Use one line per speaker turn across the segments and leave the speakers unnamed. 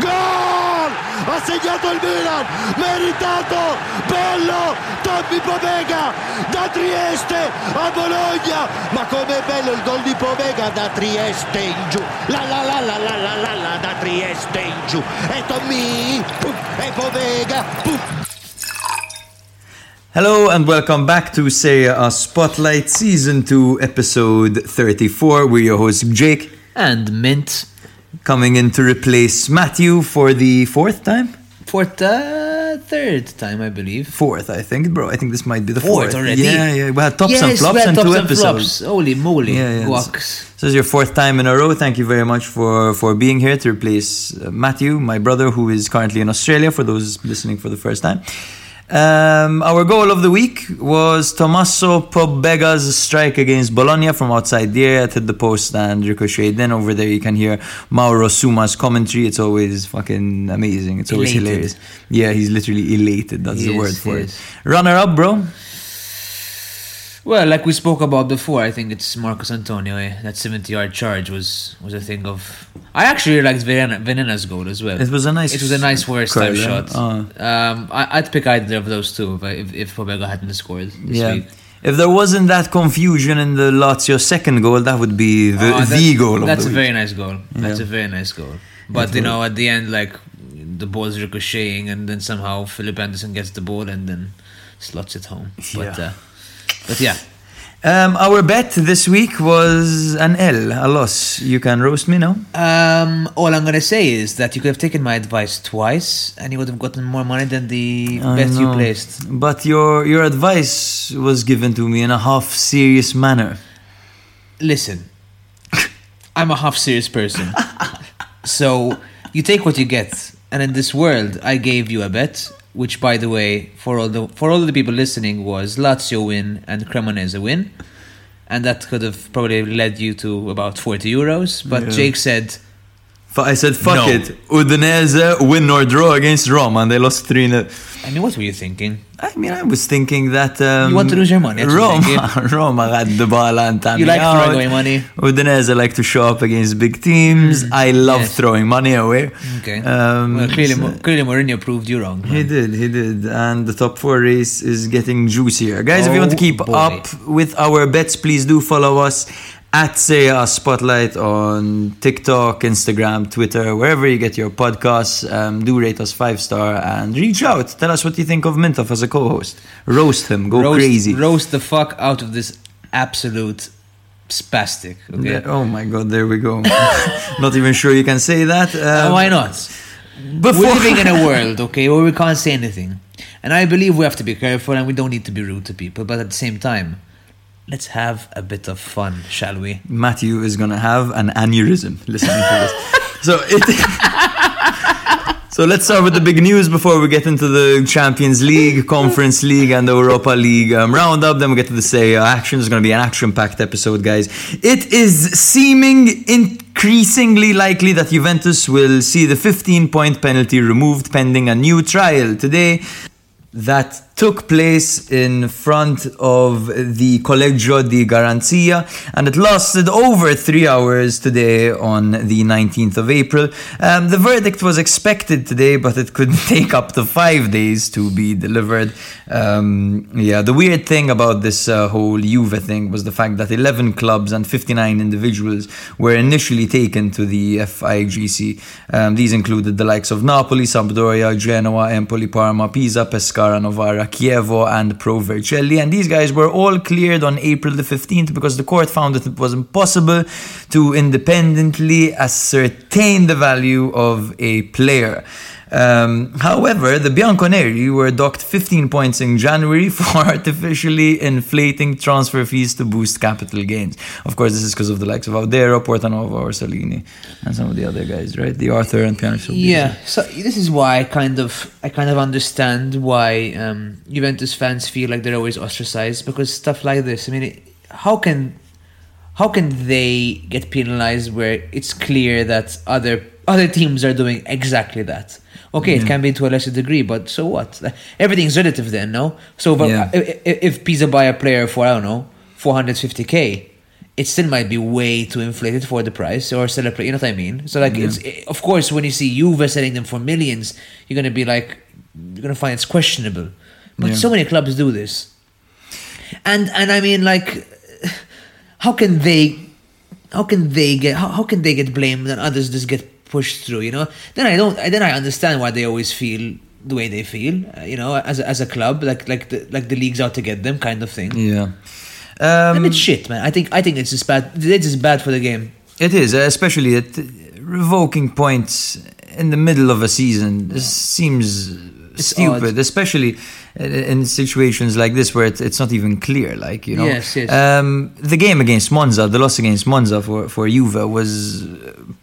Gol! Ha segnato il Milan! Meritato! Bello! Tommy Pobega da Trieste a Bologna! Ma com'è bello il gol di Pobega da Trieste in giù! La la la la la la la la da Trieste in giù! E Tommy! E Pobega!
Hello and welcome back to Serie A Spotlight Season 2, Episode 34. We're your host Jake,
and Mint
coming in to replace Matthew for the fourth time?
Fourth, the third time, I believe.
Fourth, I think, bro. I think this might be the
Fourth
fourth.
already?
Yeah, yeah. We had tops
yes,
and flops and
tops
two
and
episodes.
flops. Holy moly,
Yeah, yeah.
guacs.
So it's your fourth time in a row. Thank you very much for, for being here to replace uh, Matthew, my brother, who is currently in Australia, for those listening for the first time. Um, our goal of the week was Tommaso Pobega's strike against Bologna from outside the area. Hit the post and ricocheted. Then over there you can hear Mauro Suma's commentary. It's always fucking amazing. It's always
Elated.
hilarious. Yeah, he's literally elated. That's the word for
yes.
it. Runner up, bro.
Well, like we spoke about before, I think it's Marcos Antonio. Eh? That 70 yard charge was was a thing of. I actually liked Venena, Venena's goal as well.
It was a nice
It was a nice first time
yeah.
shot.
Oh.
Um, I, I'd pick either of those two if I, if, if Pobega hadn't scored this
Yeah.
week.
If there wasn't that confusion in the Lazio second goal, that would be the,
Oh,
the goal of
That's
the
a
week.
very nice goal. That's
Yeah.
a very nice goal. But you know, at the end, like the ball's ricocheting, and then somehow Felipe Anderson gets the ball and then slots it home. But
Yeah.
uh, but yeah,
Um, our bet this week was an L, a loss. You can roast me now.
um, all I'm gonna say is that you could have taken my advice twice, and you would have gotten more money than the
I
bet you placed.
But your your advice was given to me in a half serious manner.
Listen, I'm a half serious person, so you take what you get. And in this world, I gave you a bet, which, by the way, for all the for all the people listening, was Lazio win and Cremonese win, and that could have probably led you to about forty euros. But
Yeah.
Jake said,
I said, fuck
No.
it. Udinese win or draw against Roma, and they lost 3 0.
"I mean, what were you thinking?
I mean, I was thinking that. Um,
You want to lose your money,
Roma, Roma had the ball and time
You like
out.
throwing away money?
Udinese like to show up against big teams. I love
yes.
throwing money away.
Okay.
Um,
well, clearly,
so-
clearly Mourinho proved you wrong.
He did, he did. And the top four race is getting juicier. Guys, if you want to
Oh,
keep
boy.
up with our bets, please do follow us at Serie A Spotlight on TikTok, Instagram, Twitter, wherever you get your podcasts. Um, do rate us five star and reach out. Tell us what you think of Mintoff as a co host. Roast him, go
roast,
crazy.
roast the fuck out of this absolute spastic. Okay.
Yeah, oh my god, there we go. Not even sure you can say that.
Uh,
Um,
why not?
before-
We're living in a world, okay, where we can't say anything. And I believe we have to be careful and we don't need to be rude to people, but at the same time, let's have a bit of fun, shall we?
Matthew is gonna have an aneurysm listening to this. So it. So let's start with the big news before we get into the Champions League, Conference League, and the Europa League um, roundup. Then we get to the say uh, action. It's going to be an action-packed episode, guys. It is seeming increasingly likely that Juventus will see the 15-point penalty removed pending a new trial today that took place in front of the Collegio di Garanzia and it lasted over three hours today on the 19th of April. Um, the verdict was expected today, but it could take up to five days to be delivered. Um, yeah, the weird thing about this uh, whole Juve thing was the fact that 11 clubs and 59 individuals were initially taken to the FIGC. Um, these included the likes of Napoli, Sampdoria, Genoa, Empoli, Parma, Pisa, Pescara, Novara, Chievo, and Pro Vercelli. And these guys were all cleared on April the 15th because the court found that it was impossible to independently ascertain the value of a player. Um, however, the Bianconeri were docked 15 points in January for artificially inflating transfer fees to boost capital gains. Of course, this is because of the likes of Audero, Portanova, or Salini, and some of the other guys, right? The Arthur and Sobbisi.
Yeah, so this is why I kind of I kind of understand why um, Juventus fans feel like they're always ostracized because stuff like this. I mean, it, how can how can they get penalized where it's clear that other other teams are doing exactly that? Okay, it can be to a lesser degree, but so what? Everything's relative then, no? So but
Yeah.
if, if Pisa buy a player for I don't know 450k, it still might be way too inflated for the price or celebrate. You know what I mean? So like, it's eh, of course when you see Juve selling them for millions, you're gonna be like, you're gonna find it's questionable. But
Yeah.
so many clubs do this, and and I mean like, how can they, how can they get how, how can they get blamed and others just get pushed through? You know? Then I don't. Then I understand why they always feel the way they feel. uh, You know, as a, as a club, like like the like the league's out to get them, kind of thing.
Yeah.
And
Um,
it's shit, man. I think I think it's just bad. It's just bad for the game.
It is, uh, especially at revoking points in the middle of a season. This seems
It's
stupid,
odd.
especially in- situations like this where it, it's not even clear. Like you know,
Yes, yes.
Um, the game against Monza, the loss against Monza for for Juve was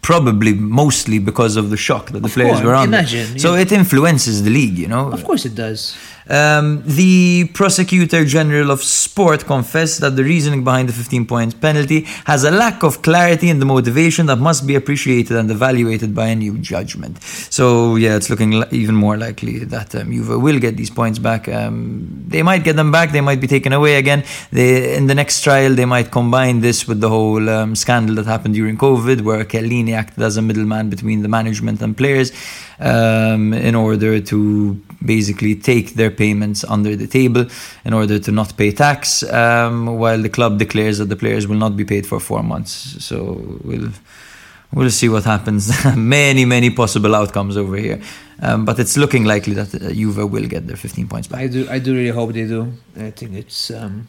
probably mostly because of the shock that the
Of
players
course,
were under.
imagine,
So
yeah.
it influences the league, you know.
Of course, it does.
Um, the prosecutor general of sport confessed that the reasoning behind the 15 point penalty has a lack of clarity in the motivation that must be appreciated and evaluated by a new judgment. So, yeah, it's looking even more likely that um, Juve will get these points back. Um, they might get them back, they might be taken away again. They, in the next trial, they might combine this with the whole um, scandal that happened during COVID, where Chiellini acted as a middleman between the management and players um, in order to basically take their payments under the table in order to not pay tax, um, while the club declares that the players will not be paid for four months. So we'll we'll see what happens. many many possible outcomes over here, um, but it's looking likely that uh, Juve will get their 15 points back.
I do. I do really hope they do. I think it's. Um,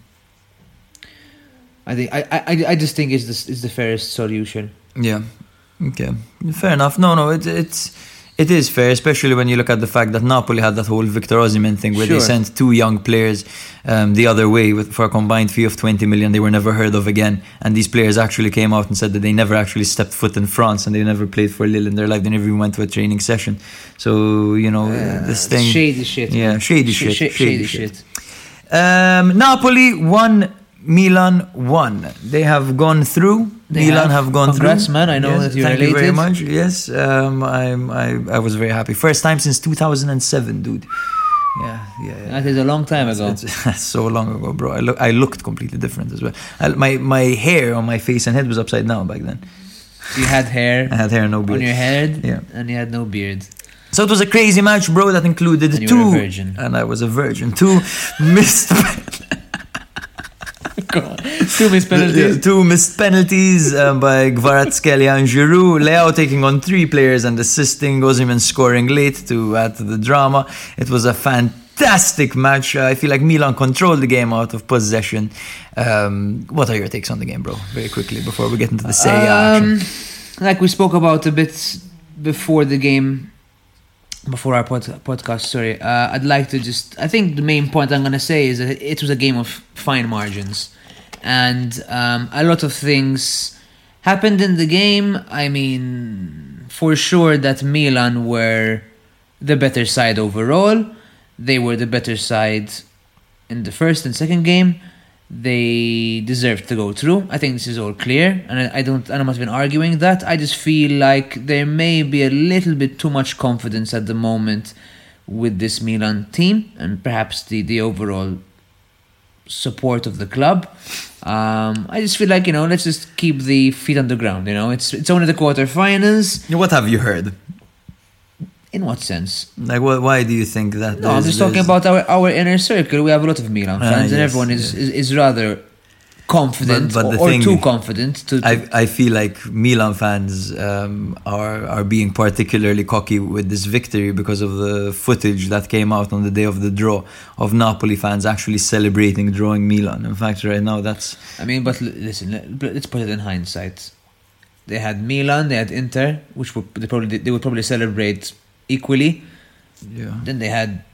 I think. I. I. I just think it's the. It's the fairest solution.
Yeah. Okay. Fair enough. No, no, it, it's it is fair, especially when you look at the fact that Napoli had that whole Victor Osimhen thing where they sent two young players um, the other way with, for a combined fee of 20 million. They were never heard of again. And these players actually came out and said that they never actually stepped foot in France and they never played for Lille in their life. They never even went to a training session. So, you know, this
Uh,
thing.
Shady shit.
Yeah, shady
Sh-
shit,
sh-
shady
shady
shit.
shit.
Um, Napoli won. Milan won. They have gone through.
They
Milan
have.
have, gone
Congrats,
through.
man. I know
Yes,
that you're
Thank you very much. Yes, um, I'm, I I I was very happy. First time since 2007, dude. Yeah, yeah. yeah.
That is a long time ago.
It's, it's so long ago, bro. I look, I looked completely different as well. I, my my hair on my face and head was upside down back then.
You had hair
I had hair and no beard.
on your head,
Yeah.
and you had no beard.
So it was a crazy match, bro. That included
And you
two,
were a virgin.
and I was a virgin. Two missed
Two missed penalties.
Two missed penalties um, by Kvaratskhelia and Giroud. Leao taking on three players and assisting. Osimhen scoring late to add to the drama. It was a fantastic match. Uh, I feel like Milan controlled the game out of possession. Um, what are your takes on the game, bro? Very quickly before we get into the Serie action.
Um, like we spoke about a bit before the game, before our pod- podcast. Sorry, uh, I'd like to just. I think the main point I'm gonna say is that it was a game of fine margins, and um, a lot of things happened in the game. I mean, for sure that Milan were the better side overall. They were the better side in the first and second game. They deserved to go through. I think this is all clear, and I, I don't. I'm not even arguing that. I just feel like there may be a little bit too much confidence at the moment with this Milan team, and perhaps the the overall support of the club. Um, I just feel like you know, let's just keep the feet on the ground. You know, it's it's only the quarterfinals.
What have you heard?
In what sense?
Like, what, why do you think that?
No, I'm just talking about our, our inner circle. We have a lot of Milan
Ah,
fans, and
yes,
everyone is,
yes.
is, is rather confident
But- but the
or, or
thing-
too confident to. to-
I, I feel like Milan fans um, are are being particularly cocky with this victory because of the footage that came out on the day of the draw of Napoli fans actually celebrating drawing Milan. In fact, right now that's
I mean, but listen, let- let's put it in hindsight. They had Milan, they had Inter, which would they probably they would probably celebrate equally.
yeah.
Then they had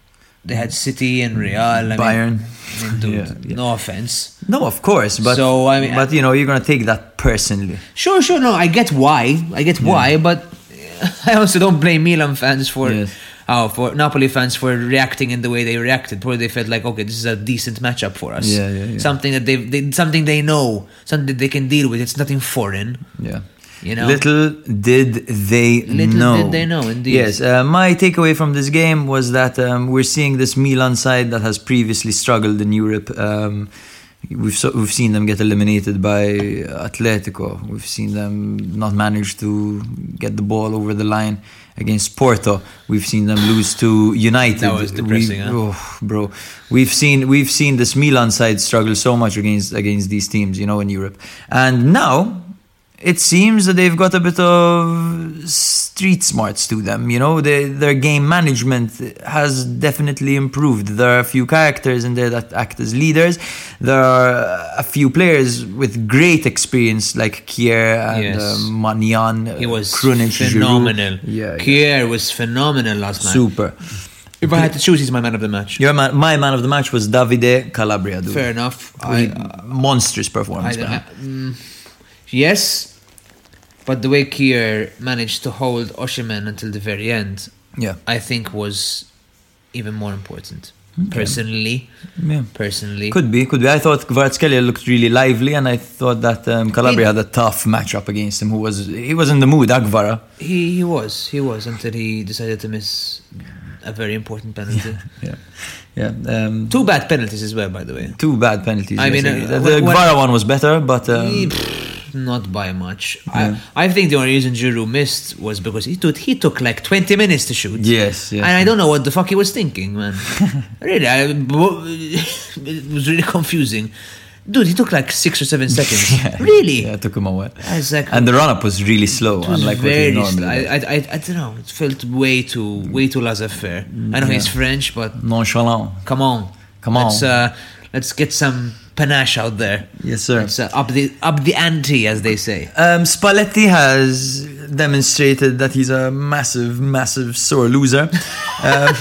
they had City and Real. I
Bayern.
Mean, dude,
Yeah, yeah.
no offense.
No, of course, but
So, I mean-
but you know, you're gonna take that personally.
Sure, sure. No, I get why. I get why, but I also don't blame Milan fans for
Yes.
oh, for Napoli fans for reacting in the way they reacted. Probably they felt like, okay, this is a decent matchup for us.
Yeah, yeah, yeah.
Something that they, they something they know, something that they can deal with. It's nothing foreign.
Yeah.
You know?
Little did they
Little
know.
did they know, indeed.
Yes, uh, my takeaway from this game was that um, we're seeing this Milan side that has previously struggled in Europe. Um, We've so, we've seen them get eliminated by Atletico. We've seen them not manage to get the ball over the line against Porto. We've seen them lose to United.
That was depressing,
We-
huh?
oh, bro. We've seen we've seen this Milan side struggle so much against against these teams, you know, in Europe. And now it seems that they've got a bit of street smarts to them. You know, they, their game management has definitely improved. There are a few characters in there that act as leaders. There are a few players with great experience, like Kjaer and
Yes.
uh, Maignan,
He uh, was
Krunic,
phenomenal.
Yeah, yeah.
Kjaer was phenomenal last night.
super.
If I had to choose, he's my man of the match.
Your man, my man of the match was Davide Calabria. Dude.
Fair enough. I,
Really monstrous
I,
performance. by uh, him.
Mm, yes, but the way Kjaer managed to hold Osimhen until the very end,
yeah,
I think was even more important. Personally,
yeah.
personally,
Could be, could be. I thought Kvaratskhelia looked really lively, and I thought that um, Calabria had a tough matchup against him. Who was he was in the mood, Agvara.
he he was he was until he decided to miss a very important penalty.
Yeah, yeah. Um,
Two bad penalties as well, by the way.
two bad penalties.
I
yes,
mean, uh,
the, the Kvara one was better, but um,
not by much.
Yeah.
I, I think the only reason Giroud missed was because he took he took like twenty minutes to shoot.
yes, yes.
And I don't know what the fuck he was thinking, man. really, I, it was really confusing. Dude, he took like six or seven seconds.
Yeah.
Really?
yeah, it took him a while.
Like,
And the run up was really slow,
it was
unlike what he
very
normally.
I. I, I, I don't know. It felt way too, way too laissez-faire. I know he's French, but
Nonchalant.
come on,
Come on.
Let's, uh, let's get some panache out there.
Yes, sir.
Let's uh, up the up the ante, as they say.
Um, Spalletti has demonstrated that he's a massive, massive sore loser. Um,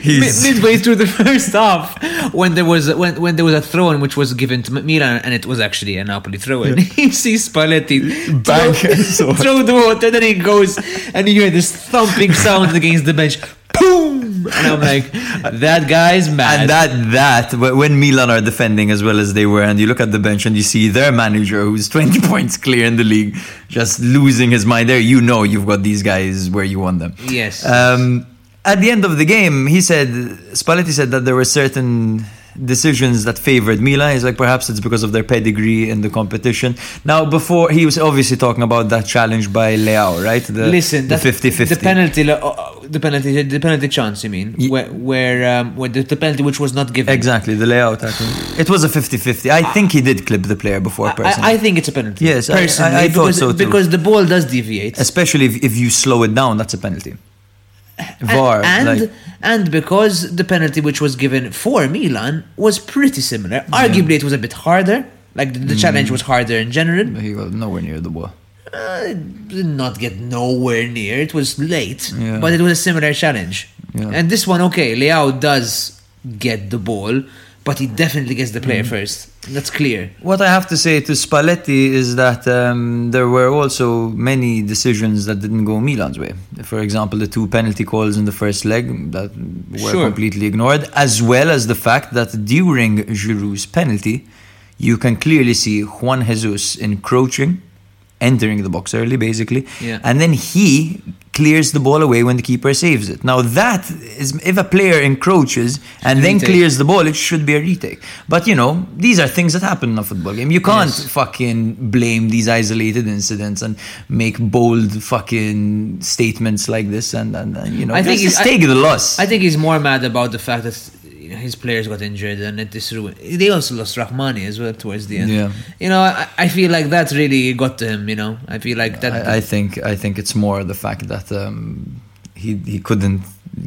he's,
Mid- midway through the first half, when there was a, when when there was a throw in which was given to Milan, and it was actually a Napoli throw in. he sees Spalletti
Bang.
throw, throw the and then he goes, and you hear this thumping sound against the bench. Boom! And I'm like, that guy's mad.
And that that when Milan are defending as well as they were, and you look at the bench and you see their manager who's 20 points clear in the league, just losing his mind there, you know you've got these guys where you want them.
yes.
Um, at the end of the game, he said Spalletti said that there were certain decisions that favored Milan. He's like perhaps it's because of their pedigree in the competition. Now, before he was obviously talking about that challenge by Leao, right? The,
Listen,
the
that-
50-50.
The penalty, uh, uh, the penalty, the penalty chance. You mean
Ye-
where, where, um, where the, the penalty which was not given?
Exactly, the Leao. I think. It was a 50-50. I think he did clip the player before, personally.
I, I think it's a penalty.
Yes, I- I-
personally,
I thought
because,
so too.
because the ball does deviate.
Especially if, if you slow it down, that's a penalty. VAR,
and
like,
and because the penalty which was given for Milan was pretty similar. Arguably, it was a bit harder. Like the, the
Mm.
challenge was harder in general.
he got nowhere near the ball.
Uh, did not get nowhere near. It was late,
Yeah.
but it was a similar challenge.
Yeah.
And this one, okay, Leao does get the ball, but he definitely gets the
Mm.
player first. That's clear.
What I have to say to Spalletti is that um, there were also many decisions that didn't go Milan's way. For example, the two penalty calls in the first leg that were
Sure.
completely ignored, as well as the fact that during Giroud's penalty, you can clearly see Juan Jesus encroaching, entering the box early, basically,
Yeah.
and then he clears the ball away when the keeper saves it. Now that is, if a player encroaches and then clears the ball, it should be a retake. But you know, these are things that happen in a football game. You can't
Yes.
fucking blame these isolated incidents and make bold fucking statements like this and, and, and, you know,
I think
just
I-
take the loss.
I think he's more mad about the fact that you know, his players got injured and it is ruined. They also lost Rahmani as well towards the end.
Yeah.
You know, I, I feel like that really got to him. You know, I feel like that.
I, I think I think it's more the fact that um, he he couldn't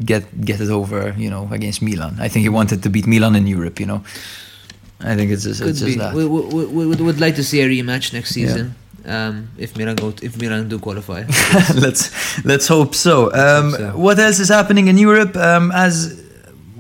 get get it over, you know, against Milan. I think he wanted to beat Milan in Europe, you know. I think it's just, it's just that.
We, we, we would, would like to see a rematch next
Yeah.
season. Um, if Milan go, if Milan do qualify.
let's let's hope so. Um,
so.
What else is happening in Europe? Um, as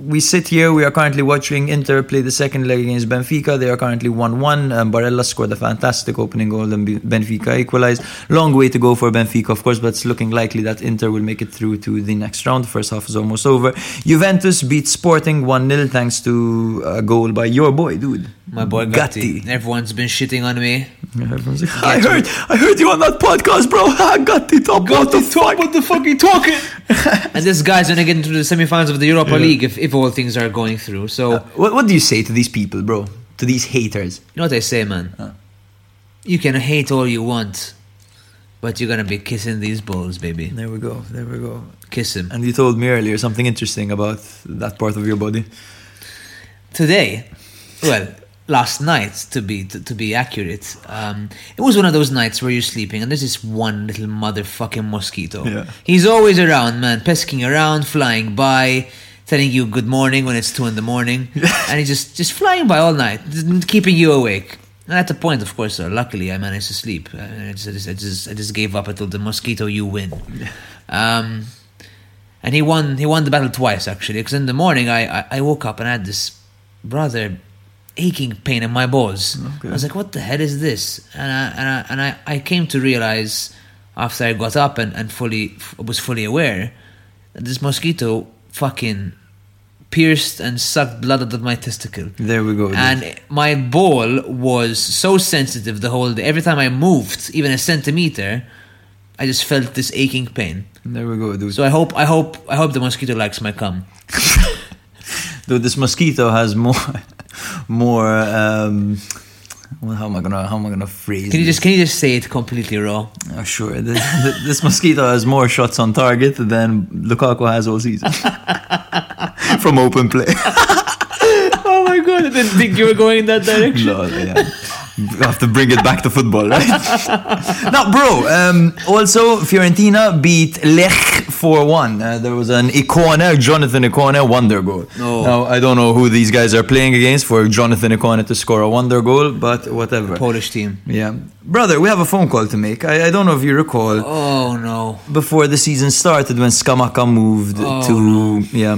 we sit here, we are currently watching Inter play the second leg against Benfica. They are currently 1-1. Um, Barella scored a fantastic opening goal and Benfica equalized. Long way to go for Benfica, of course, but it's looking likely that Inter will make it through to the next round. The First half is almost over. Juventus beat Sporting 1-0 thanks to a goal by your boy, dude.
My boy Gatti. Everyone's been shitting on me.
Everyone's like, I heard, I heard you on that podcast, bro. Gatti top. What the fuck?
What the fuck are you talking? and this guy's gonna get into the semi-finals of the Europa League if, if all things are going through. So uh,
What, what do you say to these people, bro? to these haters?
You know what I say, man? Uh. You can hate all you want, but you're gonna be kissing these balls, baby.
There we go. There we go.
Kiss him.
And you told me earlier something interesting about that part of your body.
Today, well, last night to be to, to be accurate, um, it was one of those nights where you're sleeping and there's this one little motherfucking mosquito.
Yeah.
He's always around, man, pesking around, flying by, telling you good morning when it's two in the morning, and he's just just flying by all night, keeping you awake. And at the point, of course, uh, luckily I managed to sleep. I, just, I, just, I just I just gave up. until the mosquito, "You win." Um, and he won. He won the battle twice actually. Because in the morning, I, I I woke up and I had this rather aching pain in my balls.
Okay.
I was like, "What the hell is this?" And I and I and I, I came to realize after I got up and, and fully was fully aware that this mosquito fucking pierced and sucked blood out of my testicle.
There we go.
And my ball was so sensitive the whole day. Every time I moved, even a centimeter, I just felt this aching pain.
there we go, dude.
So I hope, I hope, I hope the mosquito likes my cum.
Dude, this mosquito has more, more. Um, well, how am I gonna how am I gonna phrase?
Can you
this?
just, can you just say it completely raw?
Oh, sure. This, this mosquito has more shots on target than Lukaku has all season from open play.
oh my god! I didn't think you were going in that direction.
No, yeah. We have to bring it back to football, right? now, bro, um, also Fiorentina beat Lech 4 1. Uh, there was an Ikoné, Jonathan Ikoné, wonder goal.
Oh.
Now, I don't know who these guys are playing against for Jonathan Ikoné to score a wonder goal, but whatever.
Polish team.
Yeah. Brother, we have a phone call to make. I, I don't know if you recall
Oh no!
before the season started when Scamacca moved
Oh,
to yeah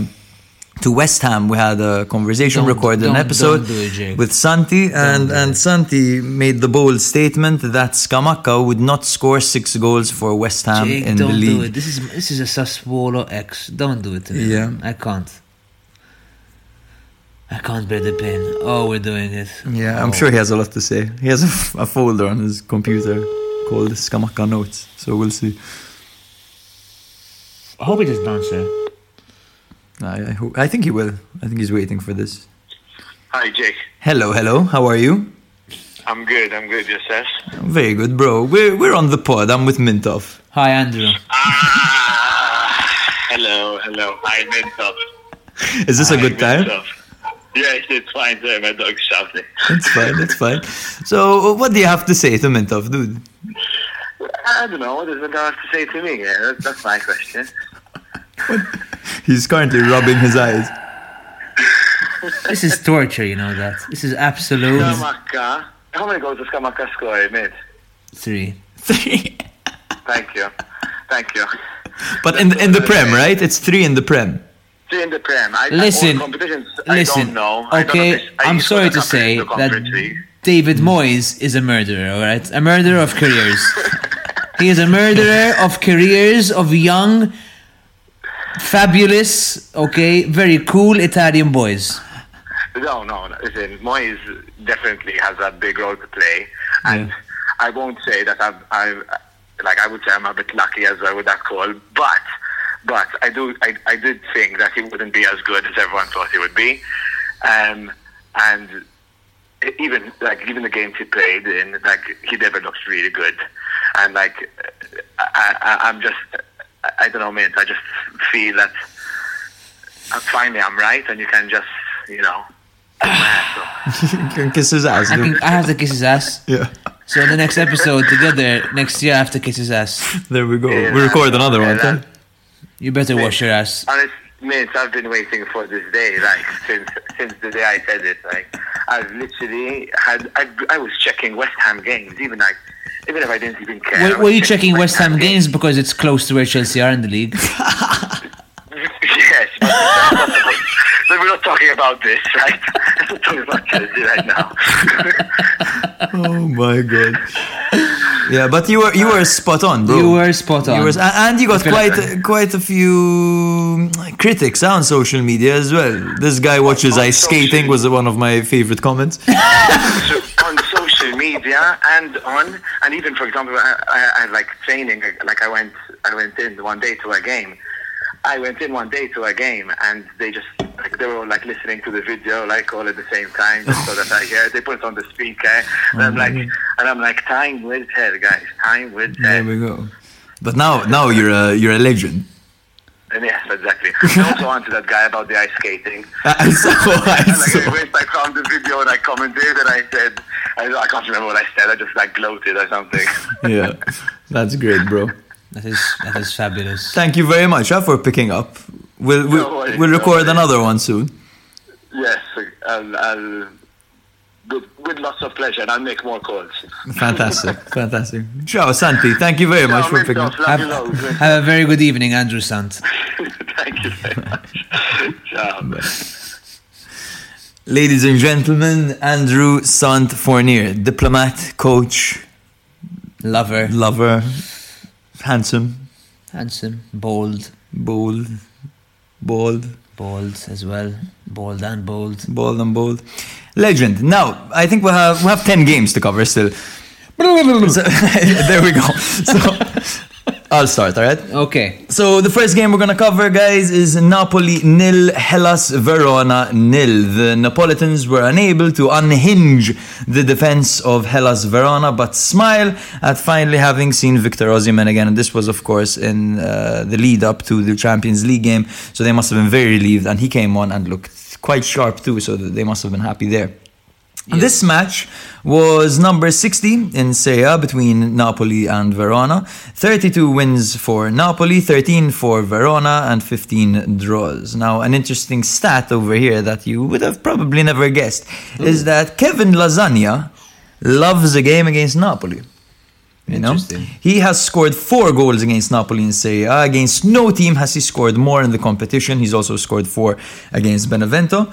to West Ham. We had a conversation,
Don't-
recorded an episode
it,
with Santi, and and Santi made the bold statement that Scamacca would not score six goals for West Ham
Jake,
in
don't
the
do
league.
it. This is this is a Sassuolo X. Don't do it to me.
Yeah.
I can't. I can't bear the pain. Oh, we're doing it.
Yeah, I'm
Oh.
sure he has a lot to say. He has a, f- a folder on his computer called Scamacca Notes, so we'll see.
I hope he doesn't answer.
I, I, hope, I think he will. I think he's waiting for this.
Hi, Jake.
Hello, hello. How are you?
I'm good. I'm good. Yourself?
Very good, bro. We're we're on the pod. I'm with Mintoff.
Hi, Andrew.
Ah, hello, hello. Hi, Mintoff.
Is this a good time?
Yes, it's fine. Sorry, my dog's shouting.
It's fine. It's fine. So, what do you have to say to Mintoff, dude?
I don't know. What does Mintoff have to say to me? Yeah, that's, that's my question.
He's currently rubbing his eyes.
This is torture, you know that. This is absolute
Scamacca. How many goals does Scamacca score, mate?
three.
Three.
Thank you. Thank you.
But in the, in the prem, right? It's three in the prem.
Three in the Prem. I,
Listen,
all competitions, I
Listen,
don't know. I don't know
okay,
if it's- I
I'm sorry to say that
Conference
David Moyes is a murderer, alright? A murderer of careers. he is a murderer of careers of young, fabulous, okay, very cool Italian boys.
No, no, no. Listen, Moyes definitely has a big role to play, and
Yeah.
I won't say that I've, I've, like I would say I'm a bit lucky as well with that call, but, but I do, I, I did think that he wouldn't be as good as everyone thought he would be, um, and even like even the games he played in, like he developed really good, and like I, I, I'm just, I, I don't know, mate. I just feel that uh, finally I'm right, and you can just, you know. kiss ass.
You can kiss his ass.
I,
dude.
can, I have to kiss his ass.
Yeah.
So in the next episode together, next year I have to kiss his ass.
There we go.
Yeah,
we record another
yeah,
one.
that-
then.
You better wash your ass.
Honest, mate, I've been waiting for this day, like since since the day I said it. Like I've literally had, I, I was checking West Ham games, even like, even if I didn't even care.
Were, were you checking West Ham games because it's close to where Chelsea are in the league?
yes, but, but we're not talking about this, right? we're talking about Chelsea right now.
Oh my god. Yeah, but you were you were spot on, bro.
You were spot on.
You were, and you got quite
like-
quite a few mm, critics on social media as well. This guy watches
on
ice skating was one of my favorite comments.
So on social media and on and even for example I, I, I like training like I went I went in one day to a game I went in one day to a game and they just like they were all like listening to the video like all at the same time just so that I hear. They put it on the speaker, and I'm like, mm-hmm. and I'm like, time will tell, guys. Time will tell.
There we go. But now, now you're a you're a legend.
And yes, exactly. I also answered that guy about the ice skating.
I saw. I
And like,
saw.
I went, I found the video and I commented and I said, I, I can't remember what I said. I just like gloated or something.
Yeah, that's great, bro.
That is that is fabulous.
Thank you very much for picking up. We'll we'll,
No worries,
we'll record
worries.
another one soon.
yes, I'll, I'll with, with lots of pleasure and I'll make more calls.
Fantastic, fantastic. Ciao, Santi. Thank you very much for picking up.
Have, have a very good evening, Andrew Sant.
Thank you very much. Ciao.
Ladies and gentlemen, Andrew Sant Fournier, diplomat, coach,
Lover,
lover, handsome,
handsome, bold,
bold, bold,
bold as well, bold and bold.
bold and bold. Legend. Now, I think we have we have ten games to cover still. So- there we go. So I'll start, all right?
Okay,
So the first game we're gonna cover, guys, is Napoli nil, Hellas Verona nil. The Napolitans were unable to unhinge the defense of Hellas Verona, but smile at finally having seen Victor Osimhen again. And this was, of course, in uh, the lead up to the Champions League game. So they must have been very relieved, and he came on and looked quite sharp too. So they must have been happy there. This match was number 60 in Serie A between Napoli and Verona. 32 wins for Napoli, 13 for Verona, and 15 draws. Now, an interesting stat over here that you would have probably never guessed is that Kevin Lasagna loves a game against Napoli. You know, he has scored four goals against Napoli in Serie A. Against no team has he scored more in the competition. He's also scored four against Benevento.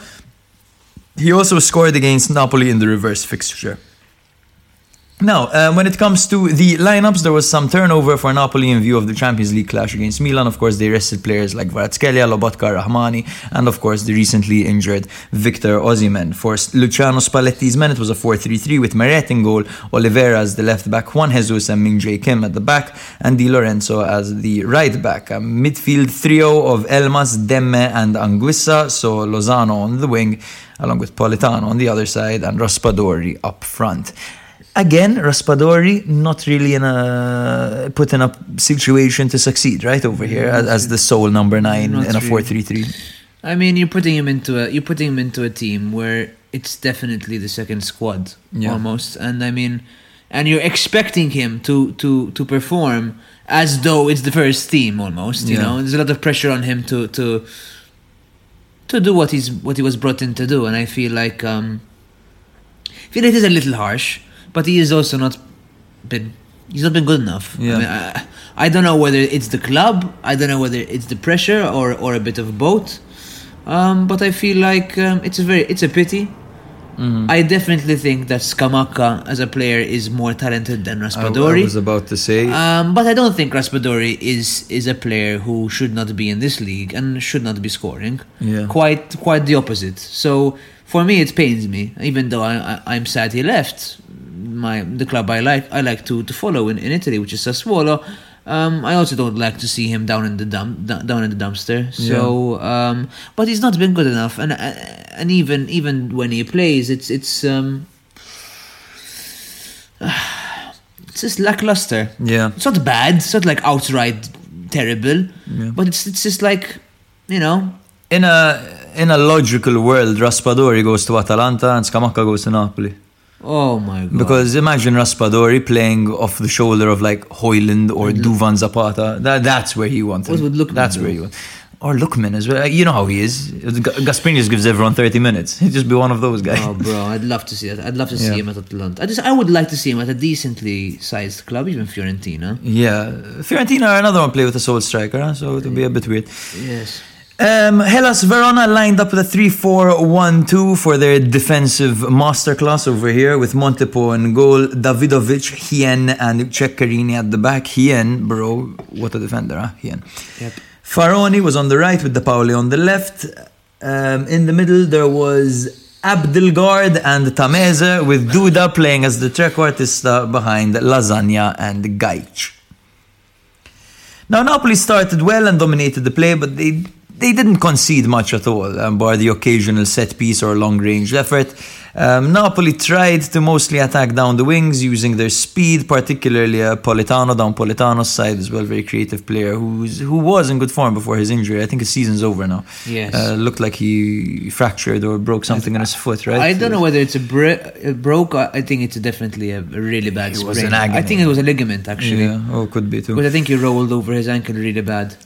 He also scored against Napoli in the reverse fixture. Now, uh, when it comes to the lineups, there was some turnover for Napoli in view of the Champions League clash against Milan. Of course, they rested players like Kvaratskhelia, Lobotka, Rahmani, and of course, the recently injured Victor Osimhen. For Luciano Spalletti's men, it was a 4-3-3 with Meret in goal, Oliveira as the left back, Juan Jesus and Min-jae Kim at the back, and Di Lorenzo as the right back. A midfield trio of Elmas, Demme, and Anguissa, so Lozano on the wing, along with Politano on the other side, and Raspadori up front. Again, Raspadori not really in a put in a situation to succeed, right over here as, as the sole number nine
Not
in a four three three.
I mean you're putting him into a you're putting him into a team where it's definitely the second squad
Yeah.
almost, and I mean, and you're expecting him to to to perform as though it's the first team almost. You
Yeah.
know, there's a lot of pressure on him to to to do what he's what he was brought in to do, and I feel like um, I feel it is a little harsh, but he is also not been he's not been good enough.
Yeah.
I, mean, I, I don't know whether it's the club, I don't know whether it's the pressure or or a bit of both. Um, but I feel like um, it's a very it's a pity.
Mm-hmm.
I definitely think that Scamacca as a player is more talented than
I, I was about to say.
Um, but I don't think Raspadori is is a player who should not be in this league and should not be scoring.
Yeah.
Quite quite the opposite. So for me, it pains me, even though I, I I'm sad he left. My the club I like I like to to follow in, in Italy, which is Sassuolo. Um, I also don't like to see him down in the dump, down in the dumpster. So, um, but he's not been good enough, and uh, and even even when he plays, it's it's um, it's just lackluster.
yeah,
It's not bad. It's not like outright terrible, but it's it's just like you know.
in a in a logical world, Raspadori goes to Atalanta and Scamacca goes to Napoli.
Oh my god!
Because imagine Raspadori playing off the shoulder of like Højlund or Duvan Zapata. That, that's where he wanted.
What would
That's
do?
where you want. Or Lookman as well. You know how he is. G- Gasperini just gives everyone 30 minutes. He'd just be one of those guys.
Oh, bro, I'd love to see that. I'd love to see
Yeah.
him at Atalanta. I just, I would like to see him at a decently sized club, even Fiorentina.
Yeah. Fiorentina are another one play with a soul striker, huh? so it would be a bit weird.
Yes.
Um, Hellas Verona lined up with a 3 4 1 2 for their defensive masterclass over here with Montipò in goal, Dawidowicz, Hien, and Ceccherini at the back. Hien, bro, what a defender, huh? Hien.
Yep.
Faraoni was on the right with Depaoli on the left. Um, in the middle, there was Abildgaard and Tameze with Duda playing as the trequartista behind Lasagna and Gaich. Now, Napoli started well and dominated the play, but they they didn't concede much at all, um, bar the occasional set piece or long range effort. Um, Napoli tried to mostly attack down the wings using their speed, particularly uh, Politano down Politano's side as well, very creative player who's who was in good form before his injury. I think his season's over now.
Yes.
uh, looked like he fractured or broke something in his foot. Right?
I don't know whether it's a, a broke. I think it's definitely a, really bad
It
sprain.
was an agony.
I think it was a ligament actually.
Yeah, oh, could be too.
Because I think he rolled over his ankle really bad.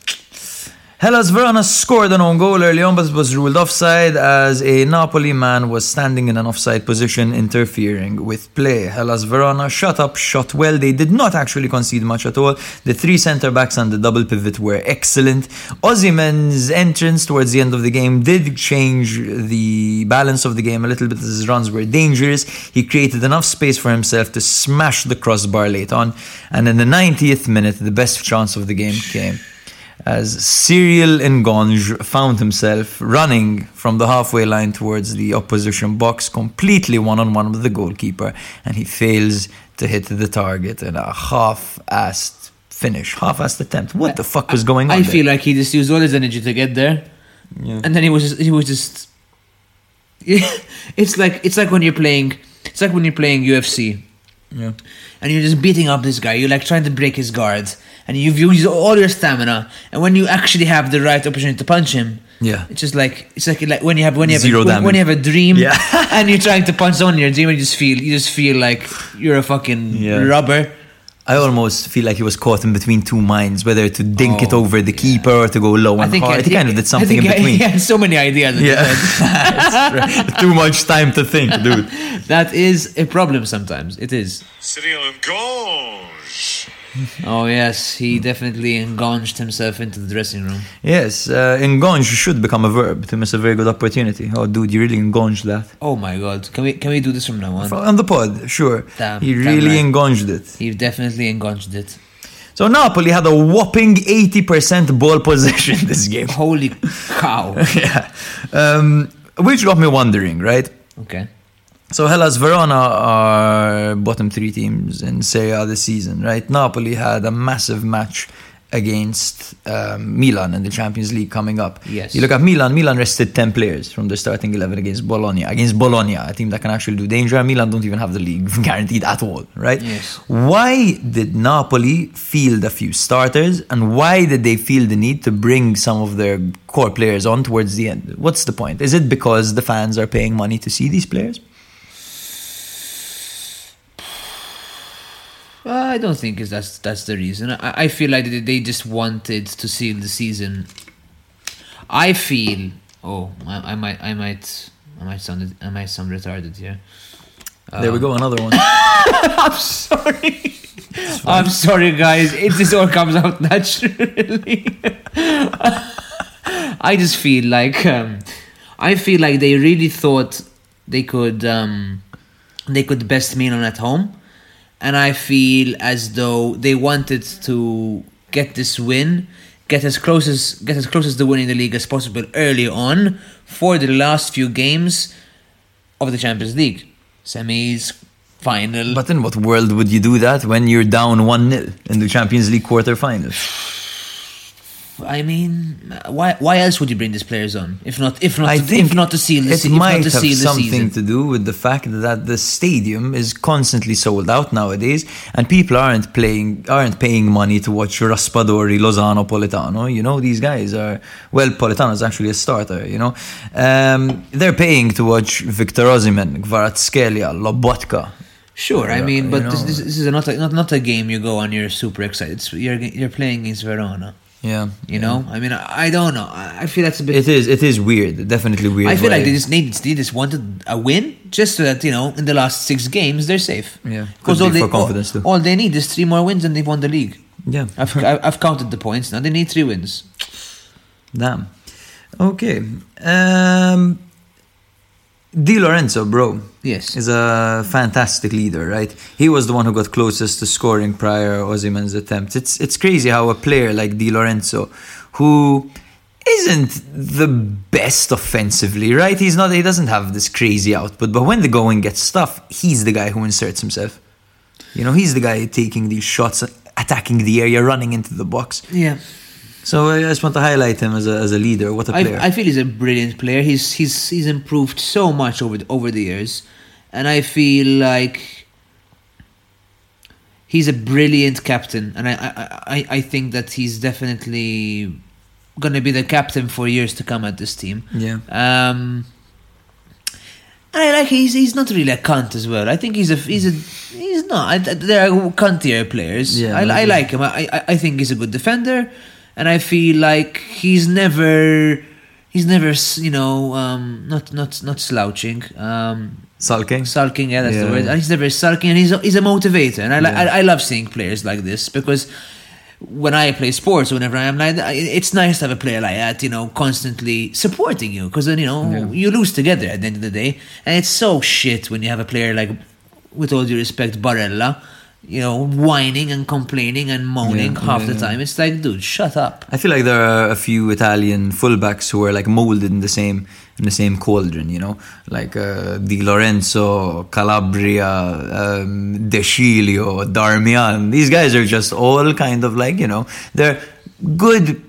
Hellas Verona scored an own goal early on, but was ruled offside as a Napoli man was standing in an offside position, interfering with play. Hellas Verona shut up, shot well. They did not actually concede much at all. The three centre backs and the double pivot were excellent. Osimhen's entrance towards the end of the game did change the balance of the game a little bit as his runs were dangerous. He created enough space for himself to smash the crossbar late on, and in the 90th minute, the best chance of the game came as Cyril Ngonge found himself running from the halfway line towards the opposition box, completely one on one with the goalkeeper, and he fails to hit the target in a half assed finish, half assed attempt. What the fuck was going on?
I
there?
feel like he just used all his energy to get there,
Yeah.
and then he was just, he was just. it's like it's like when you're playing. It's like when you're playing UFC.
Yeah.
and you're just beating up this guy. You're like trying to break his guard, and you've used all your stamina. And when you actually have the right opportunity to punch him,
Yeah.
it's just like it's like like when you have when you have
Zero
a, when, when you have a dream,
Yeah.
and you're trying to punch someone in your dream, and you just feel you just feel like you're a fucking
Yeah.
rubber.
I almost feel like he was caught in between two minds, whether to dink it
Oh,
over the keeper or to go low
I
and
think
hard. He kind of did
I
something in between.
He had so many ideas.
Yeah.
head.
Too much time to think, dude.
that is a problem sometimes. It is.
Cyril Ngonge.
Oh yes, he definitely engonged himself into the dressing room.
Yes, uh, engonge should become a verb to miss a very good opportunity. Oh, dude, you really engonged that.
Oh my god, can we can we do this from now on?
On the pod, sure.
Damn,
he
damn
really
right.
engonged it.
He definitely engonged it.
So Napoli had a whopping 80% ball possession this game.
Holy cow.
yeah. Um, which got me wondering, right?
Okay.
So Hellas Verona are bottom three teams in Serie A this season, right? Napoli had a massive match against um, Milan in the Champions League coming up.
Yes.
You look at Milan, Milan rested 10 players from the starting 11 against Bologna. Against Bologna, a team that can actually do danger. Milan don't even have the league guaranteed at all, right?
Yes.
Why did Napoli field a few starters and why did they feel the need to bring some of their core players on towards the end? What's the point? Is it because the fans are paying money to see these players?
Well, I don't think is that's that's the reason. I, I feel like they, just wanted to seal the season. I feel. Oh, I, I might, I might, I might sound, I might sound retarded here.
there we go, another one.
I'm sorry. I'm sorry, guys. It just all comes out naturally. I just feel like um, I feel like they really thought they could um, they could best Milan at home, and I feel as though they wanted to get this win, get as close as get as close as the winning the league as possible early on for the last few games of the Champions League, semis, final.
But in what world would you do that when you're down 1 0 in the Champions League quarterfinals?
I mean, why why else would you bring these players on if not if not
I
to, if not to seal the
it
se-
might
to
have something
season?
to do with the fact that the stadium is constantly sold out nowadays, and people aren't playing aren't paying money to watch Raspadori, Lozano, Politano. You know, these guys are well. Politano is actually a starter. You know, um, they're paying to watch Victor Osimhen, Kvaratskhelia, Lobotka.
Sure, I mean,
you
but
know.
this, this, this is not a, not not a game you go on. You're super excited. It's, you're you're playing against Verona.
Yeah,
You know, I mean, I, I don't know. I, I feel that's a bit.
it is. It is weird. Definitely weird.
I feel like
why-
they just need they just wanted a win just so that you know in the last six games they're safe.
Yeah,
because all
be
they
confidence
all, all they need is three more wins and they've won the league.
yeah.
I've I've counted the points now. They need three wins.
Damn. Okay. Um, Di Lorenzo, bro,
Yes.
is a fantastic leader, right? He was the one who got closest to scoring prior Osimhen's attempt. It's it's crazy how a player like Di Lorenzo, who isn't the best offensively, right? He's not. He doesn't have this crazy output, but when the going gets tough, he's the guy who inserts himself. You know, he's the guy taking these shots, attacking the area, running into the box.
Yeah.
So I just want to highlight him as a, as a leader. What a player.
I, I feel he's a brilliant player. He's he's he's improved so much over the, over the years, and I feel like he's a brilliant captain. And I I, I, I think that he's definitely gonna be the captain for years to come at this team.
yeah.
Um, I like he's he's not really a cunt as well. I think he's a he's a he's not. I, there are cuntier players.
Yeah,
I, I like him. I, I I think he's a good defender, and I feel like he's never he's never you know um, not not not slouching. Um,
Sulking.
sulking, yeah, that's
Yeah.
the word. And he's never sulking, and he's a, he's a motivator, and I,
Yeah.
I I love seeing players like this because when I play sports, whenever I am like that, it's nice to have a player like that, you know, constantly supporting you because then you know
Yeah.
you lose together at the end of the day, and it's so shit when you have a player like, with all due respect, Barella. You know, whining and complaining and moaning
Yeah,
half the
yeah.
time. It's like, dude, shut up.
I feel like there are a few Italian fullbacks who are like molded in the same in the same cauldron, you know, like uh, Di Lorenzo, Calabria, um, De Sciglio, Darmian. These guys are just all kind of like you know they're good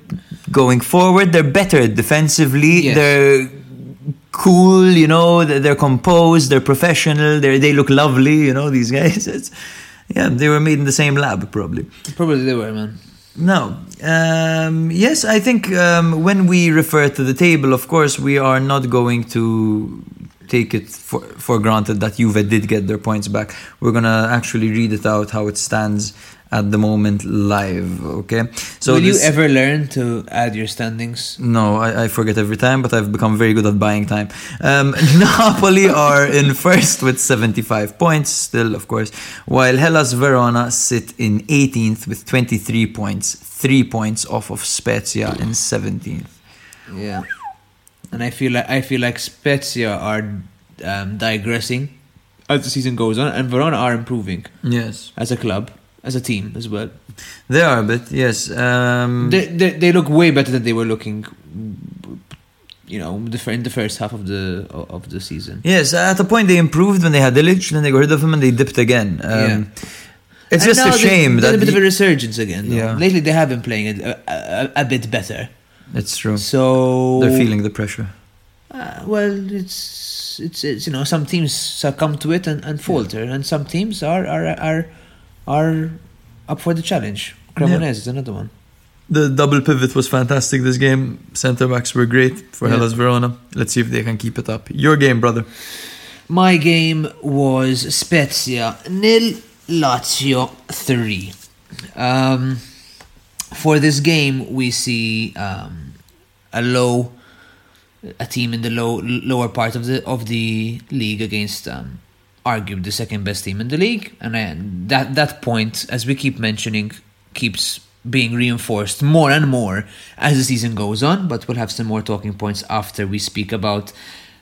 going forward. They're better defensively.
Yes.
They're cool, you know. They're, they're composed. They're professional. They they look lovely, you know. These guys. It's, yeah, they were made in the same lab, probably.
Probably they were, man.
No. Um, yes, I think um, when we refer to the table, of course, we are not going to take it for, for granted that Juve did get their points back. We're going to actually read it out how it stands at the moment live, okay? So
Will you ever learn to add your standings?
no, I, I forget every time, but I've become very good at buying time. Um, Napoli are in first with 75 points, still, of course, while Hellas Verona sit in 18th with 23 points, three points off of Spezia in 17th.
Yeah, and I feel like I feel like Spezia are um, digressing as the season goes on, and Verona are improving
Yes,
as a club, as a team as well.
they are a bit, yes. Um,
They, they, they look way better than they were looking, you know, in the first half of the of the season.
yes, at a point they improved when they had Ilić, then they got rid of him and they dipped again. Um,
Yeah.
It's
And
just a shame that.
a bit of a resurgence again. though.
Yeah.
Lately, they have been playing it a, a, a bit better.
it's true.
So
They're feeling the pressure.
Uh, well, it's, it's it's you know some teams succumb to it and, and falter, and some teams are are are are up for the challenge. Cremonese is another one.
The double pivot was fantastic this game. Centre backs were great for
Yeah.
Hellas Verona. Let's see if they can keep it up. Your game, brother.
My game was Spezia nil, Lazio three. Um, for this game, we see um, a low, a team in the low lower part of the of the league against um, arguably the second best team in the league, and I, that that point, as we keep mentioning, keeps being reinforced more and more as the season goes on. But we'll have some more talking points after we speak about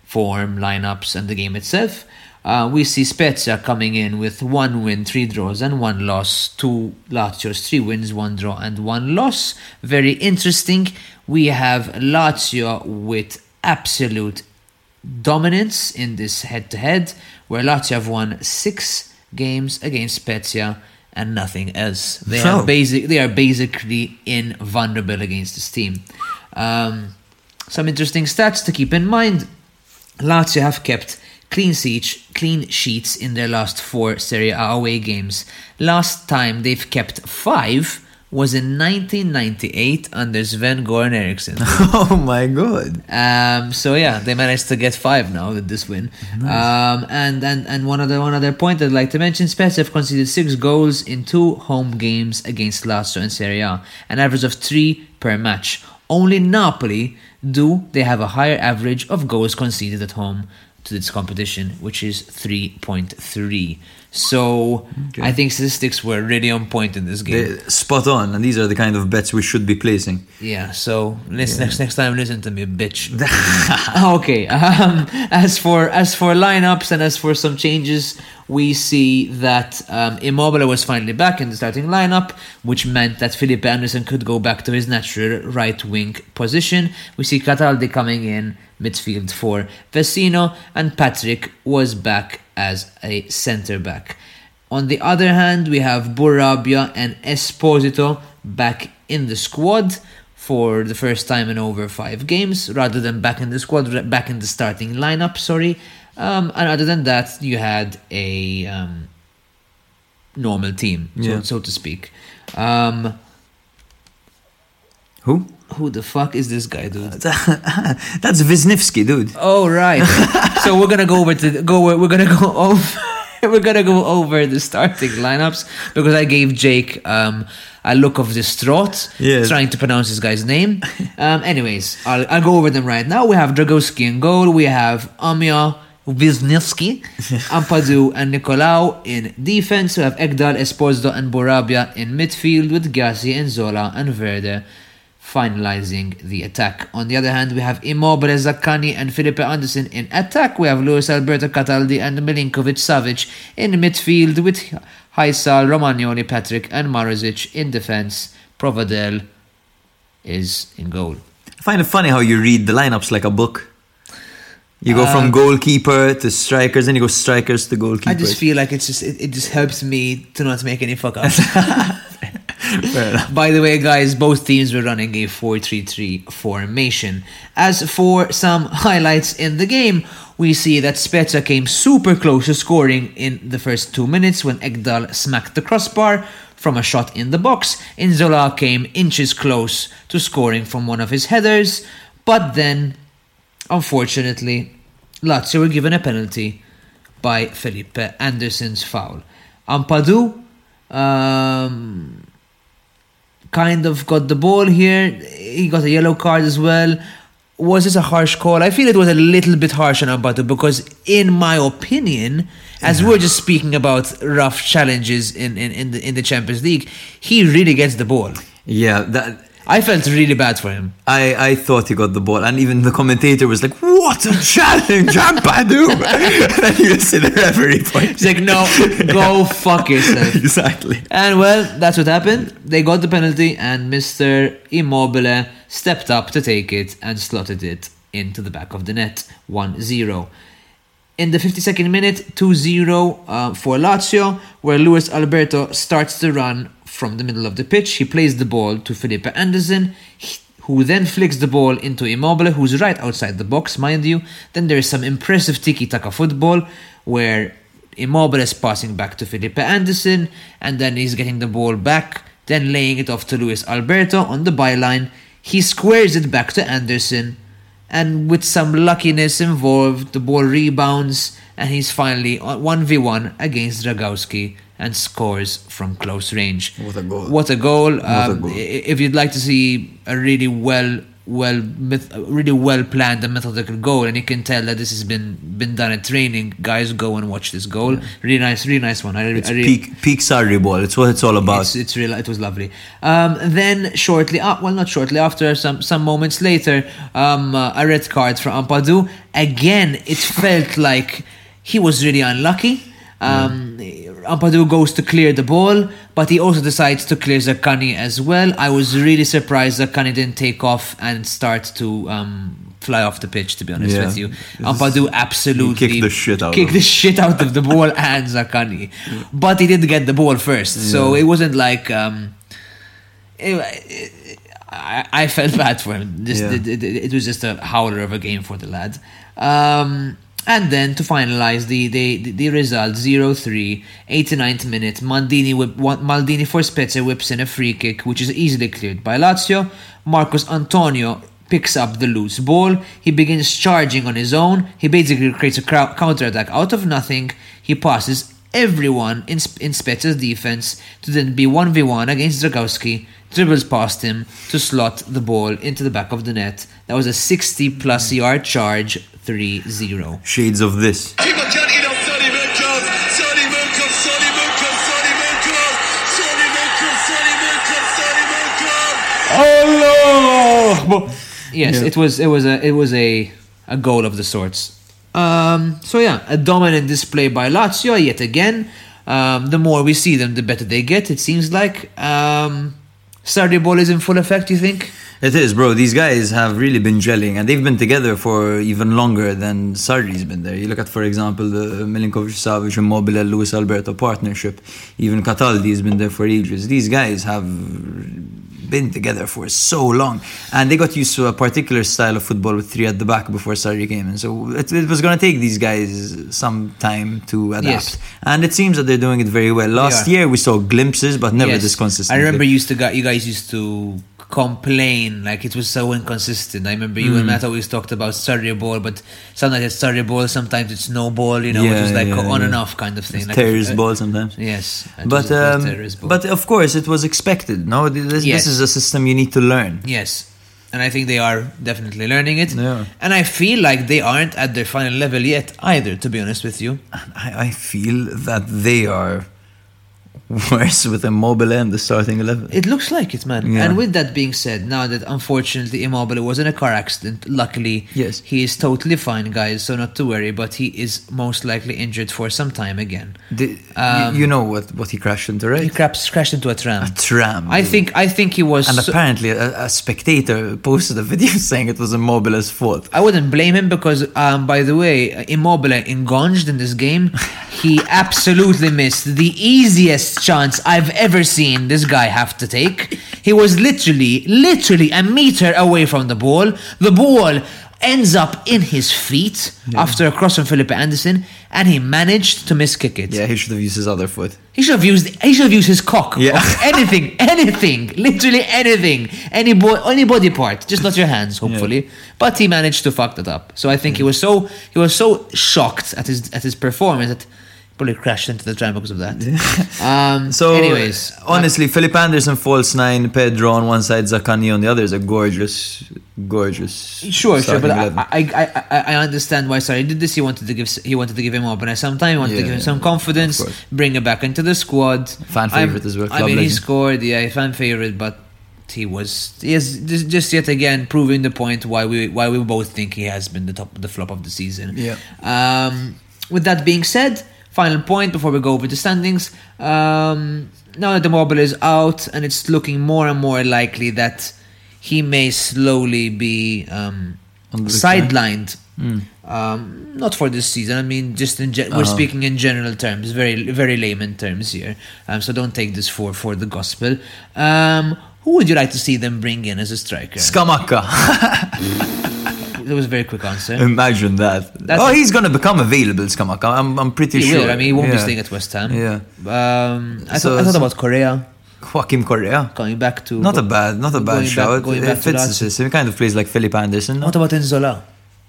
form, lineups, and the game itself. Uh, we see Spezia coming in with one win, three draws, and one loss. Two Lazio's three wins, one draw, and one loss. Very interesting. We have Lazio with absolute dominance in this head to head, where Lazio have won six games against Spezia and nothing else. They
Oh.
are basic. They are basically invulnerable against this team. Um, some interesting stats to keep in mind: Lazio have kept clean sheets, clean sheets in their last four Serie A away games. Last time they've kept five was in 1998 under Sven Goran Eriksson.
oh my god.
Um, so yeah, they managed to get five now with this win. Um, and and and one other one other point I'd like to mention: Spezia have conceded six goals in two home games against Lazio and Serie A, an average of three per match. Only Napoli do they have a higher average of goals conceded at home to this competition, which is 3.3. So I think statistics were really on point in this game.
They- spot on, and these are the kind of bets we should be placing.
Yeah, so let's, next next time listen to me, bitch. okay. Um, as for as for lineups and as for some changes, we see that um, Immobile was finally back in the starting lineup, which meant that Felipe Anderson could go back to his natural right wing position. We see Cataldi coming in midfield for Vecino, and Patrick was back as a centre back. On the other hand, we have Bourabia and Esposito back in the squad for the first time in over five games, rather than back in the squad, back in the starting lineup. Sorry, um, and other than that, you had a um, normal team, so, so to speak. Um,
Who?
Who the fuck is this guy, dude?
That's Wisniewski, dude.
Oh right. so we're gonna go over to go. We're gonna go over. We're gonna go over the starting lineups because I gave Jake um, a look of distraught
Yes.
trying to pronounce this guy's name. Um, anyways, I'll, I'll go over them right now. We have Dragowski in goal. We have Amian Wisniewski, Ampadu and Nikolaou in defense. We have Ekdal, Esposito and Bourabia in midfield with Gyasi and Zola and Verde finalizing the attack. On the other hand, we have Immobile, Zaccagni, and Felipe Anderson in attack. We have Luis Alberto Cataldi and Milinkovic Savic in midfield with Hysaj, Romagnoli, Patrick, and Marušić in defense. Provedel is in goal.
I find it funny how you read the lineups like a book. You go
Uh,
from goalkeeper to strikers, then you go strikers to goalkeeper.
I just feel like it's just it, it just helps me to not make any fuck ups. By the way, guys, both teams were running a 4-3-3 formation. As for some highlights in the game, we see that Spezia came super close to scoring in the first two minutes when Ekdal smacked the crossbar from a shot in the box. Nzola came inches close to scoring from one of his headers, but then, unfortunately, Lazio were given a penalty by Felipe Anderson's foul. Ampadu um, kind of got the ball here. He got a yellow card as well. Was this a harsh call? I feel it was a little bit harsh on Ampadu because, in my opinion, as we we're just speaking about rough challenges in, in, in the in the Champions League, he really gets the ball.
Yeah, that
I felt really bad for him.
I, I thought he got the ball, and even the commentator was like, "What a challenge, Ampadu!" and then you see the referee point.
He's like, no, go fuck yourself.
exactly.
And well, that's what happened. They got the penalty, and Mr. Immobile stepped up to take it and slotted it into the back of the net 1 0. In the 52nd minute, 2 0 uh, for Lazio, where Luis Alberto starts to run from the middle of the pitch. He plays the ball to Felipe Anderson, who then flicks the ball into Immobile, who's right outside the box, mind you. Then there is some impressive tiki taka football where Immobile is passing back to Felipe Anderson, and then he's getting the ball back, then laying it off to Luis Alberto on the byline. He squares it back to Anderson, and with some luckiness involved, the ball rebounds, and he's finally 1v1 against Dragowski and scores from close range.
What a goal.
What a goal.
a
Um,
goal.
If you'd like to see a really well well myth, really well planned and methodical goal and you can tell that this has been been done at training guys go and watch this goal really nice really nice one I,
It's
I really,
peak peak Sarri ball. It's what it's all about.
it's, it's real. It was lovely. Um, then shortly, uh, well, not shortly after, some some moments later, um, uh, a red card for Ampadu. Again, it felt like he was really unlucky. Um, Ampadu goes to clear the ball, but he also decides to clear Zaccagni as well. I was really surprised Zaccagni didn't take off and start to um, fly off the pitch. To be honest
Yeah.
with you, Ampadu absolutely
kicked the shit out of
kicked
him.
the shit out of the ball and Zaccagni. But he didn't get the ball first, so
Yeah.
it wasn't like. Um, it- I, I felt bad for him. Just,
Yeah.
it, it, it was just a howler of a game for the lad. Um, and then to finalize the the, the result 0-3, 89th minute, Maldini, whip, Maldini for Spezia whips in a free kick, which is easily cleared by Lazio. Marcos Antonio picks up the loose ball. He begins charging on his own. He basically creates a crowd, counter-attack out of nothing. He passes everyone in, in Spezia's defense to then be 1v1 against Dragowski, dribbles past him to slot the ball into the back of the net. That was a 60 plus yard charge 3-0.
Shades of this.
Yes, it was it was a it was a a goal of the sorts. Um, so yeah, a dominant display by Lazio yet again. Um, the more we see them, the better they get. It seems like um, Sarri ball is in full effect. You think?
It is, bro. These guys have really been gelling, and they've been together for even longer than Sarri's been there. You look at, for example, the Milinkovic Savic Immobile Luis Alberto partnership. Even Cataldi has been there for ages. These guys have been together for so long, and they got used to a particular style of football with three at the back before Sarri came in. So it, it was going to take these guys some time to adapt,
Yes.
and it seems that they're doing it very well. Last year we saw glimpses, but never
Yes.
this consistent.
I remember you used to gu- you guys used to complain like it was so inconsistent. I remember you
Mm.
and Matt always talked about Sarri ball, but sometimes it's Sarri ball, sometimes it's no ball. You know, it was like
yeah,
on and off kind of thing.
It's
like
terrorist
uh,
ball sometimes.
Yes,
But
was- it was
um, but of course it was expected. No, this, this is a system you need to learn.
Yes. And I think they are definitely learning it.
Yeah.
And I feel like they aren't at their final level yet either, to be honest with you.
I, I feel that they are worse with Immobile and the starting eleven.
It looks like it, man.
Yeah.
And with that being said, now that unfortunately Immobile was in a car accident, luckily
Yes.
he is totally fine, guys, so not to worry, but he is most likely injured for some time again.
The-
Um,
you, you know what, what he crashed into,
He
right?
crashed, crashed into a tram.
A tram.
I think I think he was
And
so-
apparently, a, a spectator posted a video saying it was Immobile's fault.
I wouldn't blame him because, um, by the way, Immobile engaged in this game, he absolutely missed the easiest chance I've ever seen this guy have to take. He was literally, literally a meter away from the ball. The ball ends up in his feet after a cross from Felipe Anderson, and he managed to miss kick it.
Yeah, he should have used his other foot.
He should have used he should have used his cock.
Yeah.
Anything, anything, literally anything, any bo- any body part, just not your hands, hopefully. But he managed to fuck that up. So I think he was so he was so shocked at his at his performance that probably crashed into the tram because of that. um,
So,
anyways, uh,
honestly, Felipe Anderson false nine, Pedro on one side, Zaccagni on the other is a gorgeous, gorgeous.
Sure, sure, but I, I, I, I understand why. Sarri, did this. He wanted to give he wanted to give him up, and at some time he wanted to give him some confidence, bring him back into the squad.
Fan
I'm-
favourite as well,
I mean, he scored, yeah, fan favorite, but he was he is just, just yet again proving the point why we why we both think he has been the top the flop of the season.
Yeah.
Um, with that being said, final point before we go over the standings. Um, now that the mobile is out, and it's looking more and more likely that he may slowly be um,
On the decline.
sidelined. Um, not for this season. I mean, just in ge- we're
Uh-huh.
speaking in general terms, very very layman terms here. Um, so don't take this for for the gospel. Um, who would you like to see them bring in as a striker?
Scamacca.
that was a very quick answer.
Imagine that.
That's
oh, he's gonna become available, Scamacca. I'm, I'm pretty
he
sure.
will. I mean, he won't be staying at West Ham.
Yeah.
Um, I,
So-
thought I thought
so-
about Correa
Joaquim Correa.
coming back to.
Not a bad, not a bad
going back- going
it fits the system. Kind of plays like Felipe Anderson.
What about Enzola?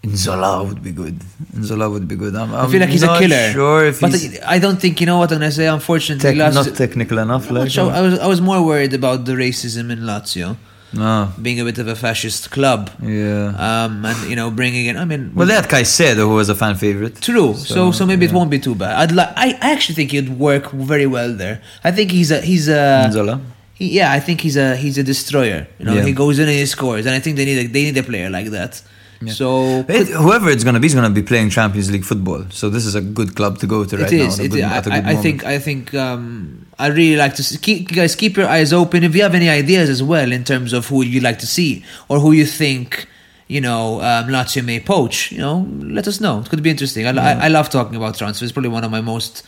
Nzola would be good. Nzola would be good. I'm,
I feel like he's a killer.
Sure, if
but
he's
I don't think you know what I'm gonna say. Unfortunately,
tec- not technical enough. Like,
sure. I was I was more worried about the racism in Lazio
no,
being a bit of a fascist club.
yeah.
Um, and you know, bringing in. I mean,
well, they had Caicedo, who was a fan favorite.
True. So so, maybe it won't be too bad. I'd like. I I actually think he'd work very well there. I think he's a he's a.
Nzola.
He, yeah, I think he's a he's a destroyer. You know,
Yeah.
he goes in and he scores, and I think they need a, they need a player like that. So
It, whoever it's gonna be is gonna be playing Champions League football. So this is a good club to go to right
it is.
now.
It,
good-
I,
good
I
moment.
think. I think. Um, I really like to see, keep you guys keep your eyes open. If you have any ideas as well in terms of who you'd like to see or who you think you know um, Lazio may poach, you know, let us know. It could be interesting. I, I, I love talking about transfers. Probably one of my most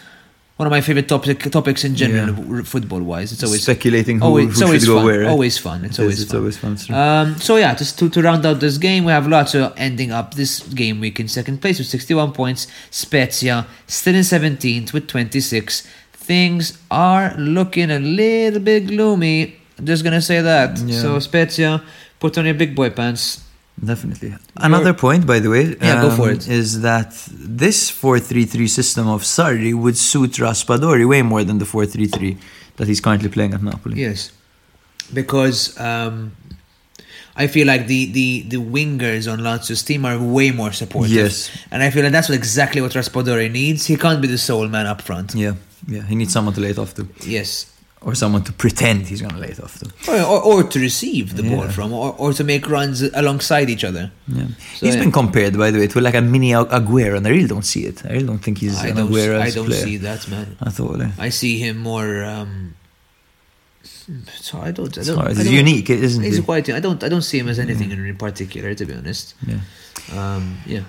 one of my favorite topic topics in general, football wise. It's always
Speculating who-
always,
who
it's always
go
fun.
where, right?
Always fun. It's
It
always
is, it's
fun.
always fun.
Um, so yeah, just to, to round out this game, we have Lazio ending up this game week in second place with 61 points. Spezia still in 17th with 26. Things are looking a little bit gloomy. I'm just gonna say that.
Yeah.
So Spezia, put on your big boy pants.
Definitely. Another point, by the way, um,
Yeah, go for it.
is that this 4-3-3 system of Sarri would suit Raspadori way more than the 4-3-3 that he's currently playing at Napoli.
Yes, because um, I feel like the, the, the wingers on Lazio's team are way more supportive.
Yes.
and I feel like that's what exactly what Raspadori needs. He can't be the sole man up front.
Yeah, yeah. He needs someone to lay it off to,
Yes.
or someone to pretend he's gonna lay it off to.
Or, or, or to receive the ball from, or, or to make runs alongside each other.
Yeah.
So,
he's
yeah.
been compared, by the way, to like a mini Aguero, and I really don't see it. I really don't think he's
I
an
don't,
Aguero
I don't
player
see that, man.
at all. eh?
I see him more. Um, so I don't. I
It's
don't. I don't-
unique, isn't
it?
He's
quite. I don't. I don't see him as anything in particular, to be honest.
Yeah.
Um, yeah.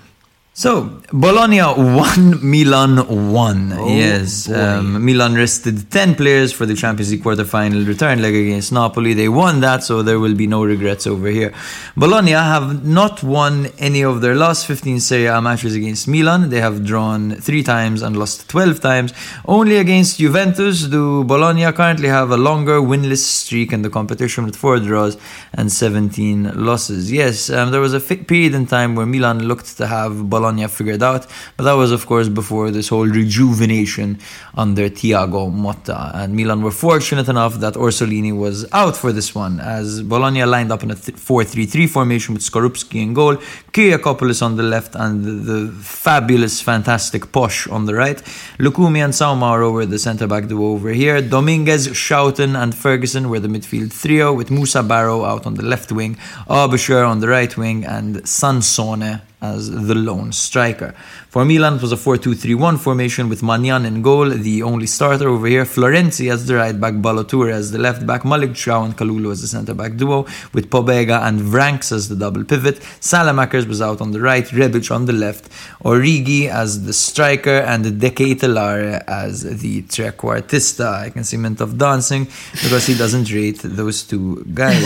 So, Bologna won, Milan won.
Oh,
yes. Um, Milan rested 10 players for the Champions League quarter-final return leg against Napoli. They won that, so there will be no regrets over here. Bologna have not won any of their last 15 Serie A matches against Milan. They have drawn 3 times and lost 12 times. Only against Juventus do Bologna currently have a longer winless streak in the competition with 4 draws and 17 losses. Yes, um, there was a period in time where Milan looked to have Bologna figured out, but that was, of course, before this whole rejuvenation under Thiago Motta. And Milan were fortunate enough that Orsolini was out for this one, as Bologna lined up in a 4 3 3 formation with Skorupski in goal, Kyriakopoulos on the left, and the, the fabulous, fantastic Posch on the right. Lucumí and Soumaoro were the centre back duo over here. Dominguez, Schouten, and Ferguson were the midfield trio, with Musa Barrow out on the left wing, Aebischer on the right wing, and Sansone as the lone striker. For Milan, it was a 4 2 3 1 formation with Maignan in goal, the only starter over here, Florenzi as the right back, Ballo-Touré as the left back, Malick Thiaw and Kalulu as the centre back duo, with Pobega and Vranckx as the double pivot. Saelemaekers was out on the right, Rebic on the left, Origi as the striker, and De Ketelaere as the trequartista. I can see Mint of dancing because he doesn't rate those two guys.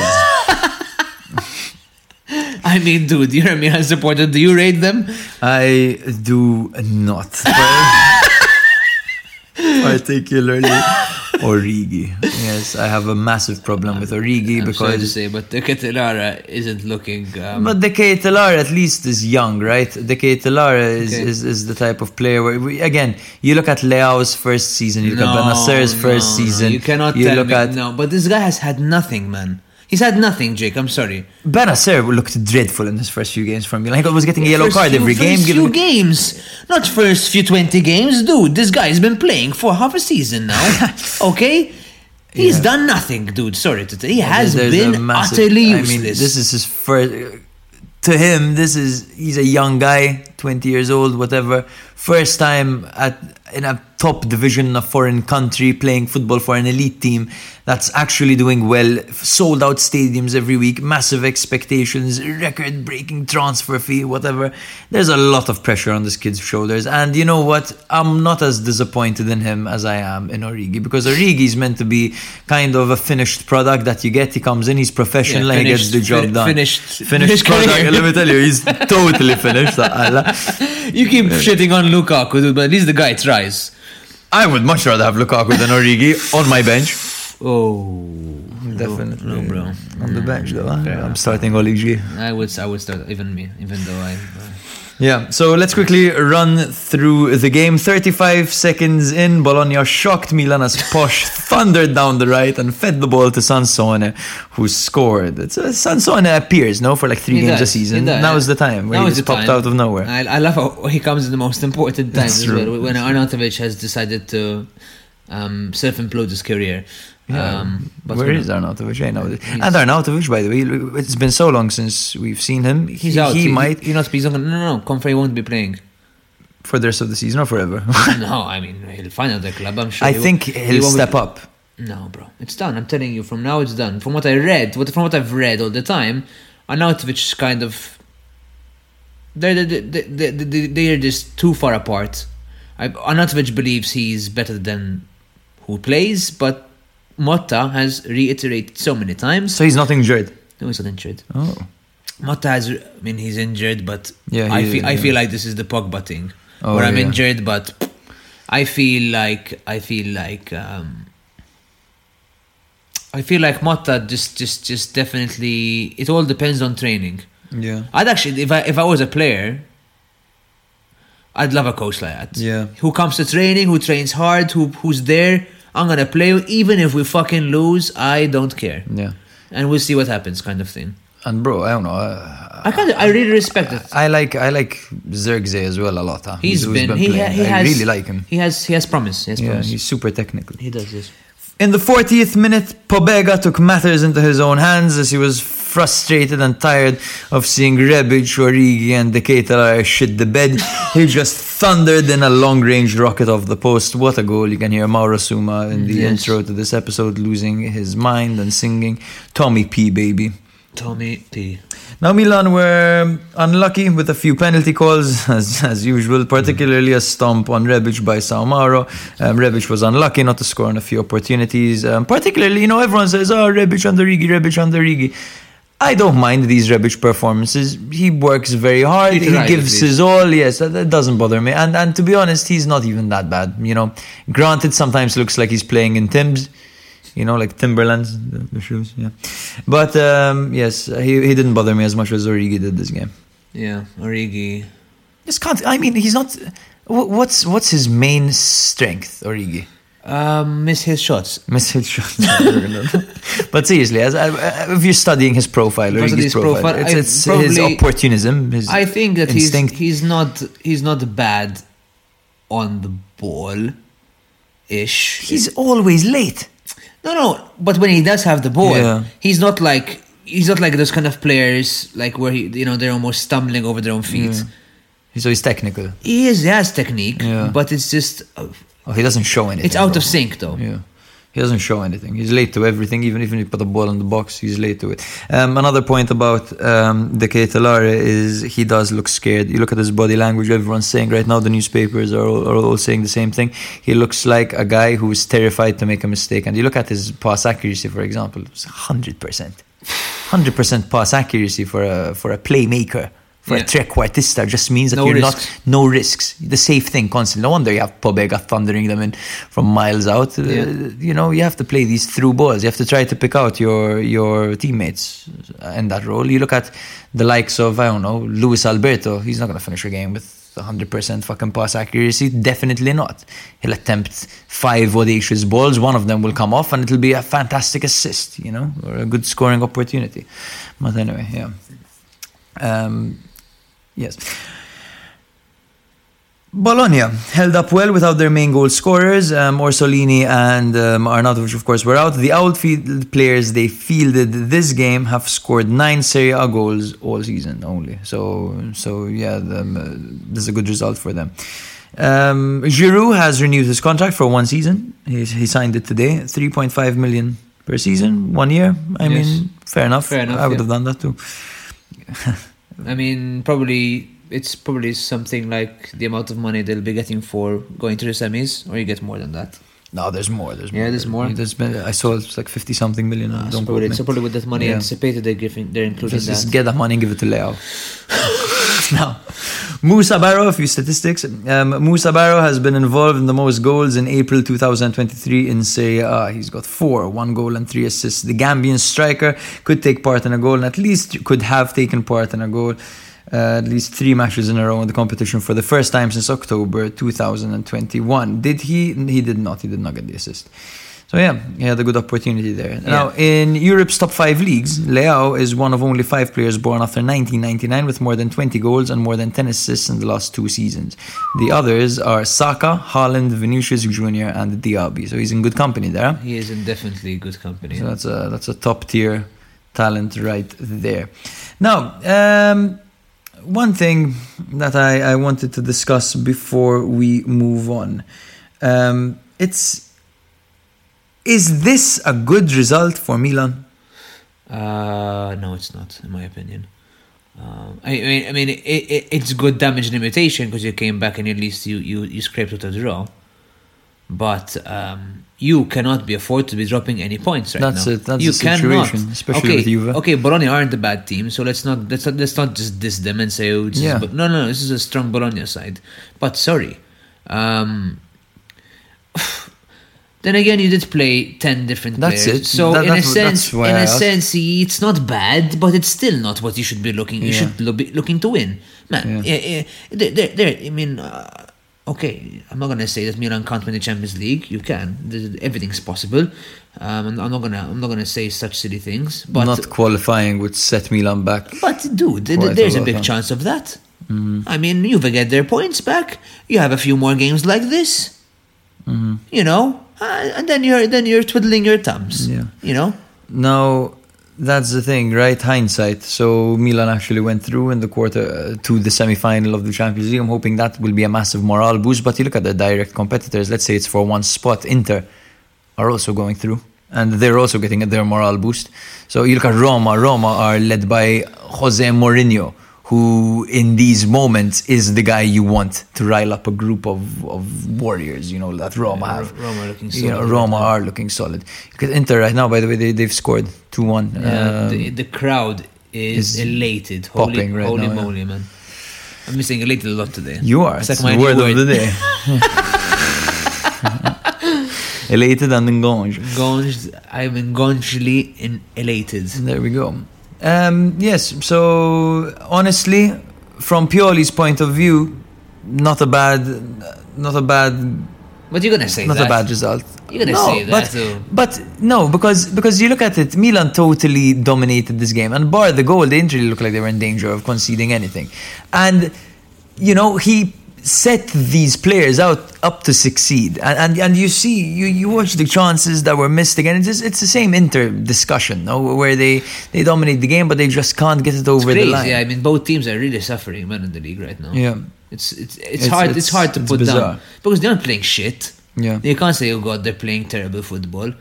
I mean, dude, you're a Milan supporter. Do you rate them?
I do not. Particularly Origi. Yes, I have a massive problem with Origi
I'm sorry to
because.
say, but De Ketelaere isn't looking. Um,
But De Ketelaere at least is young, right? De Ketelaere is,
Okay.
is, is the type of player where, we, again, you look at Leao's first season, you look at Bennacer's first
no,
season.
You cannot
you
tell
look
me,
at
no. But this guy has had nothing, man. He's had nothing, Jake. I'm sorry.
Bennacer looked dreadful in his first few games from Milan. He was getting a yellow
First
card
few-
every game.
First few games, not first few twenty games, dude. This guy's been playing for half a season now. okay, he's
Yeah.
done nothing, dude. Sorry to tell. He has
There's
been
massive-
utterly
I
useless.
mean, this is his first. To him, this is he's a young guy, twenty years old, whatever. First time at in a top division in a foreign country, playing football for an elite team that's actually doing well. Sold out stadiums every week, massive expectations, record-breaking transfer fee, whatever. There's a lot of pressure on this kid's shoulders, and you know what? I'm not as disappointed in him as I am in Origi because Origi is meant to be kind of a finished product that you get. He comes in, he's professional,
Yeah,
and he gets the job
fin-
done.
finished-
finished
finished
product. Let me tell you, he's totally finished.
You keep shitting on Lukaku, but at least the guy tries.
I would much rather have Lukaku than Origi on my bench.
Oh,
Definitely,
no, bro.
On the bench, though. huh? I'm starting Origi.
I would, I would start even me, even though I. Uh,
Yeah, so let's quickly run through the game. 35 seconds in, Bologna shocked Milan as Posch thundered down the right and fed the ball to Sansone, who scored. It's, uh, Sansone appears, no, for like three
He
games a season. Now is the time where
Now
he just popped
time.
out of nowhere.
I, I love how he comes in the most important times as well, when Arnautovic has decided to um, self-implode his career. Um, but
Where is Arnautovic? I know. And Arnautovic, by the way, it's been so long since we've seen him.
He's
he,
out.
He, might
He's not. He's not. gonna- No, no, no. Comfrey won't be playing.
for the rest of the season or forever.
no, I mean he'll find another club. I'm sure.
I
he
think
he
he'll
be-
step up.
No, bro, it's done. I'm telling you, from now it's done. From what I read, what from what I've read all the time, Arnautovic is kind of they're they they they they they're just too far apart. I, Arnautovic believes he's better than who plays, but Motta has reiterated so many times.
So he's not injured.
No, he's not injured.
Oh.
Motta has, I mean, he's injured, but
Yeah,
I feel I
yeah.
feel like this is the Pogba thing,
Oh,
where I'm
yeah.
injured, but I feel like I feel like um, I feel like Motta just just just definitely. It all depends on training.
Yeah.
I'd actually, if I if I was a player, I'd love a coach like that.
Yeah.
Who comes to training, who trains hard, who who's there. I'm gonna play you, even if we fucking lose. I don't care,
Yeah.
and we'll see what happens, kind of thing.
And bro, I don't know. uh,
I kind of, I really respect it.
I like I like Zirkzee as well a lot. Huh?
He's
who's
been, he, ha, he
I
has
really like him.
He has he has promise. He has
Yeah,
promise.
he's super technical.
he does this.
In the 40th minute, Pobega took matters into his own hands as he was frustrated and tired of seeing Rebic, Origi, and Decatur shit the bed. he just thundered in a long range rocket off the post. What a goal! You can hear Mauro Suma in the
Yes.
intro to this episode losing his mind and singing Tommy P, baby.
Tommy T.
Now Milan were unlucky with a few penalty calls as, as usual, particularly a stomp on Rebic by Soumaoro. Um, Rebic was unlucky not to score on a few opportunities. Um, particularly, you know, everyone says, "Oh, Rebic under Rigi, Rebic under Rigi." I don't mind these Rebic performances. He works very hard.
He
He, gives his all. Yes, that, that doesn't bother me. And and to be honest, he's not even that bad. You know, granted, sometimes looks like he's playing in Tim's. You know, like Timberlands, the, the shoes. Yeah, but um, yes, he, he didn't bother me as much as Origi did this game.
Yeah, Origi.
Just can't. I mean, he's not. What's what's his main strength, Origi?
Um, miss his shots.
Miss hit shots. but seriously, as, uh, if you're studying his profile,
Because of
Origi's
his
profile,
profile,
it's,
I
it's his opportunism. His
I think that
instinct.
he's he's not he's not bad on the ball, ish.
he's always late.
No, no. But when he does have the ball,
Yeah.
he's not like he's not like those kind of players like where he you know they're almost stumbling over their own feet.
So he's technical.
He is he has technique,
Yeah.
but it's just uh,
Oh, he doesn't show anything.
it's out
bro.
of sync though.
Yeah. He doesn't show anything. He's late to everything, even if you put a ball in the box, he's late to it. Um, another point about um, De Ketelaere is he does look scared. You look at his body language, everyone's saying right now, the newspapers are all, are all saying the same thing. He looks like a guy who is terrified to make a mistake. And you look at his pass accuracy, for example, it's 100%. 100% pass accuracy for a, for a playmaker. For
Yeah.
a trequartista just means that
No
you're
risks.
not no risks. The safe thing constantly. No wonder you have Pobega thundering them in from miles out. Uh, you know, you have to play these through balls. You have to try to pick out your your teammates in that role. You look at the likes of I don't know Luis Alberto. He's not going to finish a game with 100% fucking pass accuracy. Definitely not. He'll attempt five audacious balls. One of them will come off, and it'll be a fantastic assist. You know, or a good scoring opportunity. But anyway, yeah. Um, yes. Bologna held up well without their main goal scorers. Um, Orsolini and um, Arnautovic, of course, were out. The outfield players they fielded this game have scored nine Serie A goals all season only. So, so yeah, the, uh, this is a good result for them. Um, Giroud has renewed his contract for one season. He, he signed it today, 3.5 million per season, one year. I
Yes.
mean, fair enough.
Fair enough,
I would
yeah.
have done that too.
I mean, probably it's probably something like the amount of money they'll be getting for going to the semis, or you get more than that.
No, there's more. There's more.
Yeah, there's more.
There's been, I saw it's like 50 something million.
Uh, so,
don't
probably, so probably with that money
Yeah.
anticipated, they're giving, they're including
Just,
that.
just get that money and give it to Leao. now, Musa Barrow, a few statistics. Um, Barrow has been involved in the most goals in April 2023 in A. He's got four, one goal and three assists. The Gambian striker could take part in a goal and at least could have taken part in a goal. Uh, at least three matches in a row in the competition for the first time since October 2021. Did he? He did not. He did not get the assist. So yeah, he had a good opportunity there. Now in Europe's top five leagues, Leao is one of only five players born after 1999 with more than 20 goals and more than 10 assists in the last two seasons. The others are Saka, Haaland, Vinicius Junior, and Diaby. So he's in good company there.
he is in definitely good company.
So that's a that's a top tier talent right there. Now, um, one thing that I, I wanted to discuss before we move on, um, it's is this a good result for Milan?
Uh, no, it's not, in my opinion. Um, I, I mean, I mean, it, it, it's good damage limitation because you came back and at least you you, you scraped out a draw. But um, you cannot be afford to be dropping any points right
That's
now.
it, that's
you
the situation, especially
okay,
with Juve.
Okay, Bologna aren't a bad team, so let's not let's not, let's not just diss them and say, oh, this
Yeah.
is, no, no, no, this is a strong Bologna side. But sorry, um, then again, you did play ten different
That's
players.
it.
So
That-
in a sense, in a sense, it's not bad, but it's still not what you should be looking. You
Yeah.
should lo- be looking to win, man.
Yeah.
Yeah. There, there, I mean, uh, okay, I'm not gonna say that Milan can't win the Champions League. You can. Everything's possible. Um, I'm not gonna, I'm not gonna say such silly things. But
Not qualifying would set Milan back.
but dude,
a
there's a
lot,
big chance of that. I mean, Juve get their points back. You have a few more games like this. You know, uh, and then you're then you're twiddling your thumbs.
Yeah.
You know.
Now, that's the thing, right? Hindsight. So Milan actually went through in the quarter uh, to the semi-final of the Champions League. I'm hoping that will be a massive morale boost. But you look at the direct competitors. Let's say it's for one spot. Inter are also going through and they're also getting their morale boost. So you look at Roma. Roma are led by Jose Mourinho, who in these moments is the guy you want to rile up a group of, of warriors. You know that Roma
Yeah,
have.
Roma are looking
You know,
solid
Roma
right
are looking solid. Because Inter right now, by the way, they, they've scored two one.
Yeah, the, um, the crowd is,
is
elated. Holy,
popping right
holy
now, yeah.
moly, man! I'm missing elated a lot today.
you are.
It's
It's
like my
word
new
of the day. Elated and engaged.
Gonged, I'm engongely in elated.
There we go. Um, yes, so honestly, from Pioli's point of view, not a bad, not a bad,
But you're gonna say
not
that.
a bad result.
You're gonna
no,
say that
but. But no, because because you look at it, Milan totally dominated this game, and bar the goal, they didn't really look like they were in danger of conceding anything, and you know he set these players out up to succeed and and, and you see you, you watch the chances that were missed again it's just, it's the same inter discussion no? where they they dominate the game but they just can't get it over the line
Yeah, I mean, both teams are really suffering, man, in the league right now.
Yeah.
It's it's it's,
It's-
hard. It's,
it's-
hard to
it's
put
bizarre.
down because they're not playing shit.
Yeah.
you can't say, "Oh God, they're playing terrible football."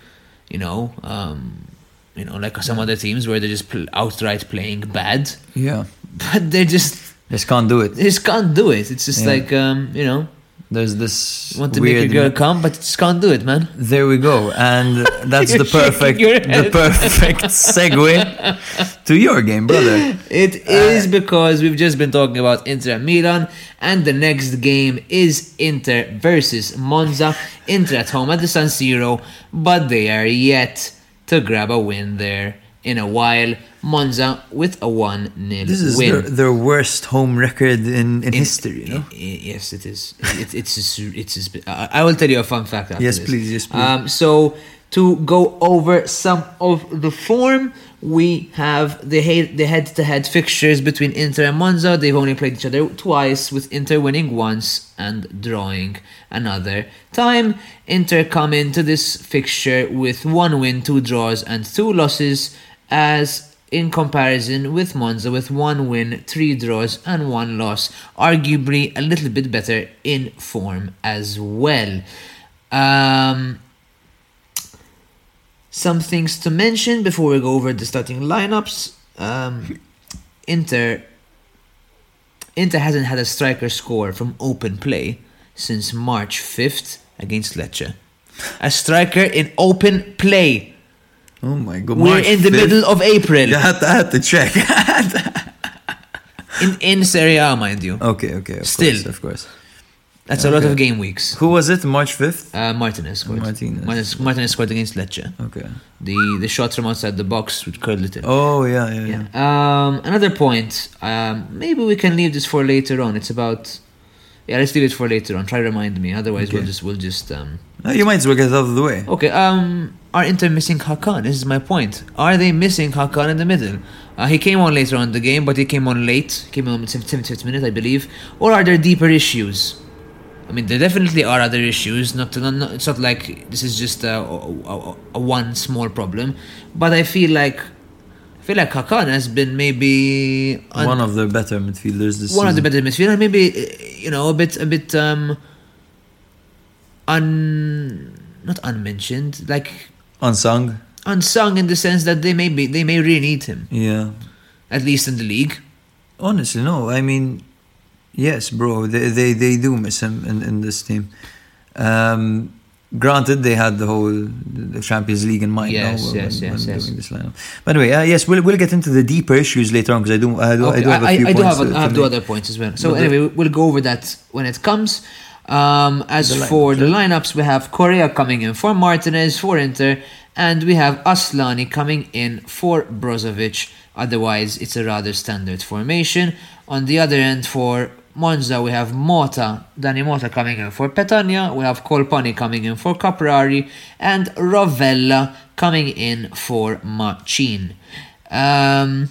You know, um, you know, like some other teams where they're just outright playing bad,
yeah
but they're just
just can't do it
just can't do it. It's just
Yeah.
like um, you know,
there's this
want to
weird
make your girl come, but just can't do it, man.
There we go, and that's the perfect, the perfect segue to your game, brother.
It is because we've just been talking about Inter Milan, and the next game is Inter versus Monza. Inter at home at the San Siro, but they are yet to grab a win there in a while. Monza with a 1 0
This is
win.
their, their worst home record in, in history?
I- I- yes, it is. It, it's just, it's just, I I will tell you a fun fact. After
Yes,
this.
please, yes, please.
Um, so to go over some of the form, we have the head to head fixtures between Inter and Monza. They've only played each other twice, with Inter winning once and drawing another time. Inter come into this fixture with one win, two draws, and two losses, as in comparison with Monza with one win, three draws, and one loss, arguably a little bit better in form as well. Um, some things to mention before we go over the starting lineups. Um, Inter Inter hasn't had a striker score from open play since March 5th against Lecce. A striker in open play.
Oh my god,
We're
March
in the
5th.
middle of April.
I had to, I had to check.
In in Serie A, mind you.
okay, okay, of
Still.
course, of course.
That's a lot
okay.
of game weeks.
Who was it? March fifth.
Uh, Martinez scored.
Martinez.
Martinez, Martinez scored against Lecce.
Okay.
The the shot from outside the box with curled it in.
Oh yeah, yeah, yeah.
Yeah. Um, another point. Um, maybe we can leave this for later on. It's about. Yeah, let's leave it for later on. Try to remind me. Otherwise, we'll just we'll just. Um,
No, you might as well get it out of the way.
okay. Um, are Inter missing Hakan? This is my point. Are they missing Hakan in the middle? Uh, he came on later on in the game, but he came on late. Came on in 75th minute, I believe. Or are there deeper issues? I mean, there definitely are other issues. Not, not, not it's not like this is just a, a, a, a one small problem, but I feel like I feel like Hakan has been maybe
One of the better midfielders this
one of the better midfielders, maybe uh, you know a bit a bit um un not unmentioned, like
unsung.
unsung in the sense that they may be they may really need him
Yeah.
at least in the league.
Honestly, no. I mean, yes, bro. They they, they do miss him in, in this team. Um, granted, they had the whole the Champions League in mind.
Yes,
no,
yes,
when,
yes,
when
yes.
doing this lineup. By the way, uh, yes, we'll we'll get into the deeper issues later on because I do I do, I do have a few
I, do
points.
have, a, I have two other points as well. So
But
anyway, we'll go over that when it comes. Um, as
The
for the lineups, we have Correa coming in for Martinez for Inter, and we have Asllani coming in for Brozovic. Otherwise, it's a rather standard formation. On the other end, for Monza, we have Mota, Dani Mota coming in for Petagna. We have Colpani coming in for Caprari, and Rovella coming in for Machin. Um,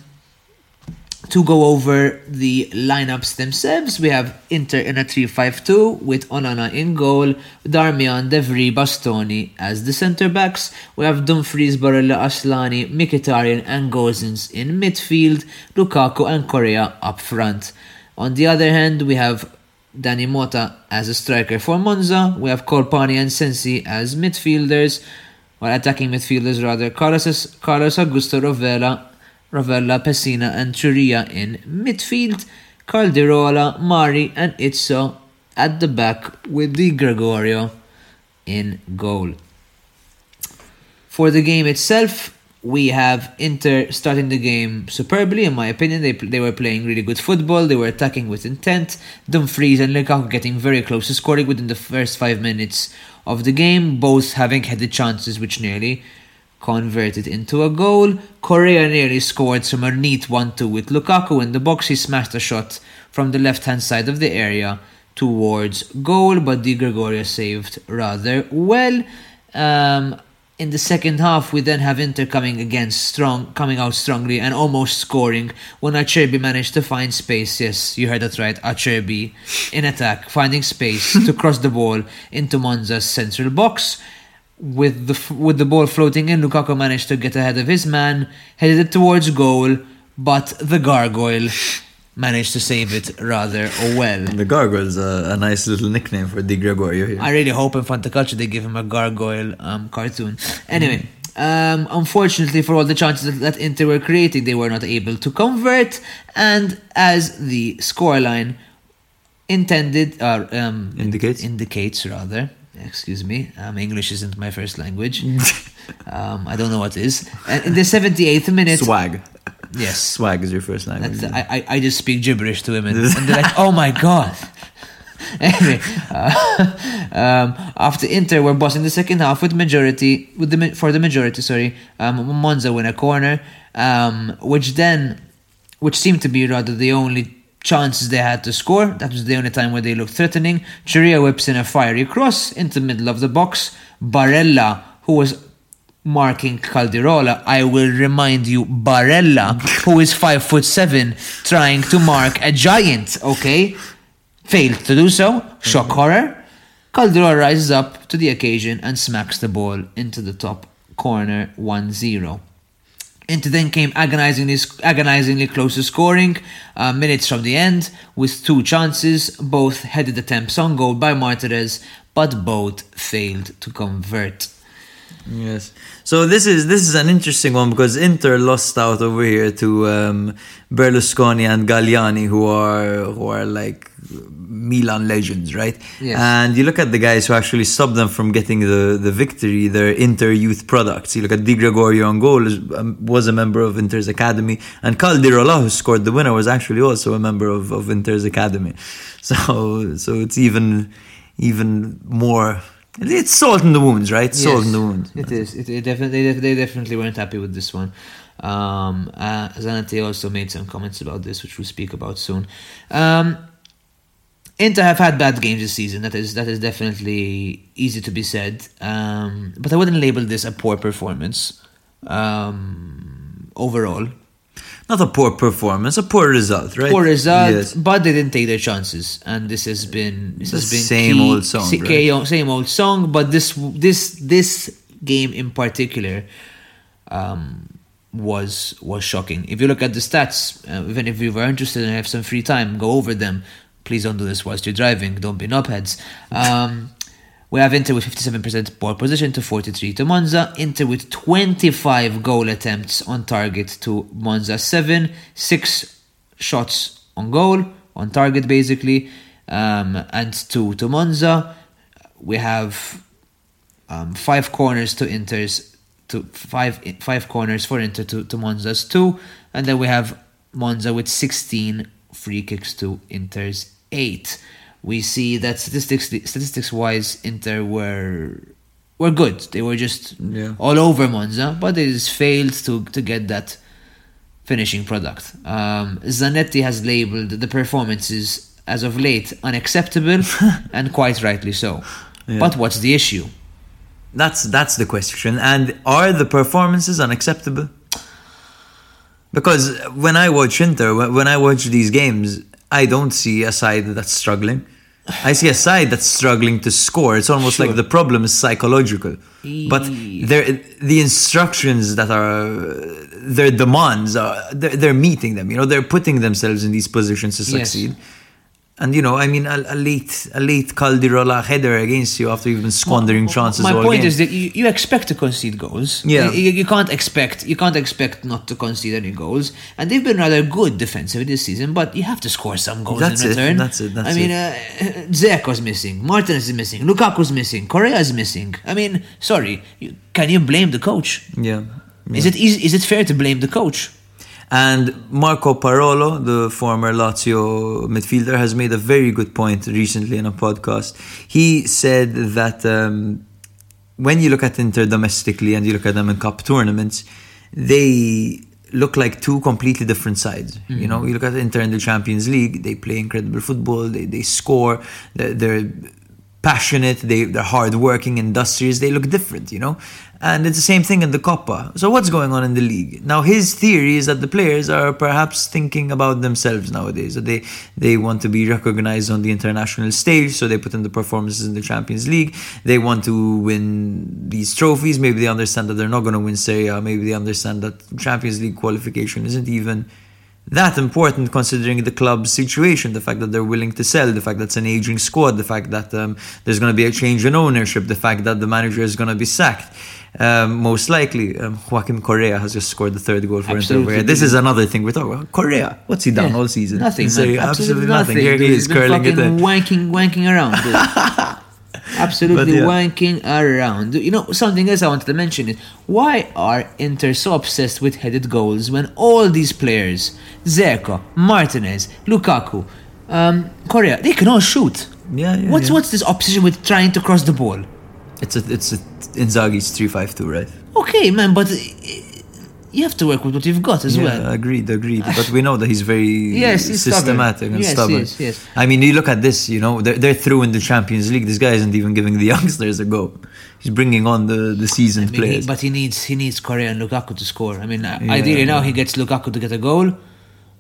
to go over the lineups themselves, we have Inter in a 3-5-2 with Onana in goal, Darmian, De Vrij, Bastoni as the centre backs. We have Dumfries, Barella, Asllani, Mkhitaryan and Gosens in midfield, Lukaku and Correa up front. On the other hand, we have Dani Mota as a striker for Monza. We have Colpani and Sensi as midfielders. while attacking midfielders rather Carlos, Carlos Augusto Rovella, Rovella, Pessina, and Ciurria in midfield, Caldirola, Mari, and Izzo at the back with Di Gregorio in goal. For the game itself, we have Inter starting the game superbly, in my opinion. They, they were playing really good football, they were attacking with intent. Dumfries and Lukaku getting very close to scoring within the first five minutes of the game, both having had the chances which nearly converted into a goal. Correa nearly scored from a neat 1 2 with Lukaku in the box. He smashed a shot from the left hand side of the area towards goal, but Di Gregorio saved rather well. Um, in the second half, we then have Inter coming against strong, coming out strongly and almost scoring when Acerbi managed to find space. Yes, you heard that right. Acerbi in attack, finding space to cross the ball into Monza's central box. With the with the ball floating in, Lukaku managed to get ahead of his man, headed it towards goal, but the gargoyle managed to save it rather well.
The gargoyle's a, a nice little nickname for Di Gregorio here.
I really hope in Fantacalcio they give him a gargoyle um, cartoon. Anyway, um, unfortunately for all the chances that, Inter were creating, they were not able to convert. And as the scoreline intended, or um,
Indicates?
indicates rather. Excuse me, um, English isn't my first language. um, I don't know what is. And in the 78th minute,
Swag.
Yes,
Swag is your first language.
that's, I, I, I just speak gibberish to women. and they're like, oh my god. anyway, uh, um, after Inter were bossing the second half with majority, with the for the majority, sorry, um, Monza win a corner, um, which then, which seemed to be rather the only chances they had to score. That was the only time where they looked threatening. Ciurria whips in a fiery cross into the middle of the box. Barella, who was marking Caldirola, I will remind you, Barella, who is five foot seven, trying to mark a giant, okay? Failed to do so. Shock horror. Caldirola rises up to the occasion and smacks the ball into the top corner 1 0. Into then came agonizingly, agonizingly close to scoring, uh, minutes from the end, with two chances, both headed attempts on goal by Martinez, but both failed to convert.
Yes. So this is this is an interesting one because Inter lost out over here to um, Berlusconi and Galliani, who are who are like Milan legends, right?
Yes.
And you look at the guys who actually stopped them from getting the, the victory. Their Inter youth products. You look at Di Gregorio on goal is, um, was a member of Inter's academy, and Caldirola, who scored the winner, was actually also a member of, of Inter's academy. So so it's even even more. It's salt in the wounds, right? Salt in the wounds.
It is. It, it definitely, they, definitely weren't happy with this one. Um, uh, Zanetti also made some comments about this, which we'll speak about soon. Um, Inter have had bad games this season. That is that is definitely easy to be said. Um, but I wouldn't label this a poor performance um, overall.
Not a poor performance, a poor result, right?
Poor result,
Yes.
but they didn't take their chances, and this has been this
The
has been
same
key-
old song, right?
same old song. But this this this game in particular um, was was shocking. If you look at the stats, uh, even if you were interested and have some free time, go over them. Please don't do this whilst you're driving. Don't be knobheads. Um, we have Inter with 57% ball position to 43 to Monza. Inter with 25 goal attempts on target to Monza 7. 6 shots on goal, on target basically, um, and 2 to Monza. We have um, 5 corners to Inter's to five five corners for Inter to, to Monza's two, and then we have Monza with 16 free kicks to Inter's eight. We see that statistics statistics wise, Inter were were good. They were just
Yeah.
all over Monza, but they just failed to to get that finishing product. Um, Zanetti has labeled the performances as of late unacceptable, and quite rightly so.
Yeah.
But what's the issue?
That's that's the question. And are the performances unacceptable? Because when I watch Inter, when when I watch these games, I don't see a side that's struggling. I see a side that's struggling to score. It's almost like the problem is psychological. But the instructions that are their demands are they're, they're meeting them. You know, they're putting themselves in these positions to
Yes.
And you know, I mean, a, a late, a late Caldirola header against you after you've been squandering chances.
My point
game.
is that you, you expect to concede goals.
Yeah.
You, you can't expect you can't expect not to concede any goals, and they've been rather good defensively this season. But you have to score some goals
That's
in
it,
return.
that's it, that's
I mean, uh, Dzeko's missing, Martinez is missing, Lukaku's missing, Correa's missing. I mean, sorry, you, can you blame the coach?
yeah.
Is it easy, is it fair to blame the coach?
And Marco Parolo, the former Lazio midfielder, has made a very good point recently in a podcast. He said that um, when you look at Inter domestically and you look at them in cup tournaments, they look like two completely different sides. You know, you look at Inter in the Champions League, they play incredible football, they, they score, they're, they're passionate, they, they're hardworking, industrious, they look different, you know? And it's the same thing in the Coppa. So what's going on in the league? Now his theory is that the players are perhaps thinking about themselves nowadays. That they they want to be recognized on the international stage, so they put in the performances in the Champions League. They want to win these trophies. Maybe they understand that they're not going to win Serie A. Maybe they understand that Champions League qualification isn't even that important considering the club's situation, the fact that they're willing to sell, the fact that it's an aging squad, the fact that um, there's going to be a change in ownership, the fact that the manager is going to be sacked. Um, most likely, um, Joaquim Correa has just scored the third goal for
Absolutely.
Inter. This is another thing we're talking about. Correa, what's he done
Yeah.
all season?
Nothing,
saying
Absolutely, nothing.
Here he is curling it in.
wanking, wanking around. Absolutely
But yeah.
wanking around. You know, something else I wanted to mention is why are Inter so obsessed with headed goals when all these players, Dzeko, Martinez, Lukaku, um, Correa, they can all shoot.
Yeah, yeah,
What's
yeah.
what's this obsession with trying to cross the ball?
It's a, it's a, Inzaghi's three five two, right?
Okay, man, but uh, you have to work with what you've got as
Yeah,
well.
agreed, agreed. But we know that he's very
Yes, he's stubborn.
systematic and
Yes,
stubborn.
yes, yes.
I mean, you look at this. You know, they're, they're through in the Champions League. This guy isn't even giving the youngsters a go. He's bringing on the the seasoned
I mean, he-
players.
but he needs he needs Correa and Lukaku to score. I mean, uh ideally now he gets Lukaku to get a goal,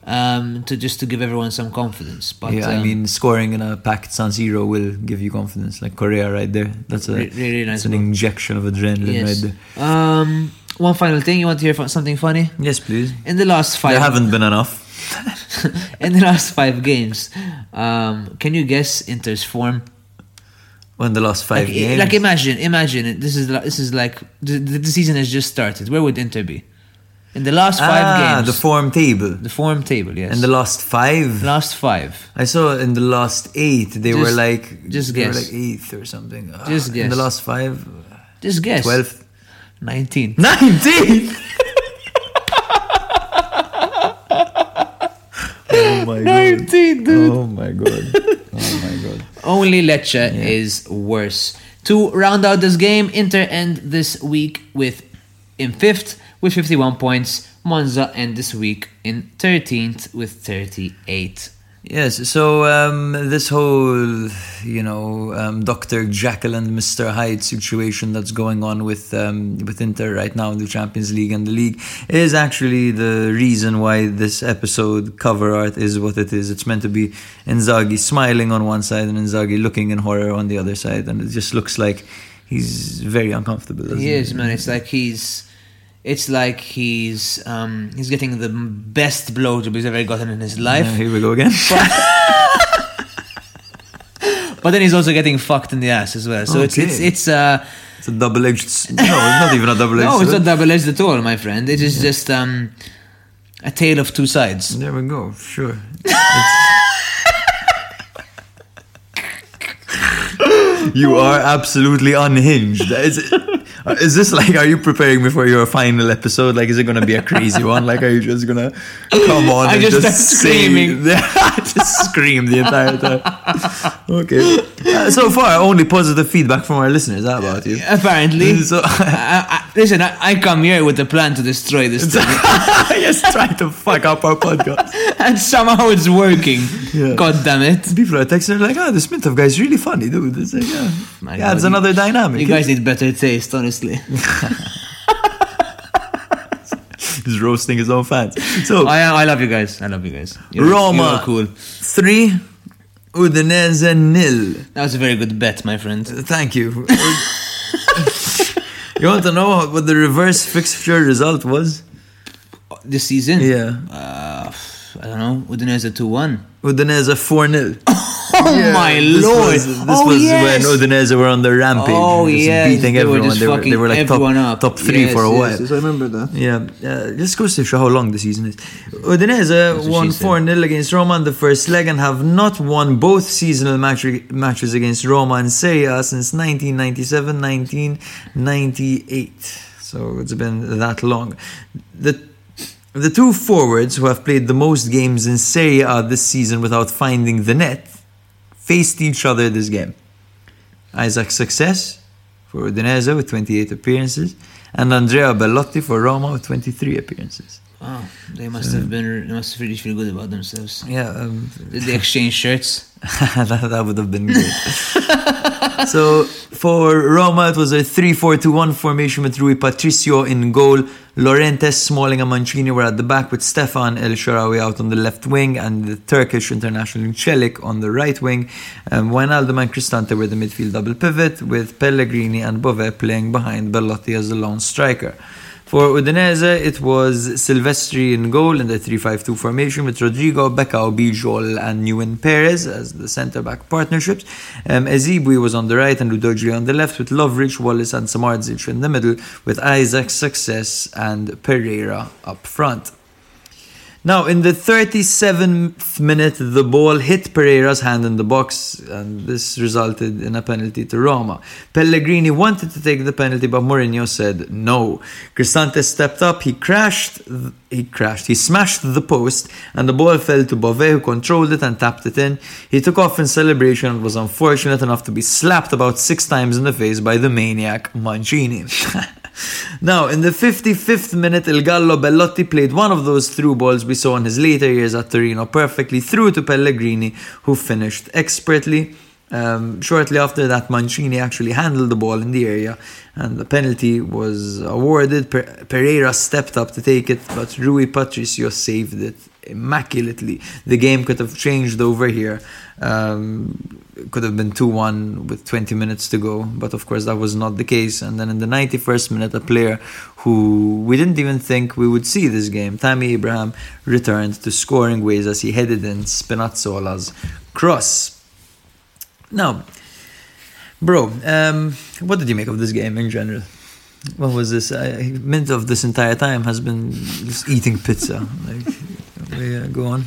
um, to just to give everyone some confidence. But
yeah, I
um,
mean, scoring in a packed San Siro will give you confidence. Like Correa, right there. That's a
Re- really nice
an injection of adrenaline
yes.
right there.
Um, one final thing, you want to hear something funny?
Yes, please.
In the last five,
There haven't been enough.
in the last five games, um, can you guess Inter's form?
When the last five
Like,
games.
like imagine, imagine. This is this is like the, the season has just started. Where would Inter be? In the last five
ah,
games,
the form table.
the form table. Yes,
In the last five.
last five.
I saw in the last eight they were like
just
they were
guess.
like eighth or something. Ah,
Just
In
guess.
the last five,
Just guess.
twelfth,
nineteen.
nineteenth. oh my god!
19, dude.
Oh my god! Oh my god!
Only Lecce is worse. To round out this game, Inter end this week with in fifth with 51 points. Monza end this week in 13th with 38.
Yes, so um, this whole, you know, um, Dr. Jekyll and Mr. Hyde situation that's going on with um, with Inter right now in the Champions League and the league is actually the reason why this episode cover art is what it is. It's meant to be Inzaghi smiling on one side and Inzaghi looking in horror on the other side, and it just looks like he's very uncomfortable.
He is, man. It's like he's. It's like he's um, he's getting the best blowjob he's ever gotten in his life,
Yeah, here we go again.
but then he's also getting fucked in the ass as well. So it's it's
Okay.
it's uh
it's a double-edged. No, it's not even a double-edged.
no, it's not double edged at all, my friend. It is just um a tale of two sides.
There we go. Sure. It's- you are absolutely unhinged. Is, this like? Are you preparing me for your final episode? Like, is it gonna be a crazy one? Like, are you just gonna come on
I
and
just
just,
screaming.
just scream the entire time? Okay. Uh, so far, only positive feedback from our listeners. How about you?
Apparently,
So-
I, I, listen. I, I come here with a plan to destroy this thing,
just trying to fuck up our podcast.
and somehow it's working.
Yeah.
God damn it!
People are texting like, "Ah, the Smith of guy is really funny, dude." It's like, yeah,
My
yeah, it's another dynamic.
You guys need better taste, honestly.
He's roasting his own fans. So
I, I love you guys. I love you guys. You're,
Roma
you're cool.
three, Udinese nil.
That was a very good bet, my friend.
Thank you. You want to know what the reverse fixture result was?
This season,
Yeah,
uh, I don't know. Udinese two one.
Udinese four 0
Oh
Yeah,
my
this
lord!
Was, this
oh
was
yes.
when Udinese were on the rampage.
Oh,
just
yes,
beating
they were
everyone.
just
they, were,
fucking
they were like
everyone
top,
up.
top three
Yes,
for a
yes,
while.
yes, I remember that.
Yeah, uh, this goes to show how long the season is. Udinese won 4 0 against Roma in the first leg and have not won both seasonal match- matches against Roma and Serie A since 1997 1998. So it's been that long. The the two forwards who have played the most games in Serie A this season without finding the net faced each other this game. Isaac Success for Udinese with 28 appearances, and Andrea Belotti for Roma with 23 appearances.
Oh, they must have been. They must really feel good about themselves.
Yeah, um,
Did they exchange shirts?
that, that would have been good. so for Roma, it was a 3 4 2 1 formation with Rui Patricio in goal. Lorentes, Smalling, and Mancini were at the back with Stephan El Shaarawy out on the left wing and the Turkish international Celik on the right wing. Um, Wijnaldum and Cristante were the midfield double pivot with Pellegrini and Bove playing behind Belotti as the lone striker. For Udinese, it was Silvestri in goal in the 3-5-2 formation with Rodrigo, Becao, Bijol and Nehuén Perez as the centre-back partnerships. Um, Ezibui was on the right and Udogie on the left with Lovric, Wallace and Samardzic in the middle with Isaac, Success and Pereira up front. Now, in the 37th minute, the ball hit Pereira's hand in the box, and this resulted in a penalty to Roma. Pellegrini wanted to take the penalty, but Mourinho said no. Cristante stepped up, he crashed, he crashed, he smashed the post, and the ball fell to Bove, who controlled it and tapped it in. He took off in celebration and was unfortunate enough to be slapped about six times in the face by the maniac Mancini. Now, in the 55th minute, Il Gallo Belotti played one of those through balls we saw in his later years at Torino perfectly through to Pellegrini, who finished expertly. Um, shortly after that, Mancini actually handled the ball in the area, and the penalty was awarded. Per- Pereira stepped up to take it, but Rui Patricio saved it immaculately. The game could have changed over here. Um, could have been 2 1 with 20 minutes to go, but of course that was not the case. And then in the 91st minute, a player who we didn't even think we would see this game, Tammy Abraham, returned to scoring ways as he headed in Spinazzola's cross. Now, bro, um, what did you make of this game in general? What was this? I, mint of this entire time has been just eating pizza. Like, yeah, go on.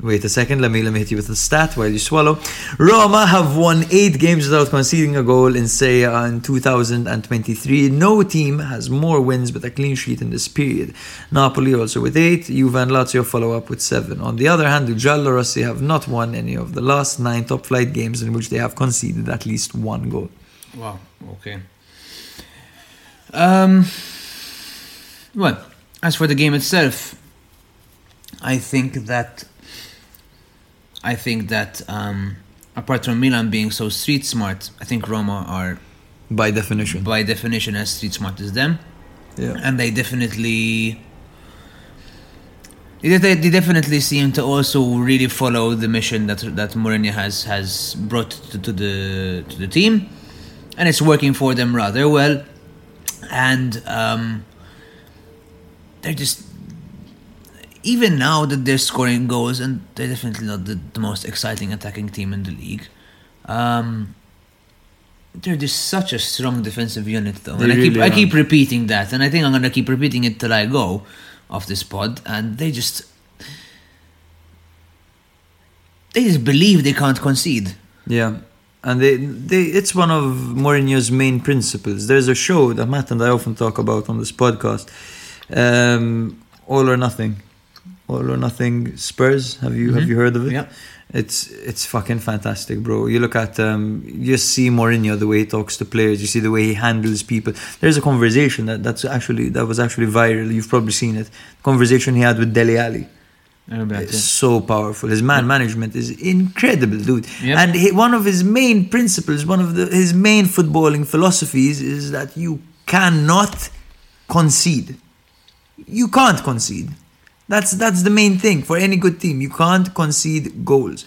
Wait a second, let me let me hit you with a stat while you swallow. Roma have won eight games without conceding a goal in A in 2023. No team has more wins with a clean sheet in this period. Napoli also with eight, Juve and Lazio follow up with seven. On the other hand, the Giallorossi have not won any of the last nine top flight games in which they have conceded at least one goal.
Wow. Okay. Um. Well, as for the game itself, I think that I think that um, apart from Milan being so street smart, I think Roma are
By definition.
by definition as street smart as them,
Yeah.
and they definitely. They, they definitely seem to also really follow the mission that that Mourinho has has brought to, to the to the team, and it's working for them rather well. And um, they're just even now that they're scoring goals, and they're definitely not the, the most exciting attacking team in the league. Um, they're just such a strong defensive unit, though,
They
and I keep
really
I keep repeating that, and I think I'm gonna keep repeating it till I go off this pod, and they just they just believe they can't concede.
Yeah. And they, they, it's one of Mourinho's main principles. There's a show that Matt and I often talk about on this podcast, um, All or Nothing, All or Nothing Spurs. Have you have you heard of it?
Yeah.
It's it's fucking fantastic, bro. You look at um, you see Mourinho the way he talks to players. You see the way he handles people. There's a conversation that that's actually that was actually viral. You've probably seen it. Conversation he had with Dele Alli. It's so powerful. His man management is incredible, dude.
Yep.
And he, one of his main principles, one of the, his main footballing philosophies is that you cannot concede. You can't concede. That's that's the main thing for any good team. You can't concede goals.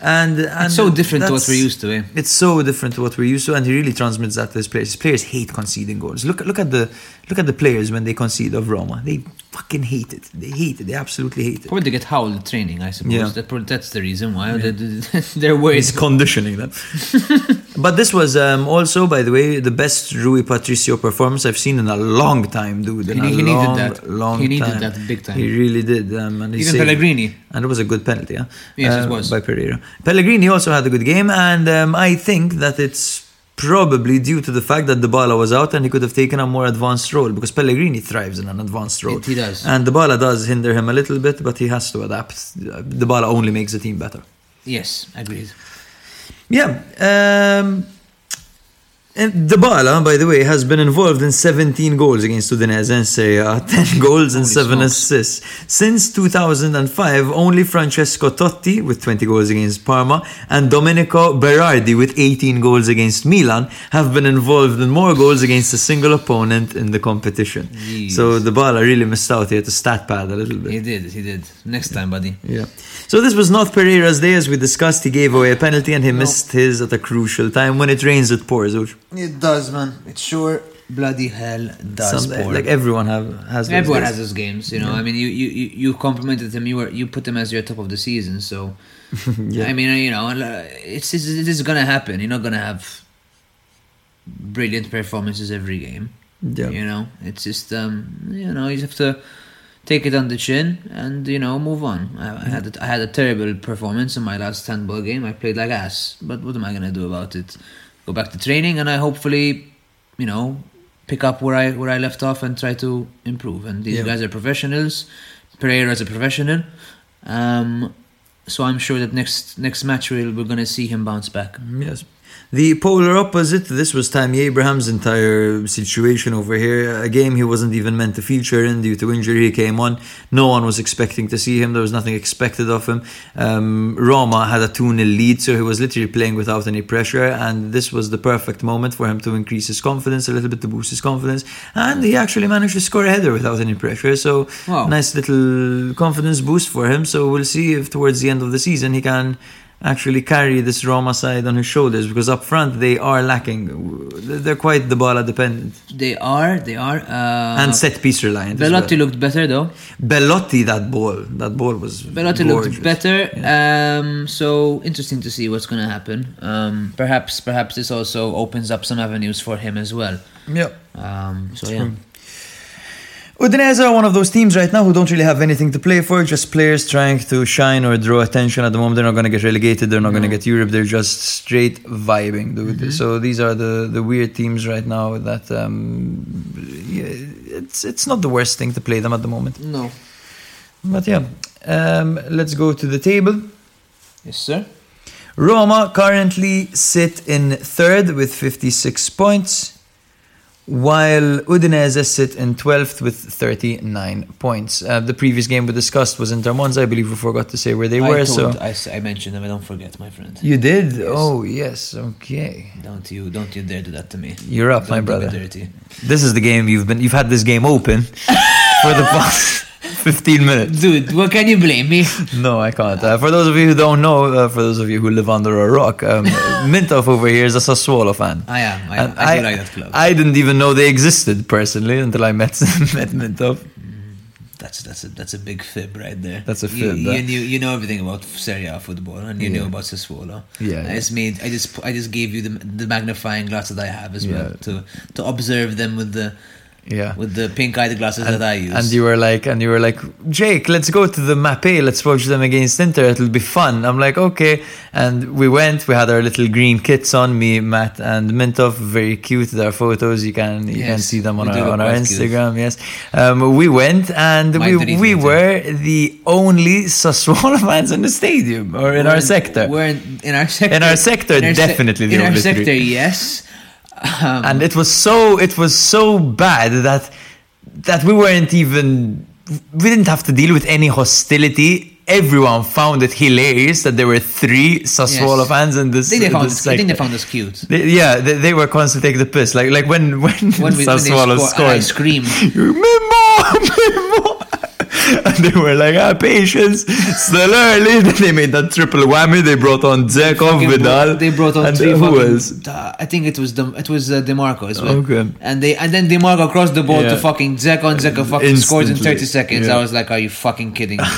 And, and
It's so different to what we're used to, eh?
It's so different to what we're used to, and he really transmits that to his players. His players hate conceding goals. Look, look at the look at the players when they concede of Roma. They fucking hate it. They hate it. They absolutely hate it.
Probably they get howled training, I suppose.
Yeah.
That, that's the reason why. They- they- They're worried.
He's conditioning them. but this was um, also, by the way, the best Rui Patricio performance I've seen in a long time, dude. In
He-
a
he needed
long,
that.
Long
He needed
time.
that big time.
He really did. Um, and
Even
saved-
Pellegrini.
And it was a good penalty, yeah?
Yes, it was.
By Pereira. Pellegrini also had a good game, and um, I think that it's probably due to the fact that Dybala was out and he could have taken a more advanced role because Pellegrini thrives in an advanced role.
He does.
And Dybala does hinder him a little bit, but he has to adapt. Dybala only makes the team better.
Yes, agreed.
Yeah. Um, and Dybala, by the way, has been involved in 17 goals against Udinese and Serie A, 10 goals and 7
smokes.
assists. Since 2005, only Francesco Totti, with 20 goals against Parma, and Domenico Berardi, with 18 goals against Milan, have been involved in more goals against a single opponent in the competition.
Jeez.
So Dybala really missed out here to stat pad a little bit.
He did, he did. Next time, buddy.
Yeah. So this was not Pereira's day, as we discussed. He gave away a penalty and he missed his at a crucial time. When it rains, it pours. Uj.
It does, man. It sure bloody hell does.
Some-
pour.
like everyone have has.
Everyone
days.
has those games, you know. I mean, you, you you complimented him. You were you put him as your top of the season. So,
Yeah.
I mean, you know, uh, it's, it's it is gonna happen. You're not gonna have brilliant performances every game.
Yeah.
You know, it's just um, you know, you have to take it on the chin and you know move on. I, I had a, I had a terrible performance in my last handball game. I played like ass, but what am I gonna do about it? Go back to training and I hopefully, you know, pick up where I where I left off and try to improve. And these
Yeah.
guys are professionals. Pereira's a professional. Um, so I'm sure that next next match we'll, we're gonna see him bounce back.
Yes. The polar opposite, this was Tammy Abraham's entire situation over here. A game he wasn't even meant to feature in due to injury. He came on. No one was expecting to see him. There was nothing expected of him. Um, Roma had a 2 0 lead, so he was literally playing without any pressure. And this was the perfect moment for him to increase his confidence a little bit, to boost his confidence. And he actually managed to score a header without any pressure. So,
Wow.
nice little confidence boost for him. So, we'll see if towards the end of the season he can actually carry this Roma side on his shoulders because up front they are lacking. They're quite the ball dependent
They are, they are. Uh,
and set piece reliant. as
Belotti
well.
looked better though.
Belotti, that ball, that ball was
Belotti
gorgeous.
looked better. Um, so interesting to see what's going to happen. Um, perhaps, perhaps this also opens up some avenues for him as well.
Yeah.
Um, so yeah,
Udinese are one of those teams right now who don't really have anything to play for, just players trying to shine or draw attention. At the moment, they're not going to get relegated, they're not going to get Europe, they're just straight vibing, dude. So these are the, the weird teams right now that um, it's it's not the worst thing to play them at the moment.
no,
But yeah, um, let's go to the table.
yes sir.
Roma currently sit in third with 56 points, while Udinese sit in 12th with 39 points. Uh, the previous game we discussed was Inter Monza. I believe we forgot to say where they were.
I,
so
I, I, I mentioned them. I don't forget, my friend.
you did? Oh yes, okay.
Don't you, don't you dare do that to me.
You're up, my
Don't do me
brother. This is the game you've been. You've had this game open for the past 15 minutes.
Dude, what can you blame me?
No, I can't. Uh, for those of you who don't know, uh, for those of you who live under a rock, um, Mintoff over here is a Sassuolo fan.
I am. I,
And
I, do like that club.
I didn't even know they existed personally until I met met Mintoff.
That's that's a that's a big fib right there.
That's a
You,
fib,
you,
huh?
knew you know everything about Serie A football, and you
Yeah.
knew about Sassuolo.
Yeah,
I
yeah.
just made I just I just gave you the the magnifying glass that I have as well to to observe them with the
Yeah.
with the pink eyed glasses that I use.
And you were like, and you were like, Jake, let's go to the Mapei, let's watch them against Inter, it'll be fun. I'm like, okay. And we went, we had our little green kits on, me, Matt, and Mintoff, very cute. Their photos, you can you can see them on our, on our
quite cute.
Instagram, yes. Um, we went and we, we were the only Sassuolo fans in the stadium or in our
We're
sector.
We're in, in our sector.
In our sector,
in our
definitely the
in our sector, yes. Um,
and it was so it was so bad that that we weren't even we didn't have to deal with any hostility everyone found it hilarious that there were three Sassuolo
Yes.
fans in this
I think they found
this
think they found us cute.
They- yeah they, they were constantly taking the piss like like when when,
When, we, when
Sassuolo
score, and I screamed.
And they were like, ah, patience, still early. Then they made that triple whammy. They brought on Zekov, Vidal.
bro- They brought on
and
three
who else?
I think it was the it was uh, Dimarco as well.
Okay.
And they and then Dimarco crossed the ball to
Yeah.
fucking Dzeko and Dzeko fucking scores in thirty seconds.
Yeah.
I was like, are you fucking kidding me?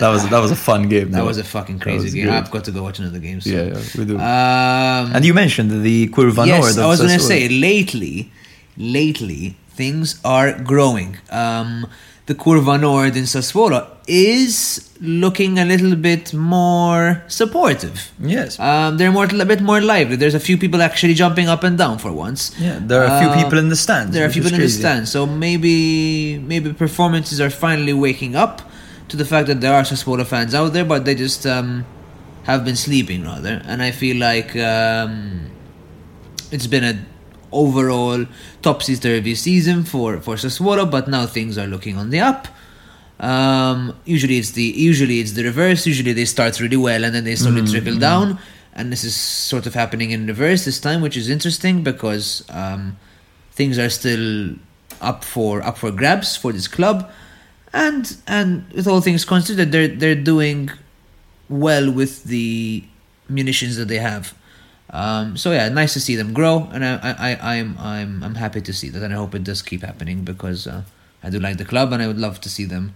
That was that was a fun game.
That
though.
was a fucking crazy game.
good.
I've got to go watch another game. So.
Yeah, yeah, we do.
Um,
and you mentioned the Curva
yes. I was going to say lately, lately things are growing. Um, the Curva Nord in Sassuolo is looking a little bit more supportive.
Yes.
Um, they're more a bit more lively. There's a few people actually jumping up and down for once.
Yeah, there are a few
Uh,
people in the stands.
There are a few people in the stands, so maybe maybe performances are finally waking up to the fact that there are Sassuolo fans out there, but they just um, have been sleeping rather. And I feel like um, it's been a overall topsy turvy season for for Sassuolo, but now things are looking on the up. Um, usually it's the usually it's the reverse. Usually they start really well and then they slowly trickle down. And this is sort of happening in reverse this time, which is interesting because um, things are still up for up for grabs for this club, and and with all things considered, they're they're doing well with the munitions that they have. Um, so yeah, nice to see them grow, and I, I, I I'm I'm I'm happy to see that, and I hope it does keep happening because uh, I do like the club, and I would love to see them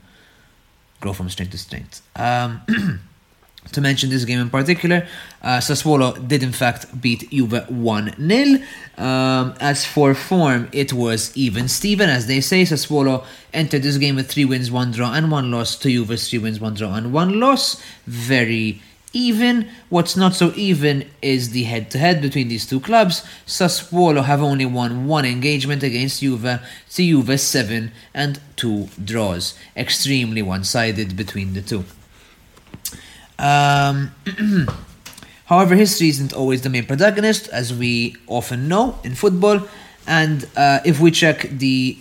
grow from strength to strength. Um, to mention this game in particular, uh, Sassuolo did in fact beat Juve 1 0. Um, as for form, it was even Steven, as they say. Sassuolo entered this game with 3 wins, 1 draw, and 1 loss to Juve's 3 wins, 1 draw, and 1 loss. Very even. What's not so even is the head to head between these two clubs. Sassuolo have only won one engagement against Juve, to Juve 7 and 2 draws. Extremely one sided between the two. Um, however, history isn't always the main protagonist, as we often know in football. And uh, if we check the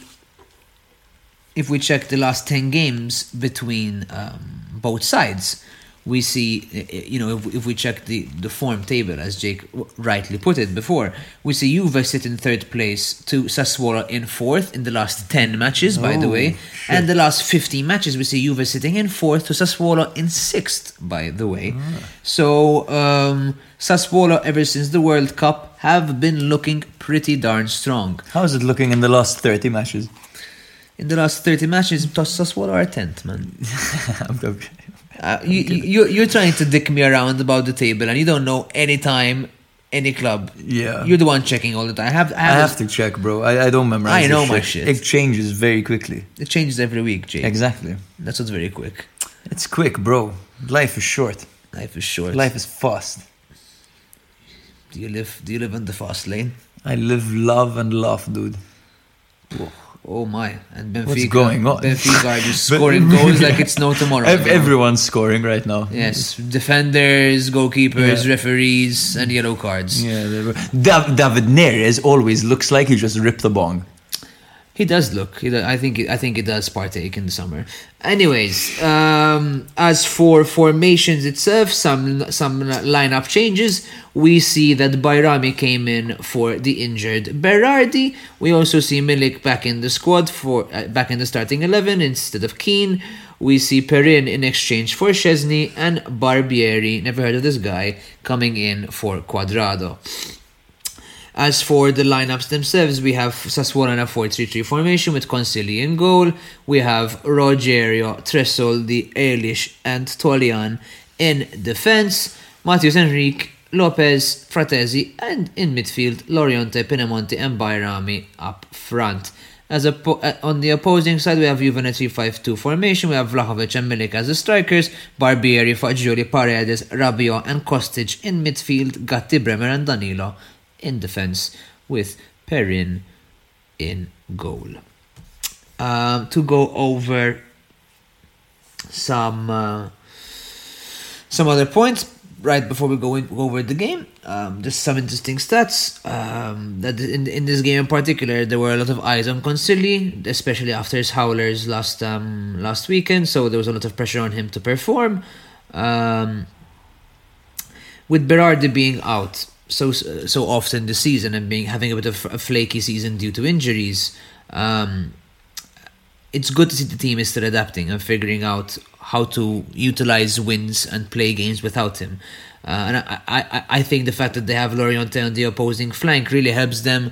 if we check the last ten games between um, both sides, we see you know if, if we check the the form table, as Jake rightly put it before, we see Juve sit in third place to Sassuolo in fourth in the last ten matches. by the
Oh,
way, and the last 15 matches, we see Juve sitting in fourth to Sassuolo in sixth, by the way. So, um, Sassuolo, ever since the World Cup, have been looking pretty darn strong.
How is it looking in the last 30 matches?
In the last 30 matches, Sassuolo are 10th, man.
Okay.
Uh, you, you, you're trying to dick me around about the table, and you don't know any time, any club.
Yeah.
You're the one checking all the time. I have, I
I
have,
have to check, bro. I, I don't memorize
I know
this
my shit.
It changes very quickly.
It changes every week, Jake.
Exactly.
That's what's very quick.
It's quick, bro. Life is short.
Life is short.
Life is fast.
Do you live? Do you live in the fast lane?
I live, love, and laugh, dude.
Oh my! And Benfica,
What's going on?
Benfica are just scoring goals like it's no tomorrow.
Ev- everyone's scoring right now.
yes, defenders, goalkeepers,
Yeah.
referees, and yellow cards.
Yeah, Dav- David Neres always looks like he just ripped the bong.
He does look. He I think. I think it does partake in the summer. Anyways, um, as for formations itself, some some lineup changes. We see that Bajrami came in for the injured Berardi. We also see Milik back in the squad for uh, back in the starting eleven instead of Kean. We see Perin in exchange for Szczesny and Barbieri. Never heard of this guy coming in for Cuadrado. As for the lineups themselves, we have Sassuolo in a 4-3-3 formation with Consigli in goal. We have Rogerio, Tressoldi, Erlić, and Toljan in defense. Matheus Henrique, Lopez, Fratesi, and in midfield, Laurienté, Pinamonti, and Bajrami up front. As a uh, on the opposing side, we have Juve in a 3-5-2 formation. We have Vlahovic and Milik as the strikers, Barbieri, Fagioli, Paredes, Rabiot, and Kostic in midfield, Gatti, Bremer, and Danilo in defense, with Perin in goal. Um, to go over some uh, some other points right before we go, in, go over the game. Um, just some interesting stats. Um, that in in this game in particular, there were a lot of eyes on Consigli, especially after his howlers last um, last weekend. So there was a lot of pressure on him to perform. Um, with Berardi being out so so often this season and being having a bit of a flaky season due to injuries, um, it's good to see the team is still adapting and figuring out how to utilize wins and play games without him. Uh, and I, I, I think the fact that they have Laurienté on the opposing flank really helps them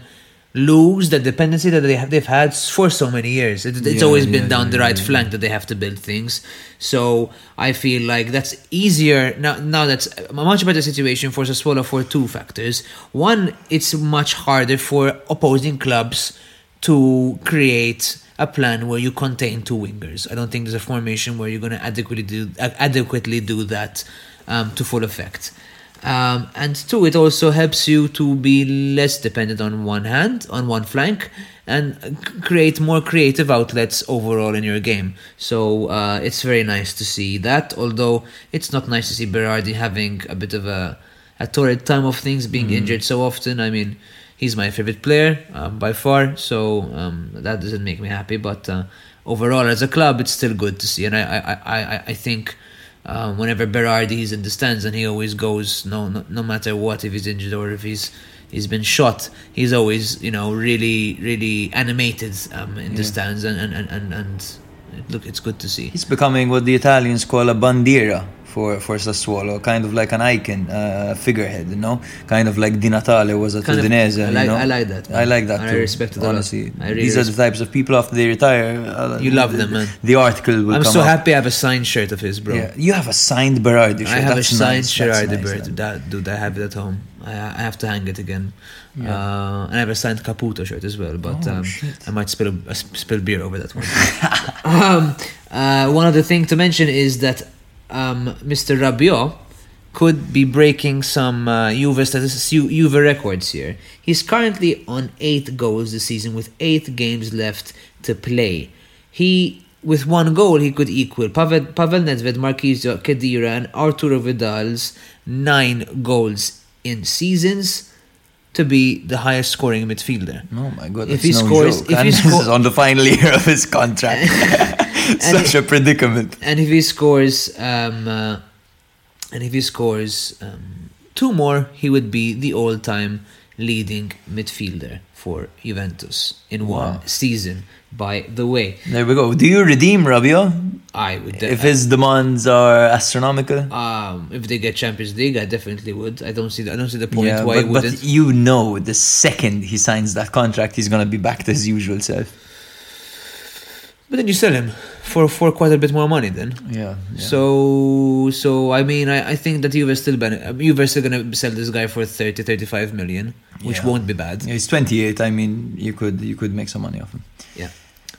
lose the dependency that they have they've had for so many years. It, it's
Yeah,
always been
yeah,
down
yeah,
the right flank that they have to build things. So I feel like that's easier now. Now that's a much better situation for Sassuolo for two factors. One, it's much harder for opposing clubs to create a plan where you contain two wingers. I don't think there's a formation where you're going to adequately do adequately do that um, to full effect. Um, and two, it also helps you to be less dependent on one hand, on one flank, and create more creative outlets overall in your game. So uh, it's very nice to see that. Although it's not nice to see Berardi having a bit of a a torrid time of things, being injured so often. I mean, he's my favorite player um, by far, so um, that doesn't make me happy. But uh, overall, as a club, it's still good to see, and I I, I, I think. Um, whenever Berardi is in the stands and he always goes no, no no matter what if he's injured or if he's he's been shot he's always you know really really animated um, in the stands and and, and, and and look it's good to see.
He's becoming what the Italians call a bandiera for, for Sassuolo, kind of like an icon, uh, figurehead, you know? Kind of like Di Natale was at
Kind of-
Udinese,
I
you
like-
know?
I like that,
I like that
I
too.
respect it a
honestly.
I really
These are the types of people after they retire. Uh,
You love them, man.
The article will
I'm so
up.
happy I have a signed shirt of his bro
Yeah, you have a signed Berardi shirt.
I have
That's
a signed
nice.
shirt
nice.
That dude, I have it at home. I, I have to hang it again. Uh, and I have a signed Caputo shirt as well, but
Oh,
um. I might spill a, spill beer over that one. um, uh, one other thing to mention is that um, Mr. Rabiot could be breaking some uh, Juve statistics, Ju- Juve records here. He's currently on eight goals this season with eight games left to play. He, with one goal, he could equal Pavel, Pavel Nedved, Marchisio Khedira, and Arturo Vidal's nine goals in seasons to be the highest scoring midfielder.
Oh my god,
If he
no
scores-
joke.
if
and
he
this is on the final year of his contract. Such a predicament.
and if he scores um, uh, and if he scores um, two more he would be the all-time leading midfielder for Juventus in one
Wow.
season by the way
There we go. Do you redeem Rabiot?
I would
If his demands are astronomical?
um, if they get Champions League I definitely would I don't see the, I don't see the point
Yeah,
why
but,
he wouldn't
but you know the second he signs that contract, he's gonna be back to his usual self.
But then you sell him for for quite a bit more money then
Yeah.
So, so I mean, I, I think that Juve still ben- uh, Juve still gonna sell this guy for 30, 35 million, which
Yeah.
won't be bad.
Yeah, he's 28. I mean, you could you could make some money off him.
Yeah.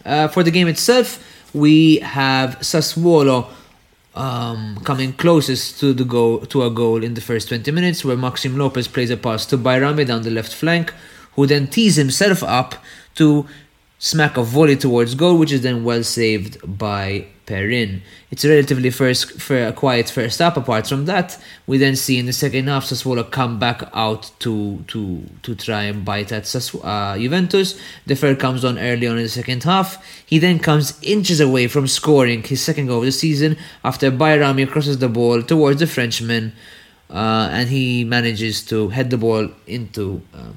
Uh, for the game itself, we have Sassuolo um, coming closest to the goal to a goal in the first 20 minutes, where Maxime Lopez plays a pass to Bajrami down the left flank, who then tees himself up to smack a volley towards goal, which is then well saved by Perin. It's a relatively first, a quiet first up. Apart from that, we then see in the second half Sassuolo come back out to to to try and bite at Sassu- uh, Juventus. Defrel comes on early on in the second half. He then comes inches away from scoring his second goal of the season after Bajrami crosses the ball towards the Frenchman, uh, and he manages to head the ball into. Um,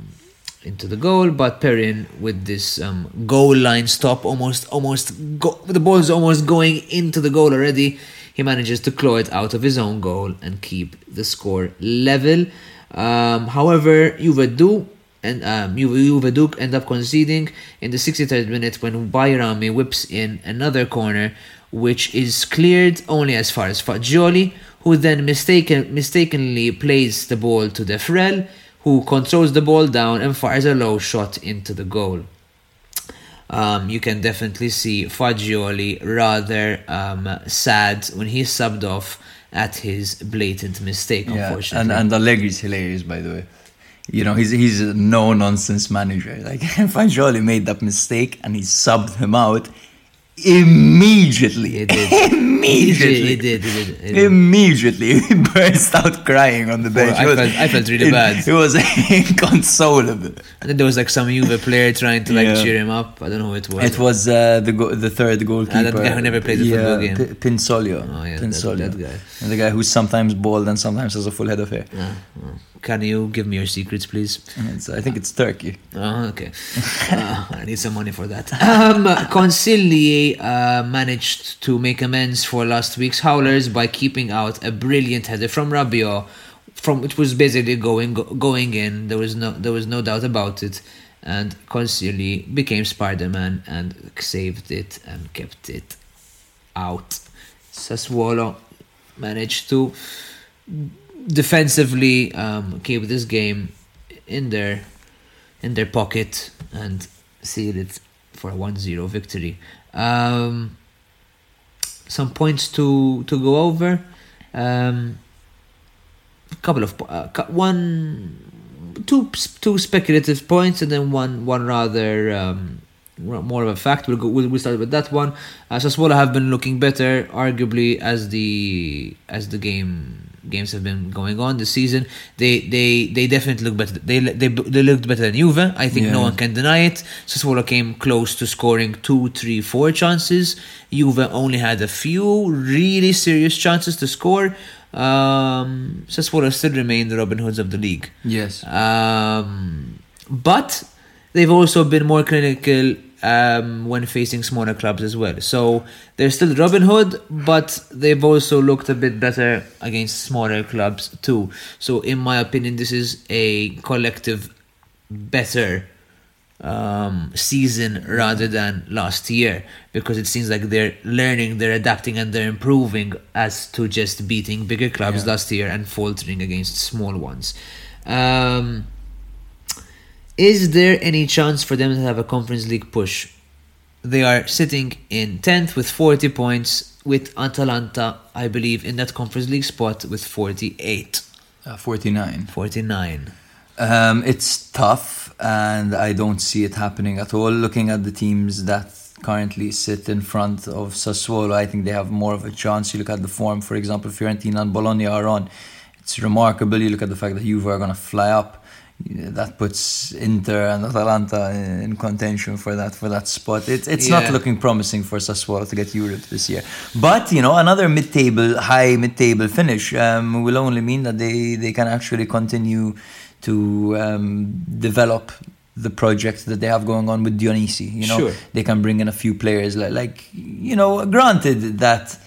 into the goal, but Perin with this um, goal line stop, almost, almost, go- the ball is almost going into the goal already. He manages to claw it out of his own goal and keep the score level. Um, however, Juve do and um, Juve, end up conceding in the 63rd minute when Bajrami whips in another corner, which is cleared only as far as Fagioli, who then mistaken, mistakenly plays the ball to Defrel, who controls the ball down and fires a low shot into the goal. Um, you can definitely see Fagioli rather um, sad when he's subbed off at his blatant mistake,
Yeah, and
unfortunately.
and Allegri's hilarious, by the way. You know, he's he's a no nonsense manager. Like Fagioli made that mistake and he subbed him out immediately. Immediately.
He did, he did, he did.
Immediately, he burst out crying on the oh, bench.
I
was-
felt- I felt really
it-
bad.
It was inconsolable.
And then there was like some Juve player trying to like
Yeah.
cheer him up. I don't know who it was.
It was uh, the go- the third goalkeeper.
Ah, guy who never played a
yeah,
football game.
P- Pinsoglio.
Oh, yeah, that-
Pinsoglio.
that guy.
And the guy who's sometimes bald and sometimes has a full head of hair.
Yeah, yeah. Can you give me your secrets, please?
I think it's Turkey.
Oh, okay. Uh, I need some money for that. Um, Consigliere uh, managed to make amends for last week's howlers by keeping out a brilliant header from Rabiot. From it was basically going go, going in. There was no there was no doubt about it, and Consigliere became Spider Man and saved it and kept it out. Sassuolo managed to defensively um, keep this game in their in their pocket and seal it for a 1-0 victory. Um, some points to to go over. Um, a couple of uh, one two two speculative points and then one one rather um, more of a fact. We'll go. We'll, we'll start with that one. Uh, Sassuolo have been looking better, arguably as the as the game games have been going on this season. They they they definitely look better. They they they looked better than Juve. I think no one can deny it. Sassuolo came close to scoring two, three, four chances. Juve only had a few really serious chances to score. Um, Sassuolo still remain the Robin Hoods of the league.
Yes.
Um, but they've also been more clinical um, when facing smaller clubs as well. So they're still Robin Hood, but they've also looked a bit better against smaller clubs too. So in my opinion, this is a collective better um, season rather than last year because it seems like they're learning, they're adapting, and they're improving as to just beating bigger clubs
Yeah.
last year and faltering against small ones. Um, is there any chance for them to have a Conference League push? They are sitting in 10th with 40 points, with Atalanta, I believe, in that Conference League spot with 48.
Uh, 49.
49.
Um, it's tough, and I don't see it happening at all. Looking at the teams that currently sit in front of Sassuolo, I think they have more of a chance. You look at the form, for example, Fiorentina and Bologna are on. It's remarkable. You look at the fact that Juve are going to fly up. That puts Inter and Atalanta in contention for that for that spot. It's it's
Yeah.
not looking promising for Sassuolo to get Europe this year. But you know, another mid-table, high mid-table finish um, will only mean that they they can actually continue to um, develop the project that they have going on with Dionisi. You know,
Sure.
they can bring in a few players like, like you know, granted that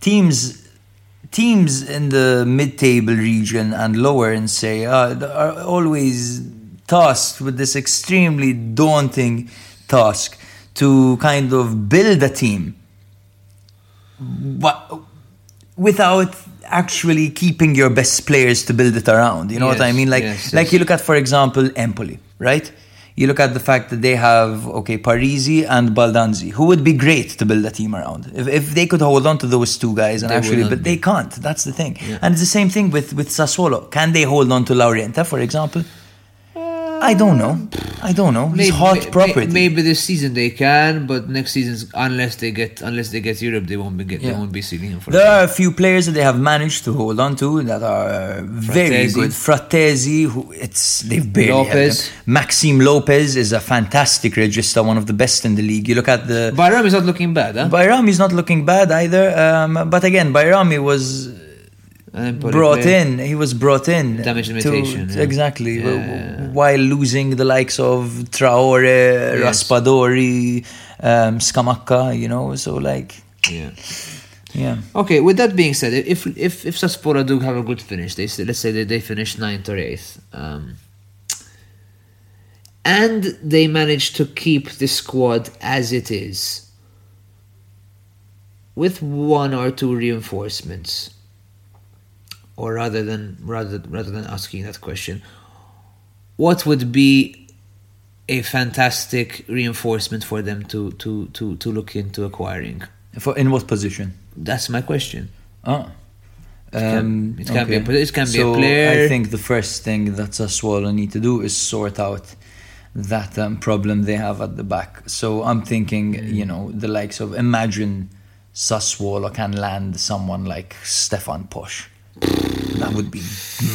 teams teams in the mid-table region and lower in say are always tasked with this extremely daunting task to kind of build a team. But without actually keeping your best players to build it around. You know what i mean? Like
yes,
like
yes.
you look at for example empoli right you look at the fact that they have okay parisi and baldanzi who would be great to build a team around? If, if they could hold on to those two guys and
They
actually but they can't. That's the thing. And it's the same thing with with sassuolo. Can they hold on to laurienta for example i don't know i don't know he's hot
may-
property
Maybe this season they can, but next season, unless they get unless they get Europe, they won't be get, they won't be sealing him for.
There are a few players that they have managed to hold on to that are uh, very good. Frattesi, who it's they've barely
Lopez.
Maxime Lopez is a fantastic regista, one of the best in the league. You look at the
Bayram is not looking bad, huh?
Bajrami's not looking bad either. Um, but again, Bajrami was brought in. He was brought in
Damage
to-
limitation, yeah.
exactly
Yeah,
w-
yeah, yeah.
while losing the likes of Traore,
Yes.
Raspadori, um, Scamacca. You know, so like
Yeah.
yeah.
Okay. With that being said, if if if Sassuolo do have a good finish, they say, let's say that they finish ninth or eighth, um, and they manage to keep the squad as it is, with one or two reinforcements, or rather than rather rather than asking that question, what would be a fantastic reinforcement for them to to to to look into acquiring?
For in what position?
That's my question.
Oh.
can- it can be a-
okay.
it can be a
So
player.
I think the first thing that Sassuolo need to do is sort out that um, problem they have at the back. So I'm thinking,
Mm.
you know, the likes of imagine Sassuolo can land someone like Stefan Posch. That would be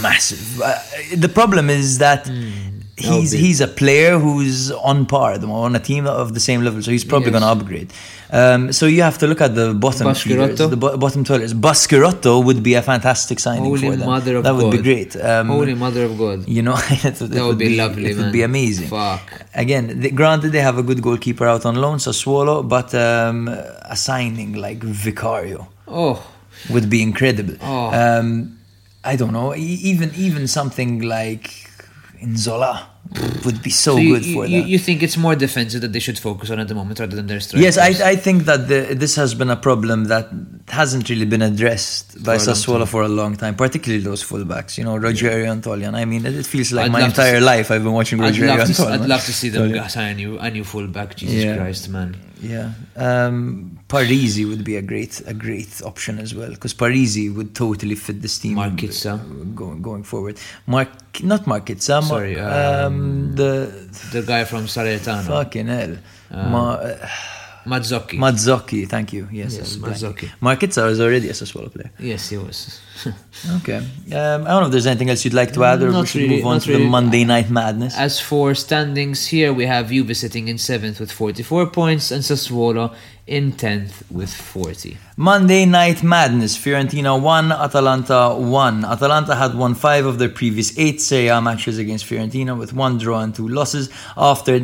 massive. Uh, the problem is that
Mm.
he's
be-
he's a player who's on par on a team of the same level, so he's probably
Yes.
going to upgrade. Um, so you have to look at the bottom
Baschirotto?
feeders, the bo- bottom toilers. Baschirotto would be a fantastic signing
Holy
for them.
mother of
that would be
God.
great. Um,
Holy mother of God.
you know, it, would- it
That would be lovely,
It
man.
would be amazing.
Fuck.
Again, they, granted they have a good goalkeeper out on loan, so swallow, but um, a signing like Vicario
Oh,
would be incredible.
Oh.
Um, I don't know, even even something like Nzola would be so,
you,
good for
you,
them.
you think it's more defensive that they should focus on at the moment rather than their strength?
Yes, I, I think that the, this has been a problem that hasn't really been addressed by
For
Sassuolo for a long time, particularly those fullbacks. You know, Rogerio and Toljan. I mean, it, it feels like
I'd
my entire life I've been watching
I'd
Rogerio
love,
and
to. I'd love to see them
Toljan.
sign a new, a new fullback. Jesus
Yeah.
Christ, man.
Yeah, um, Parisi would be a great a great option as well because Parisi would totally fit this team.
Marchizza.
going going forward. Mark, not Marchizza. Mar-
Sorry,
um, the
The guy from Salernitana,
fucking hell,
Um,
Ma-
Mazzocchi.
Mazzocchi. Thank you. Yes,
Yes. Mazzocchi.
Marchizza is already a Sassuolo player.
yes, he was.
Okay. Um, I don't know if there's anything else you'd like to add, or we
Not
should
really,
move on to the. Monday Night Madness.
As for standings here, we have Juve sitting in seventh with 44 points and Sassuolo in 10th with 40.
Monday Night Madness. Fiorentina 1, Atalanta 1. Atalanta had won five of their previous eight Serie A matches against Fiorentina with one draw and two losses after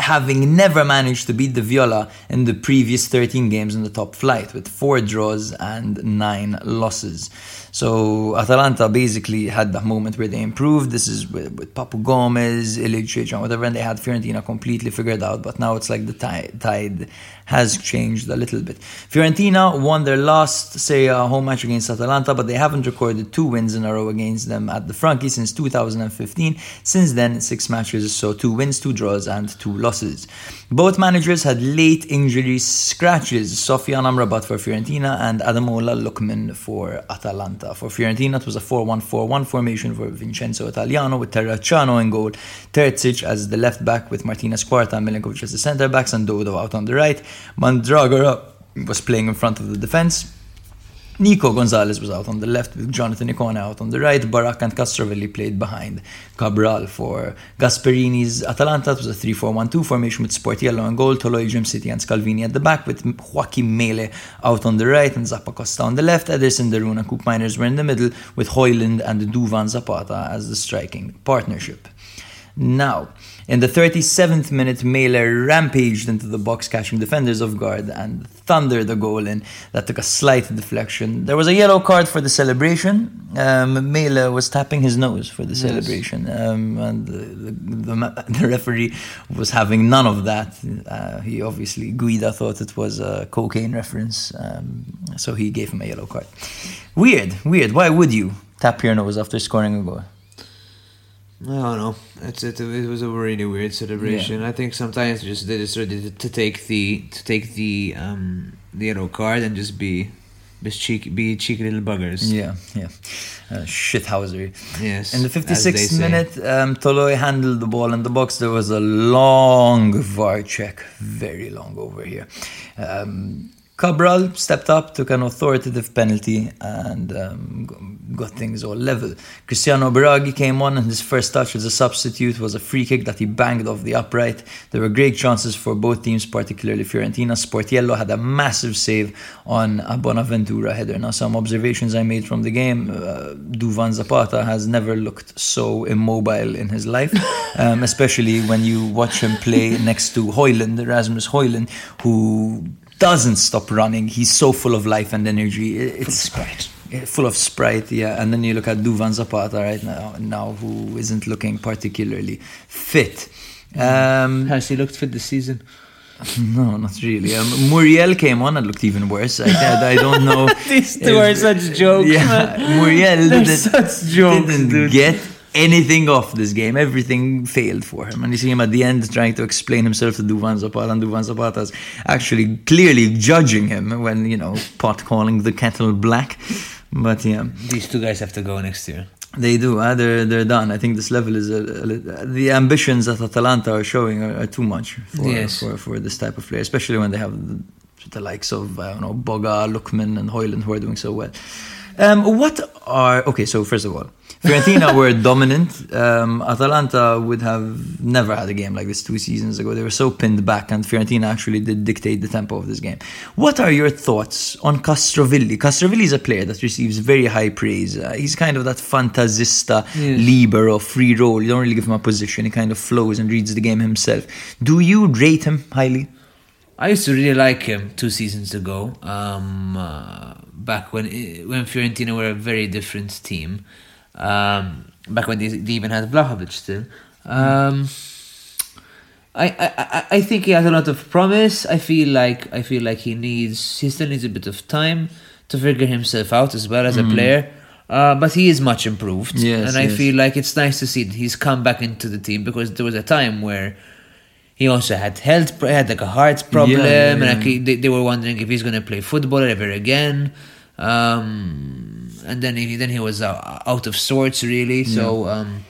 having never managed to beat the Viola in the previous 13 games in the top flight with four draws and nine losses. So Atalanta basically had that moment where they improved. This is with, with Papu Gomez, Ilicic, and whatever, and they had Fiorentina completely figured out. But now it's like the tide, tide has changed a little bit. Fiorentina won their last, say, uh, home match against Atalanta, but they haven't recorded two wins in a row against them at the Franchi since 2015. Since then, six matches, so two wins, two draws, and two losses. Both managers had late injury scratches. Sofyan Amrabat for Fiorentina and Ademola Lookman for Atalanta. For Fiorentina, it was a 4-1-4-1 formation for Vincenzo Italiano with Terracciano in goal, Terzic as the left back with Martinez Quarta and Milenkovic as the centre backs and Dodo out on the right. Mandragora was playing in front of the defence. Nico Gonzalez was out on the left with Jonathan Ikoné out on the right. Barak and Castrovilli played behind Cabral for Gasperini's Atalanta. It was a 3 4 1 2 formation with Sportiello and goal, Toloi Djimsiti and Scalvini at the back with Joakim Mæhle out on the right and Zappacosta on the left. Ederson, de Roon and Koopmeiners were in the middle with Højlund and Duvan Zapata as the striking partnership. Now, in the 37th minute, Mæhle rampaged into the box, catching defenders off guard and thundered a goal in that took a slight deflection. There was a yellow card for the celebration. Um, Mæhle was tapping his nose for the celebration, um, and the, the, the, the referee was having none of that. Uh, he obviously, Guida thought it was a cocaine reference, um, so he gave him a yellow card. Weird, weird. Why would you tap your nose after scoring a goal?
I don't know. It's it, it was a really weird celebration. I think sometimes just they just ready to, to take the to take the um the yellow card and just be just cheeky be cheeky little buggers.
Yeah, yeah. Uh, shithousery.
Yes.
In the
as
56th minute, um, Toloi handled the ball in the box. There was a long VAR check, very long over here. Um, Cabral stepped up, took an authoritative penalty, and um, got things all level. Cristiano Biraghi came on, and his first touch as a substitute was a free kick that he banged off the upright. There were great chances for both teams, particularly Fiorentina. Sportiello had a massive save on a Bonaventura header. Now, some observations I made from the game uh, Duvan Zapata has never looked so immobile in his life, um, especially when you watch him play next to Højlund, Erasmus Højlund, who doesn't stop running. He's so full of life and energy. It- It's sprite. Full of sprite, yeah. And then you look at Duvan Zapata right now, now who isn't looking particularly fit. Um,
Has he looked fit this season?
no, not really. Um, Muriel came on and looked even worse. I, I don't know.
These two are such jokes,
Yeah,
man.
Muriel
They're
didn't,
such jokes,
didn't
dude.
get anything off this game. Everything failed for him. And you see him at the end trying to explain himself to Duvan Zapata, and Duvan Zapata's actually clearly judging him when, you know, pot calling the kettle black. But yeah.
These two guys have to go next year.
They do. Uh, they're they're done. I think this level is a, a, the ambitions that Atalanta are showing are, are too much for,
Yes.
for for this type of player, especially when they have the, the likes of I don't know Boga, Lookman, and Højlund who are doing so well. Um, what are okay? So first of all, Fiorentina were dominant. Um, Atalanta would have never had a game like this two seasons ago. They were so pinned back, and Fiorentina actually did dictate the tempo of this game. What are your thoughts on Castrovilli? Castrovilli is a player that receives very high praise. Uh, he's kind of that fantasista libero, free role. You don't really give him a position. He kind of flows and reads the game himself. Do you rate him highly?
I used to really like him two seasons ago. Um, uh, back when when Fiorentina were a very different team. Um, back when they, they even had Vlahovic still. Um, I, I, I- I think he has a lot of promise. I feel like I feel like he needs he still needs a bit of time to figure himself out as well as a player. Uh, but he is much improved,
Yes,
and I
yes.
feel like it's nice to see that he's come back into the team because there was a time where he also had health, had like a heart problem,
Yeah, yeah,
and like he, they, they were wondering if he's going to play football ever again. Um, and then he then he was uh, out of sorts, really. So um,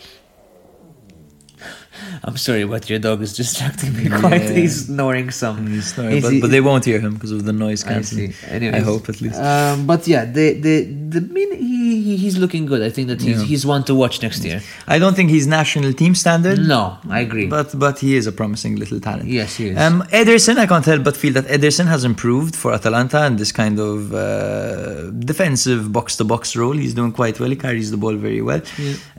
I'm sorry, but your dog is distracting me quite.
Yeah.
He's snoring some.
He's
he's-
but, but they won't hear him because of the noise
I
cancelling.
see. Anyways,
I hope at least.
Um, but yeah, the the the mean he, he he's looking good. I think that he's
Yeah.
he's one to watch next year.
I don't think he's national team standard.
No, I agree.
But but he is a promising little talent.
Yes, he is.
Um, Ederson, I can't help but feel that Ederson has improved for Atalanta in this kind of uh, defensive box to box role. He's doing quite well. He carries the ball very well.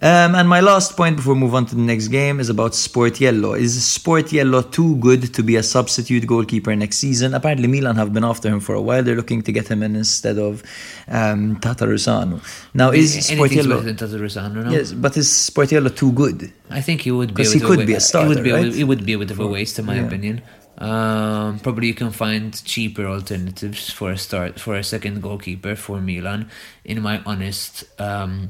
Um, and my last point before we move on to the next game is about Sportiello. Is Sportiello too good to be a substitute goalkeeper next season? Apparently, Milan have been after him for a while. They're looking to get him in instead of um, Tatarusanu. Now, is Sport
Anything's
Yellow?
better than Tatarusanu, no?
Yes, but is Sportiello too good?
I think he would be.
'Cause
bit
he could be a starter,
He would be.
right?
A, it would be a bit of a waste, in my
Yeah.
opinion. Um, probably you can find cheaper alternatives for a start for a second goalkeeper for Milan, in my honest um,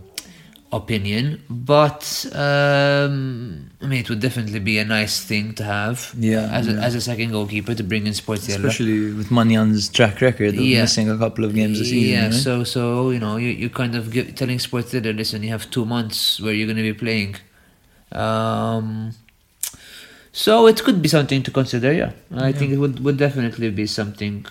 opinion. But um, I mean, it would definitely be a nice thing to have.
Yeah,
as a,
yeah.
as a second goalkeeper to bring in Sportiello.
Especially with Maignan's track record of
Yeah.
missing a couple of games this season.
Yeah,
right?
so so you know you you kind of give, telling Sportiello, listen, you have two months where you're going to be playing. Um, so it could be something to consider. Yeah, I think it would would definitely be something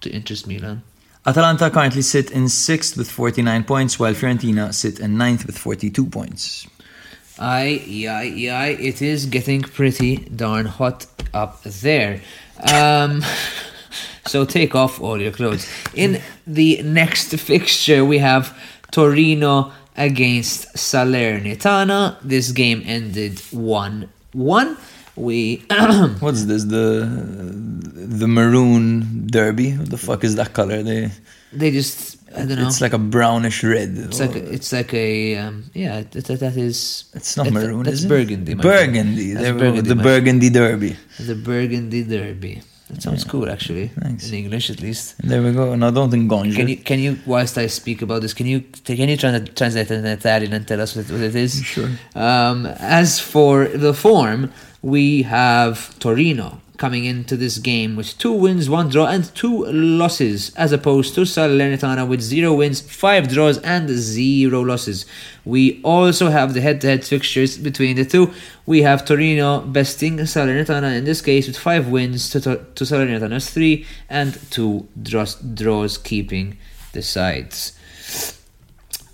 to interest Milan.
Atalanta currently sit in sixth with 49 points, while Fiorentina sit in ninth with 42 points.
Aye, yeah, yeah, it is getting pretty darn hot up there. Um, so take off all your clothes. In the next fixture, we have Torino against Salernitana. This game ended 1 1. We.
What's this? The the maroon derby? What the fuck is that color? They,
they just. I don't know.
It's like a brownish red.
It's like a, it's like a um, yeah that, that, that is
It's not
that-
maroon,
that's
is it?
burgundy.
Burgundy.
That's
There we go,
burgundy,
the Burgundy Derby.
The Burgundy Derby. That sounds cool, actually.
Thanks.
In English, at least.
There we go. And No, don't engonge.
Can you, can you, whilst I speak about this, can you, can you try to translate it in Italian and tell us what, what it is?
Sure.
Um, as for the form, we have Torino coming into this game with two wins, one draw, and two losses, as opposed to Salernitana with zero wins, five draws, and zero losses. We also have the head-to-head fixtures between the two. We have Torino besting Salernitana in this case with five wins to, to Salernitana's three, and two draws, draws keeping the sides.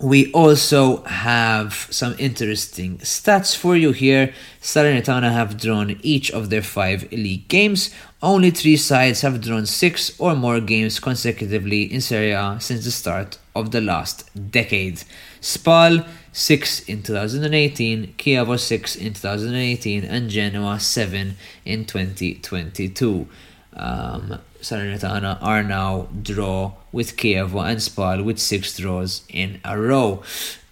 We also have some interesting stats for you here. Salernitana have drawn each of their five league games. Only three sides have drawn six or more games consecutively in Serie A since the start of the last decade. Spal 6 in 2018, Chievo 6 in 2018, and Genoa 7 in 2022. Um, Salernitana are now draw with Chievo and Spal with six draws in a row.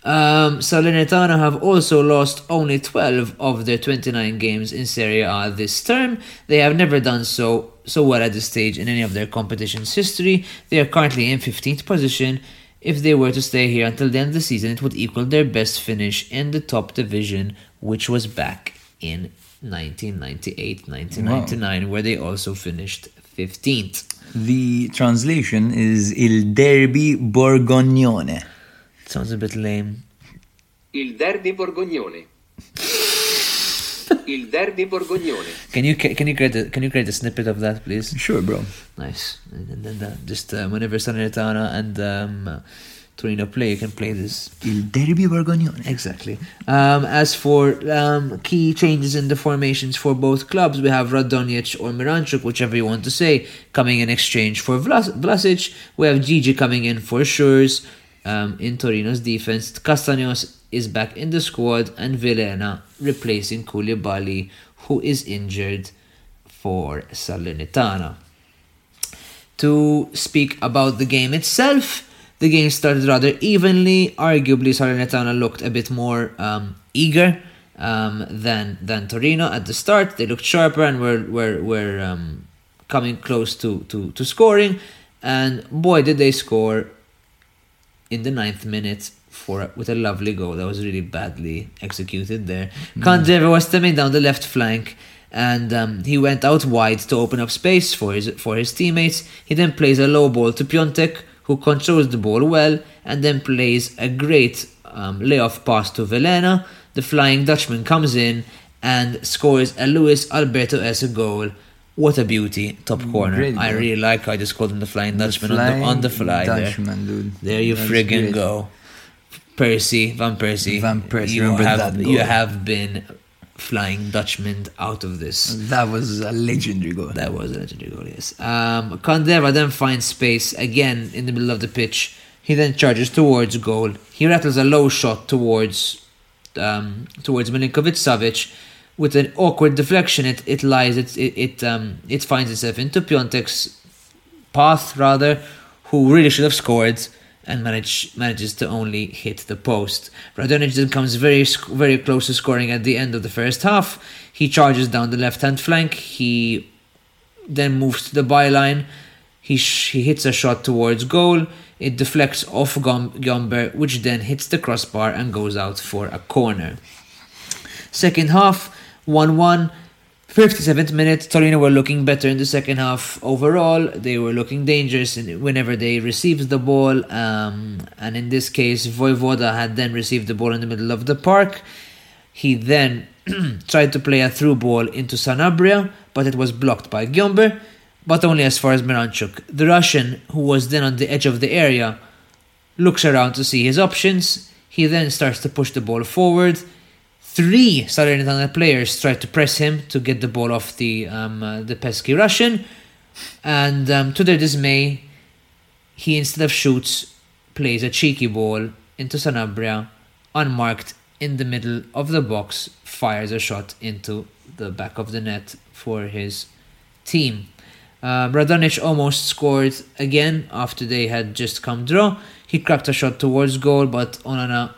Um, Salernitana have also lost only 12 of their 29 games in Serie A this term. They have never done so so well at this stage in any of their competition's history. They are currently in 15th position. If they were to stay here until the end of the season, it would equal their best finish in the top division, which was back in 1998 1999, where they also finished 15th.
The translation is Il Derby Borgognone.
Sounds a bit lame.
Il derby borgognone. Il derby borgognone.
Can you can you create a, can you create a snippet of that, please?
Sure, bro.
Nice. And then uh, just uh, whenever Salernitana and um, Torino play, you can play this.
Il derby borgognone.
Exactly. Um, as for um, key changes in the formations for both clubs, we have Radonjic or Miranchuk, whichever you want to say, coming in exchange for Vlas- Vlasic. We have Djidji coming in for Schuurs um, in Torino's defense. Kastanos is back in the squad, and Vilhena replacing Coulibaly, who is injured for Salernitana to speak about the game itself. The game started rather evenly. Arguably, Salernitana looked a bit more um, eager um, than than Torino at the start. They looked sharper and were were were um, coming close to, to to scoring. And boy, did they score in the ninth minute for with a lovely goal that was really badly executed there. Candreva was stemming down the left flank and um, he went out wide to open up space for his for his teammates. He then plays a low ball to Piątek, who controls the ball well, and then plays a great um, layoff pass to Vilhena. The Flying Dutchman comes in and scores a Luis Alberto S goal. What a beauty, top corner.
Great
I really like how I just called him the Flying Dutchman on,
Flying
the, on the fly there.
Dude.
There you
That's
friggin'
great.
go. Persie, Van Persie.
Van Persie,
you
remember
have. You have been flying Dutchman out of this.
That was a legendary goal.
That was a legendary goal, yes. Um, Candreva then finds space again in the middle of the pitch. He then charges towards goal. He rattles a low shot towards um, towards Milinkovic Savic. With an awkward deflection, it, it lies, it it it, um, it finds itself into Piątek's path rather, who really should have scored and manage, manages to only hit the post. Radonjic then comes very very close to scoring at the end of the first half. He charges down the left hand flank. He then moves to the byline. He, sh- he hits a shot towards goal. It deflects off Gom- Gyomber, which then hits the crossbar and goes out for a corner. Second half, 1 1. 57th minute, Torino were looking better in the second half overall. They were looking dangerous whenever they received the ball. Um, and in this case, Vojvoda had then received the ball in the middle of the park. He then tried to play a through ball into Sanabria, but it was blocked by Gyomber, but only as far as Miranchuk. The Russian, who was then on the edge of the area, looks around to see his options. He then starts to push the ball forward. Three Salernitana players tried to press him to get the ball off the um, uh, the pesky Russian, and um, to their dismay, he instead of shoots plays a cheeky ball into Sanabria, unmarked in the middle of the box, fires a shot into the back of the net for his team. Uh, Radonjic almost scored again after they had just come draw. He cracked a shot towards goal, but Onana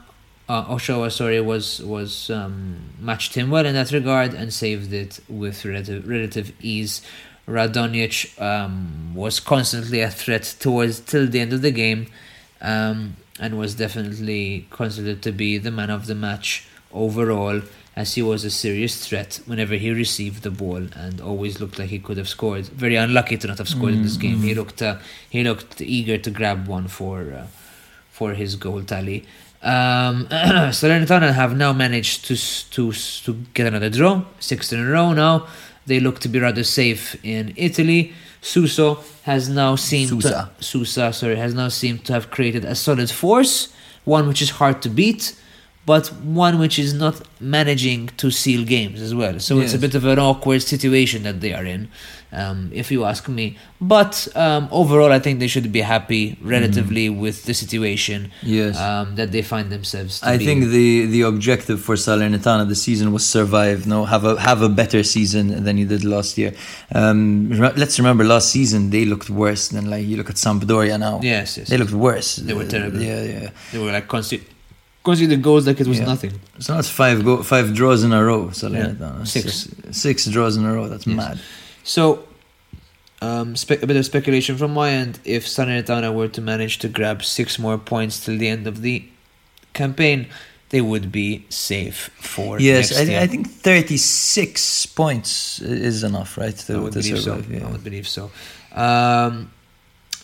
uh, Ochoa, sorry, was was um, matched him well in that regard and saved it with relative relative ease. Radonjic um, was constantly a threat towards till the end of the game, um, and was definitely considered to be the man of the match overall, as he was a serious threat whenever he received the ball and always looked like he could have scored. Very unlucky to not have scored in this game. He looked uh, he looked eager to grab one for uh, for his goal tally. Um, Salernitana have now managed to to to get another draw, six in a row now. They look to be rather safe in Italy. Suso has now seemed
Sousa.
to, Sousa, sorry, has now seemed to have created a solid force, one which is hard to beat, but one which is not managing to seal games as well. So it's a bit of an awkward situation that they are in, um, if you ask me. But um, overall, I think they should be happy relatively with the situation
Yes.
um, that they find themselves. To
I
be
think the the objective for Salernitana this season was survive. No, have a have a better season than you did last year. Um, re- let's remember last season they looked worse than like you look at Sampdoria now.
Yes, yes.
they looked worse.
They were terrible.
Yeah, yeah.
they were like concede, conceded goals like it was
Yeah.
nothing.
So that's five go five draws in a row. Salernitana
Yeah, six.
six draws in a row. That's
Yes.
mad.
So, um, spe- a bit of speculation from my end. If Salernitana were to manage to grab six more points till the end of the campaign, they would be safe for
Yes. I, I think thirty six points is enough, right? To,
I would believe so.
Yeah.
I would believe so. Um,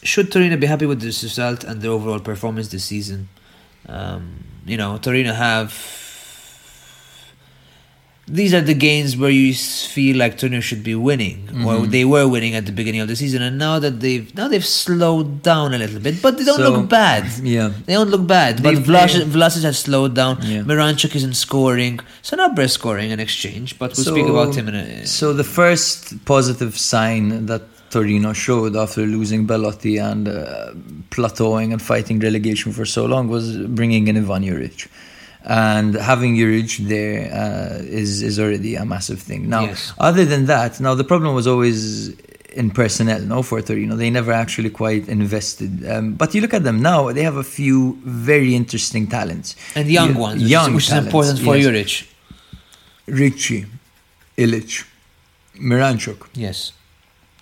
should Torino be happy with this result and their overall performance this season? Um, you know, Torino have these are the games where you feel like Torino should be winning, or
Mm-hmm.
they were winning at the beginning of the season, and now that they've now they've slowed down a little bit, but they don't
So,
look bad.
yeah.
they don't look bad. But
They
Vlasic,
play-
Vlasic has slowed down.
Yeah.
Miranchuk isn't scoring. Sanabria is scoring in exchange, but we'll speak about him in a.
So the first positive sign that Torino showed after losing Belotti and uh, plateauing and fighting relegation for so long was bringing in Ivan Juric. And having Juric there uh, is is already a massive thing. Now,
Yes.
other than that, now the problem was always in personnel, no, for Torino. They never actually quite invested. Um, but you look at them now; they have a few very interesting talents
and young
Y-
ones, which,
young
is, which is important for
yes.
Juric.
Ricci, Ilic, Miranchuk,
Yes.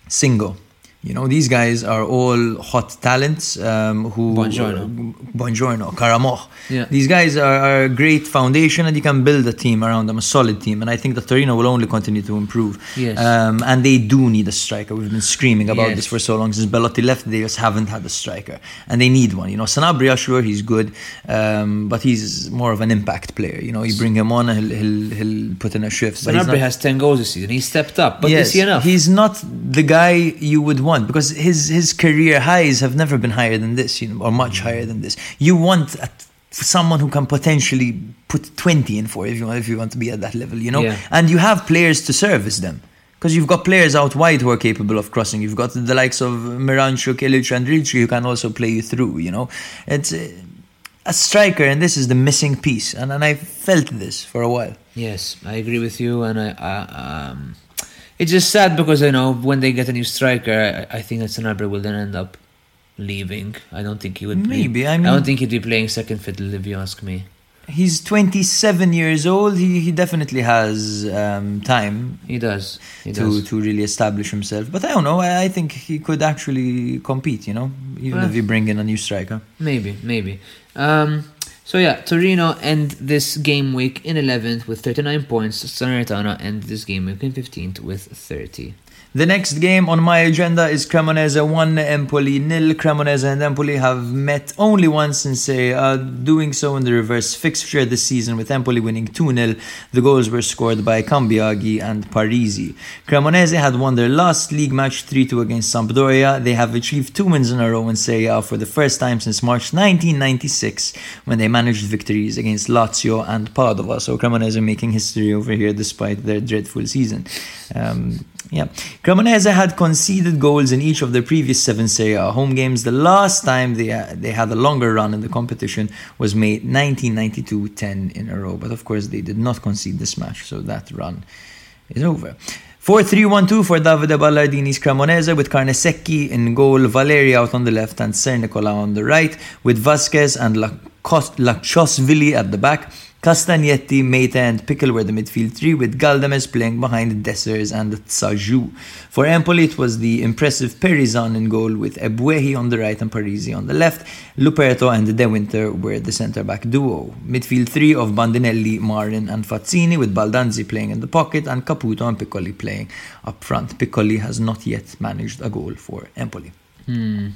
Singo. You know, these guys are all hot talents um, who.
Buongiorno.
Buongiorno, Karamoh.
Yeah.
These guys are, are a great foundation and you can build a team around them, a solid team. And I think that Torino will only continue to improve.
Yes.
Um, and they do need a striker. We've been screaming about
Yes.
this for so long. Since Belotti left, they just haven't had a striker. And they need one. You know, Sanabria, sure, he's good, um, but he's more of an impact player. You know, you bring him on and he'll, he'll, he'll put in a shift.
Sanabria
not-
has 10 goals this season. He stepped up, but
yes,
is he enough?
He's not the guy you would want because his his career highs have never been higher than this, you know, or much higher than this. You want a, someone who can potentially put twenty in for if you want if you want to be at that level, you know.
Yeah.
And you have players to service them. Because you've got players out wide who are capable of crossing. You've got the likes of Miranchuk, Ilic, and Ricci who can also play you through, you know. It's a striker, and this is the missing piece. And, and I felt this for a while.
Yes, I agree with you, and I, I um, it's just sad because you know when they get a new striker, I, I think that Sanabria will then end up leaving. I don't think he would.
Maybe, I
I
mean- I
don't think he'd be playing second fiddle if you ask me.
He's 27 years old. He, he definitely has um, time
He does. He
to,
does.
to really establish himself. But I don't know. I, I think he could actually compete, you know, even
Well.
if you bring in a new striker.
Maybe, maybe. Um, so yeah, Torino end this game week in 11th with 39 points. Salernitana end this game week in 15th with 30.
The next game on my agenda is Cremonese 1, Empoli nil. Cremonese and Empoli have met only once in Serie A, doing so in the reverse fixture this season with Empoli winning 2-0. The goals were scored by Cambiaghi and Parisi. Cremonese had won their last league match 3-2 against Sampdoria. They have achieved two wins in a row in Serie A for the first time since March 1996 when they managed victories against Lazio and Padova. So Cremonese are making history over here despite their dreadful season. Um, yeah. Cremonese had conceded goals in each of their previous seven Serie A home games. The last time they, uh, they had a longer run in the competition was May 1992, 10 in a row. But of course, they did not concede this match, so that run is over. 4-3-1-2 for Davide Ballardini's Cremonese with Carnesecchi in goal, Valeri out on the left and Sernicola on the right with Vasquez and Lochoshvili at the back. Castagnetti, Meïté and Pickel were the midfield three with Galdames playing behind Dessers and Tsadjout. For Empoli it was the impressive Perisan in goal with Ebuehi on the right and Parisi on the left. Luperto and De Winter were the centre-back duo. Midfield three of Bandinelli, Marin and Fazzini with Baldanzi playing in the pocket and Caputo and Piccoli playing up front. Piccoli has not yet managed a goal for Empoli. Hmm.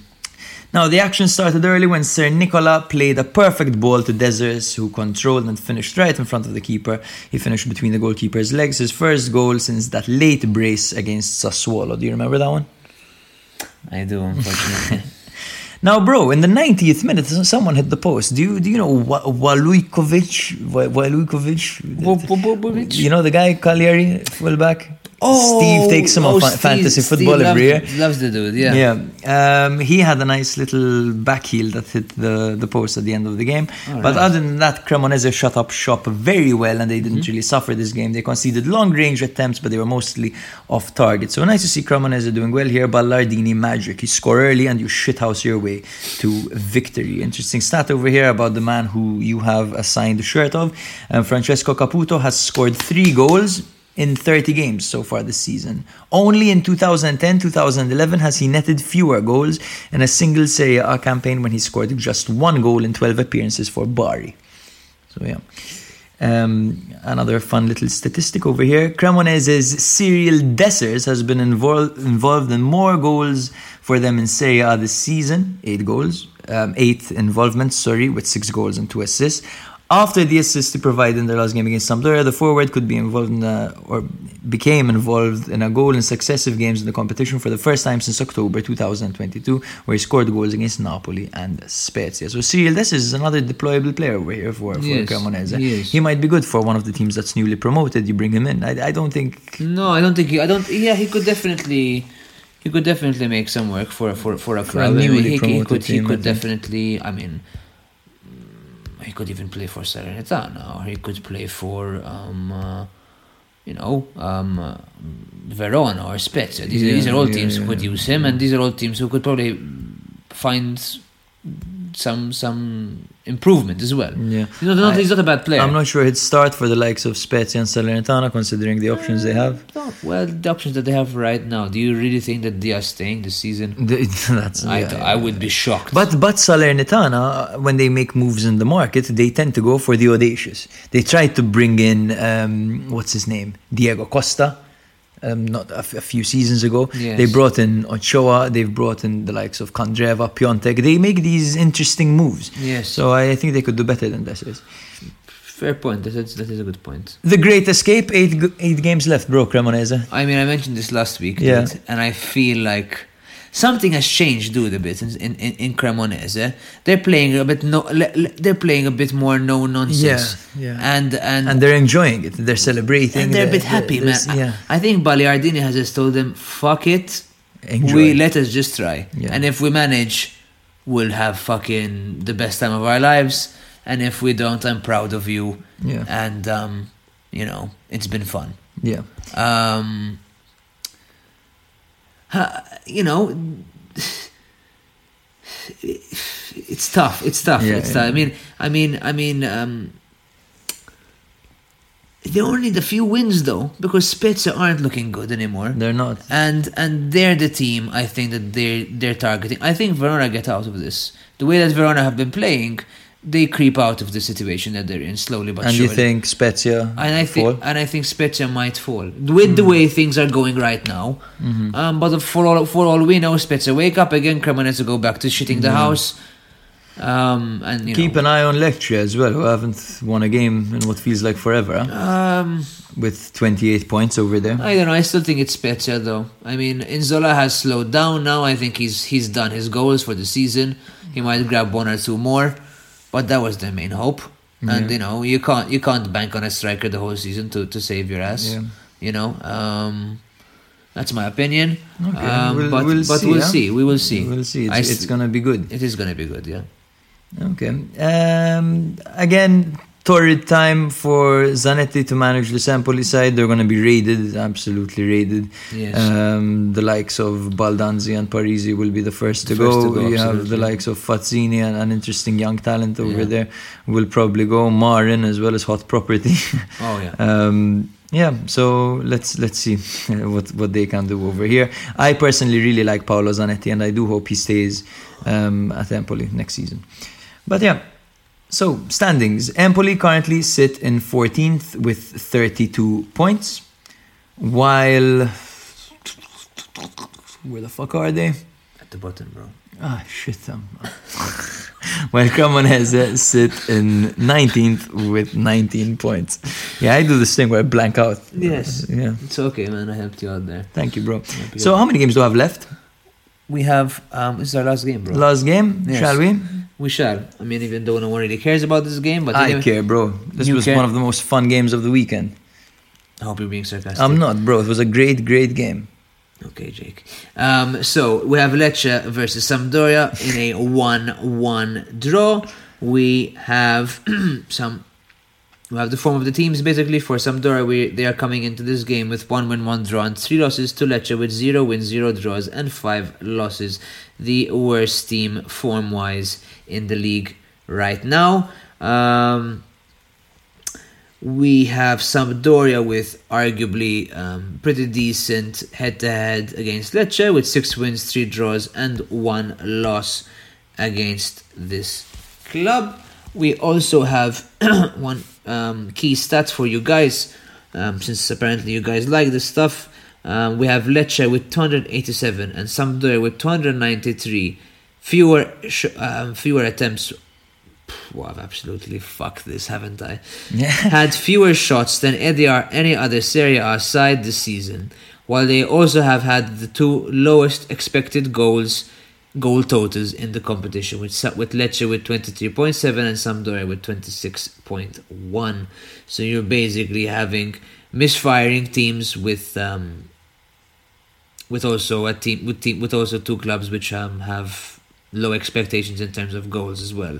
Now, the action started early when Sernicola played a perfect ball to Dessers, who controlled and finished right in front of the keeper. He finished between the goalkeeper's legs, his first goal since that late brace against Sassuolo. Do you remember that one?
I do, unfortunately.
Now, bro, in the 90th minute, someone hit the post. Do you do you know Wa- Walukiewicz? Wa- Walukiewicz?
Walukiewicz?
You know the guy, Cagliari, fullback?
Oh,
Steve takes him
oh,
on
Steve-
fantasy
Steve
football every year.
loves, Loves the dude, yeah.
Yeah, um, he had a nice little back heel that hit the, the post at the end of the game. But other than that, Cremonese shut up shop very well and they didn't
Mm-hmm.
really suffer this game. They conceded long range attempts, but they were mostly off target. So nice to see Cremonese doing well here. Ballardini magic. You score early and you shithouse your way to victory. Interesting stat over here about the man who you have assigned the shirt of. Um, Francesco Caputo has scored three goals in 30 games so far this season. Only in 2010 2011 has he netted fewer goals in a single Serie A campaign when he scored just one goal in 12 appearances for Bari. So, yeah. Um, another fun little statistic over here. Cremonese's Cyril Dessers has been invol- involved in more goals for them in Serie A this season, eight goals, um, eight involvements, sorry, with six goals and two assists. After the assist he provided in the last game against Sampdoria, the forward could be involved in a, or became involved in a goal in successive games in the competition for the first time since October 2022, where he scored goals against Napoli and Spezia. So Cyril, this is another deployable player over here for, for
Yes,
Cremonese.
he.
He might be good for one of the teams that's newly promoted. You bring him in. I, I don't think.
No, I don't think he. I don't. Yeah, he could definitely. He could definitely make some work for for for a
a
club. I mean,
newly
he, he
promoted
could. He
team,
could
think.
definitely. I mean, he could even play for Salernitana, or he could play for. Um, uh, you know, um, uh, Verona or Spezia. These, are these are all
yeah,
teams who
yeah,
could use him, and these are all teams who could probably find some some improvement as well.
Yeah.
He's not, not,
I-
he's not a bad player.
I'm not sure he'd start for the likes of Spezia and Salernitana, considering the options they have.
No, well, the options that they have right now. Do you really think that they are staying this season?
That's
I,
yeah,
I would be shocked.
But but Salernitana, uh, when they make moves in the market, they tend to go for the audacious. They try to bring in um, what's his name, Diego Costa, um, not a, f- a few seasons ago.
Yes.
They brought in Ochoa. They've brought in the likes of Candreva, Piątek. They make these interesting moves.
Yes.
So I think they could do better than this is.
fair point. That is, that is a good point.
The Great Escape. Eight eight games left, bro. Cremonese.
I mean, I mentioned this last week,
Yeah.
and I feel like something has changed, dude, a bit in in, in, Cremonese. They're playing a bit no, they're playing a bit more no nonsense.
Yeah, yeah.
And and
And they're enjoying it. They're celebrating.
and they're a bit happy, man.
Yeah.
I, I think Ballardini has just told them, "Fuck it,
Enjoy.
we let us just try,
Yeah.
and if we manage, we'll have fucking the best time of our lives, and if we don't, I'm proud of you,
Yeah.
and um, you know, it's been fun."
Yeah.
Um, ha- you know, it's tough. It's tough.
Yeah,
it's
yeah.
tough. I mean, I mean, I mean. Um, they only need a few wins though, because Spezia aren't looking good anymore.
They're not.
And and they're the team I think that they're they're targeting. I think Verona get out of this. The way that Verona have been playing, they creep out of the situation that they're in slowly but
And
surely.
And you think Spezia
And I think,
fall? Mm.
and I think Spezia might fall with the way things are going right now.
Mm-hmm.
Um, but for all for all we know, Spezia wake up again. Cremonese go back to shitting the house. Um, and you
Keep
know,
an eye on Lecce as well, who haven't won a game in what feels like forever, huh?
um,
with 28 points over there.
I don't know. I still think it's Spezia though. I mean, Nzola has slowed down now. I think he's he's done his goals for the season. He might grab one or two more, but that was the main hope. And you know, you can't you can't bank on a striker the whole season to, to save your ass.
Yeah.
You know, um, that's my opinion.
Okay,
Um,
we'll-
but
we'll
but
see,
we'll
huh?
see. We will see.
We'll see. It's, it's gonna be good.
It is gonna be good. Yeah.
Okay. Um, again, torrid time for Zanetti to manage the Sampoli side. They're going to be raided, absolutely raided.
Yes.
Um, the likes of Baldanzi and Parisi will be the first to,
The first
go.
to go,
You have the likes of Fazzini and an interesting young talent over
Yeah.
there will probably go. Marin as well as Hot Property.
Oh yeah.
Um, yeah, so let's let's see what what they can do over here. I personally really like Paolo Zanetti, and I do hope he stays um, at Empoli next season. But yeah, so standings: Empoli currently sit in 14th with 32 points, while where the fuck are they?
At the bottom, bro.
Ah, shit. Um, while Cremonese sit in 19th with 19 points. Yeah, I do this thing where I blank out.
Yes.
Yeah.
It's okay, man. I helped you out there.
Thank you, bro. So, how many games do I have left?
We have um. This is our last game, bro.
Last game,
Yes.
shall we?
we shall. I mean, even though no one really cares about this game, but
I care, bro. This was
care?
one of the most fun games of the weekend.
I hope you're being sarcastic.
I'm not, bro. It was a great, great game.
Okay, Jake. Um, so we have Lecce versus Sampdoria in a one-one draw. We have some. We have the form of the teams basically for Sampdoria. We they are coming into this game with one win, one draw, and three losses to Lecce with zero wins, zero draws, and five losses. The worst team form-wise in the league right now. Um, we have Sampdoria with arguably um, pretty decent head-to-head against Lecce with six wins, three draws, and one loss against this club. We also have one um, key stats for you guys, um, since apparently you guys like this stuff. Um, we have Lecce with 287 and Sampdoria with 293. Fewer sh- um, fewer attempts I've absolutely fucked this, haven't I?
Yeah.
Had fewer shots than any, any other Serie A side this season, while they also have had the two lowest expected goals goal totals in the competition, with with Lecce with 23.7 and Sampdoria with 26.1. So you're basically having misfiring teams with um, with also a team with team with also two clubs which um, have low expectations in terms of goals as well.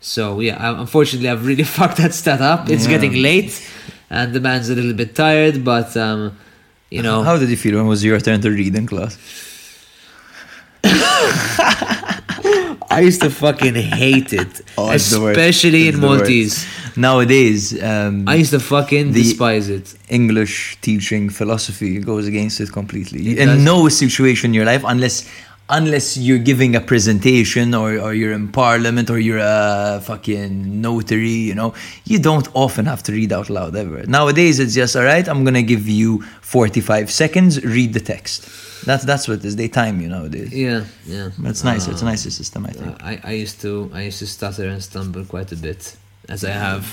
So yeah, unfortunately, I've really fucked that stat up. It's
Yeah.
getting late, and the man's a little bit tired. But um, you know,
How did you feel when it was your turn to read in class?
I used to fucking hate it,
Oh, it's
especially
It's
in
the worst.
Maltese.
Nowadays, um,
I used to fucking
The-
despise it.
English teaching philosophy goes against it completely.
It
in
does.
no situation in your life, unless unless you're giving a presentation or, or you're in parliament or you're a fucking notary, you know, you don't often have to read out loud ever. Nowadays, it's just all right. I'm gonna give you 45 seconds. Read the text. That's that's what it is. They time you nowadays.
Yeah, yeah.
But it's nice. it's a nicer system, I think.
Uh, I, I used to I used to stutter and stumble quite a bit, as I have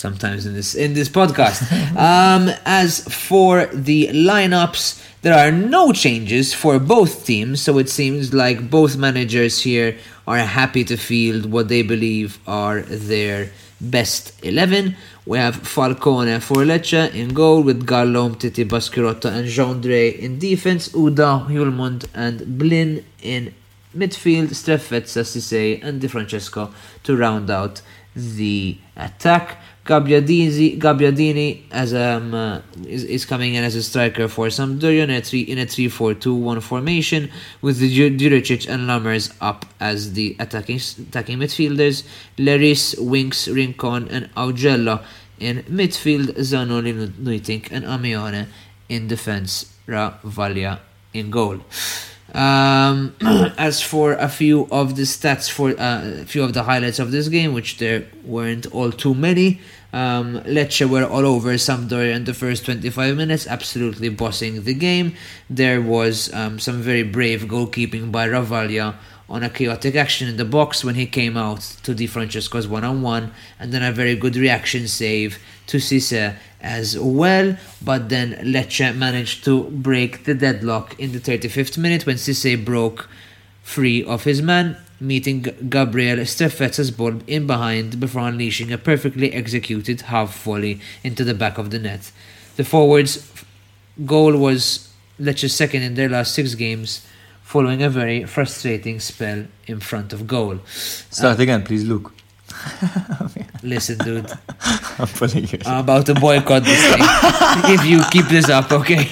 sometimes in this in this podcast. um, as for the lineups, there are no changes for both teams, so it seems like both managers here are happy to field what they believe are their best eleven. We have Falcone for Lecce in goal with Gallo, Titi Baschirotto and Gendrey in defense, Uda, Hjulmand and Blin in midfield, Strefezza, Ceesay and Di Francesco to round out the attack. Gabbiadini, Gabbiadini as um, uh, is, is coming in as a striker for Sampdoria in a 3 in a 3-4-2-1 formation with the Ju- Djuricic and Lammers up as the attacking attacking midfielders. Leris, Winks, Rincon and Augello in midfield, Zanoli, Nuytinck and Amione in defense, Ravaglia in goal. Um, as for a few of the stats for uh, a few of the highlights of this game, which there weren't all too many, um, Lecce were all over Sampdoria in the first 25 minutes, absolutely bossing the game. There was um, some very brave goalkeeping by Ravaglia on a chaotic action in the box when he came out to Di Francesco's one on one, and then a very good reaction save to Ceesay as well. But then Lecce managed to break the deadlock in the 35th minute when Ceesay broke free of his man, meeting Gabriel Strefezza's ball in behind before unleashing a perfectly executed half volley into the back of the net. The forwards' goal was Lecce's second in their last six games, following a very frustrating spell in front of goal.
Start uh, again, please, Luke.
Listen, dude,
I'm pulling you.
I'm about to boycott this thing if you keep this up, okay?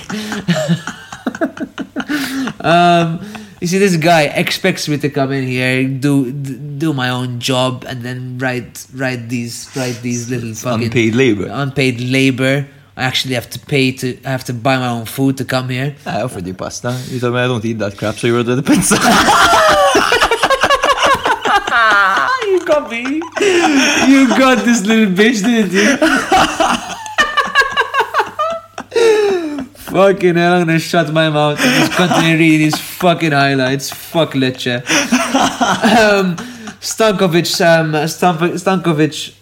um, you see, this guy expects me to come in here, do do my own job, and then write write these write these little fucking
unpaid labor.
unpaid labor. I actually have to pay to I have to buy my own food to come here.
I offered you pasta. You told me I don't eat that crap, so you ordered the pizza.
you got me. You got this little bitch, didn't you? fucking hell, I'm gonna shut my mouth and just continue reading these fucking highlights. Fuck Lecce. um, Stankovic, um, Stanko- Stankovic.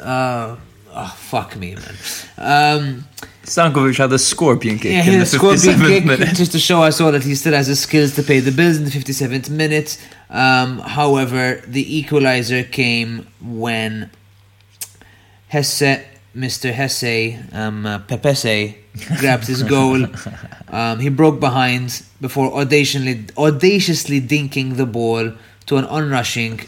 Uh, oh, fuck me, man. Um,
Stankovic had a scorpion kick
yeah,
in the
the scorpion
57th
kick,
minute.
just to show us all that he still has the skills to pay the bills in the 57th minute. Um, however, the equalizer came when Jesé, Mr. Jesé, um, uh, Pepese, grabbed his goal. Um, he broke behind before audaciously, audaciously dinking the ball to an onrushing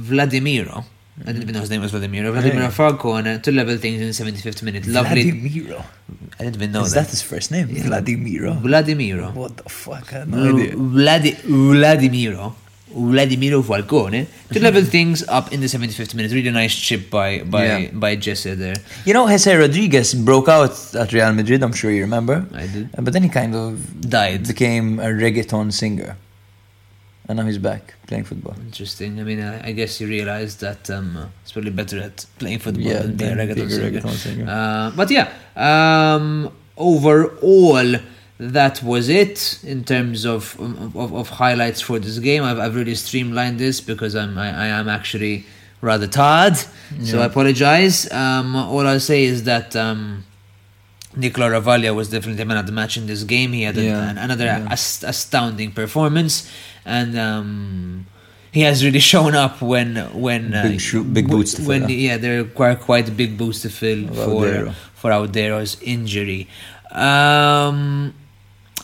Vladimiro. I didn't even know his name was Vladimiro. Vladimiro Falcone to level things in the 75th minute. Lovely.
Vladimiro.
I didn't even know
Is
that.
that his first name? Vladimiro.
Vladimiro.
What the fuck? I had no idea.
Vladi- Vladimiro. Vladimiro Falcone to level things up in the 75th minute. Really nice chip by by
Yeah.
by Jesé there.
You know, Jesé Rodriguez broke out at Real Madrid, I'm sure you remember.
I did.
Uh, But then he kind of
Died.
became a reggaeton singer. And now he's back playing football.
Interesting. I mean, I, I guess he realized that um, it's probably better at playing football
Yeah,
than being a reggaeton
being
singer.
reggaeton singer.
Uh, but yeah, um, overall, that was it in terms of of, of highlights for this game. I've, I've really streamlined this because I'm I, I am actually rather tired, so I apologize. Um, all I'll say is that. Um, Nicola Ravaglia was definitely the man of the match in this game. He had
Yeah,
an, another
yeah.
ast- astounding performance, and um, he has really shown up when when uh,
Big shoe- big boots to fill,
when yeah there are quite quite big boots to fill for
Audero.
for Audero's injury. Um,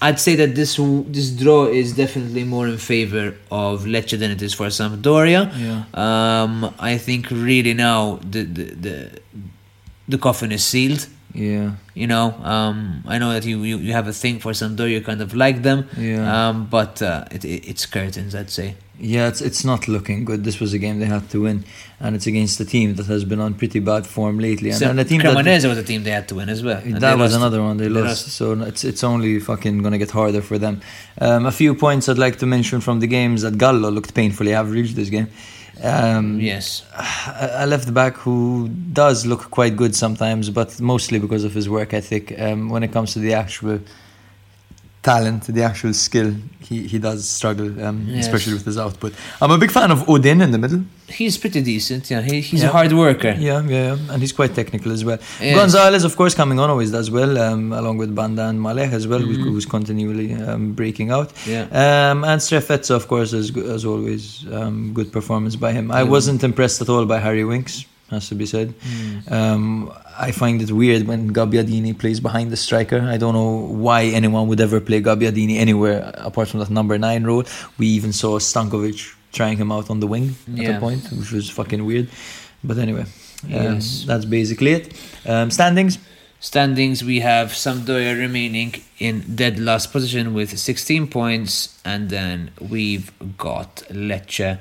I'd say that this this draw is definitely more in favor of Lecce than it is for Sampdoria.
Yeah.
Um, I think really now the the the, the coffin is sealed.
Yeah.
You know, um, I know that you, you, you have a thing for Sampdoria, you kind of like them,
Yeah.
um, but uh, it, it, it's curtains, I'd say.
Yeah, it's it's not looking good. This was a game they had to win, and it's against a team that has been on pretty bad form lately. And,
So,
and a team that,
Cremonese was a team they had to win as well. and
that was
lost.
another one they, lost. So it's it's only fucking gonna get harder for them. Um, a few points I'd like to mention from the games that Gallo looked painfully average this game. Um,
Yes.
a a left back who does look quite good sometimes, but mostly because of his work ethic. Um, when it comes to the actual talent, the actual skill, he, he does struggle, um,
Yes.
especially with his output. I'm a big fan of Oudin in the middle.
He's pretty decent, yeah. He, he's
Yeah.
a hard worker.
Yeah, yeah, yeah, and he's quite technical as well.
Yes.
Gonzalez, of course, coming on always does well, um, along with Banda and Maleh as well,
Mm-hmm.
who's- who's continually um, breaking out.
Yeah.
Um, and Strefezza, of course, as, as always, um, good performance by him. I wasn't impressed at all by Harry Winks, has to be said.
Mm.
Um, I find it weird when Gabbiadini plays behind the striker. I don't know why anyone would ever play Gabbiadini anywhere apart from that number nine role. We even saw Stankovic trying him out on the wing at
Yeah.
a point, which was fucking weird. But anyway, um,
Yes.
that's basically it. Um, standings.
Standings, we have Sampdoria remaining in dead last position with 16 points, and then we've got Lecce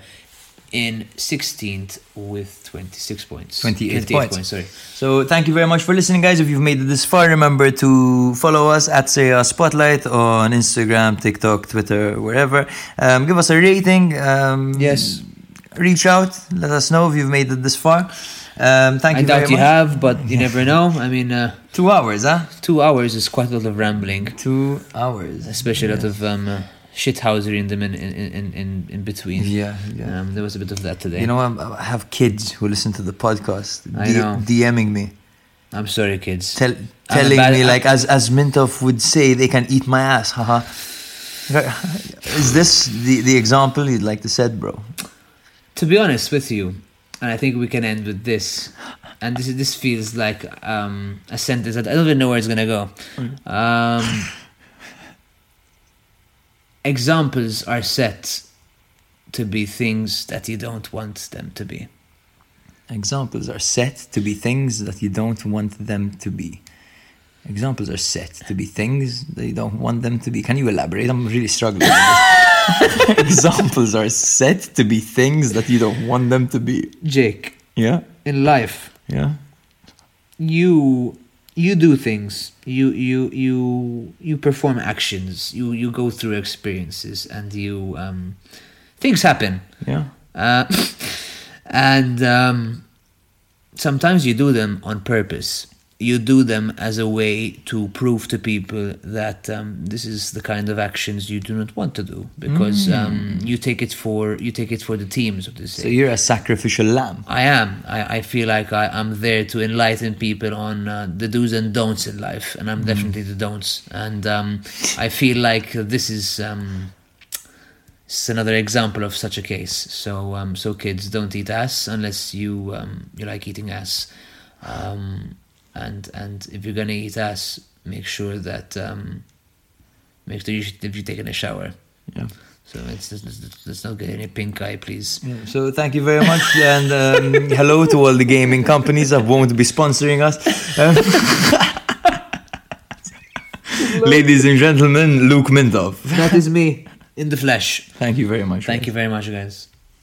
in 16th with 26 points.
28 points.
sorry.
So thank you very much for listening, guys. If you've made it this far, remember to follow us at Serie A Spotlight on Instagram, TikTok, Twitter, wherever. Um, give us a rating. Um,
Yes.
Reach out. Let us know if you've made it this far. Um, thank
I
you very
doubt you have, but you never know. I mean, uh,
Two hours, huh?
two hours is quite a lot of rambling,
Two hours.
especially a lot of um, uh, shithousery in them in, in, in, in, between.
Yeah, yeah.
Um, there was a bit of that today.
You know, I'm- I have kids who listen to the podcast,
I know.
DMing me,
I'm sorry, kids.
tell, telling
bad-
me
I'm-
like as as Mintoff would say, they can eat my ass. Haha. Is this the the example you'd like to set, bro?
To be honest with you, and I think we can end with this. And this is, this feels like um, a sentence that I don't even know where it's gonna go. Um, examples are set to be things that you don't want them to be.
Examples are set to be things that you don't want them to be. Examples are set to be things that you don't want them to be. Can you elaborate? I'm really struggling. with this. Examples are set to be things that you don't want them to be.
Jake,
Yeah,
in life,
yeah.
you you do things. You you you you perform actions. You you go through experiences, and you um, things happen.
Yeah.
Uh, and um, sometimes you do them on purpose. You do them as a way to prove to people that um, this is the kind of actions you do not want to do because um, you take it for you take it for the teams of say.
So you're a sacrificial lamb.
I am. I, I feel like I, I'm there to enlighten people on uh, the do's and don'ts in life, and I'm definitely the don'ts. And um, I feel like this is um, this is another example of such a case. So, um, so kids, don't eat ass unless you um, you like eating ass. Um, and and if you're gonna eat ass, make sure that um, make sure you if you're taking a shower.
Yeah.
So it's, let's, let's not get any pink eye, please.
Yeah, So thank you very much, and um, hello to all the gaming companies that won't be sponsoring us. Um, Ladies and gentlemen, Luke Mintoff.
That is me in the flesh.
Thank you very much.
Thank you very much, guys.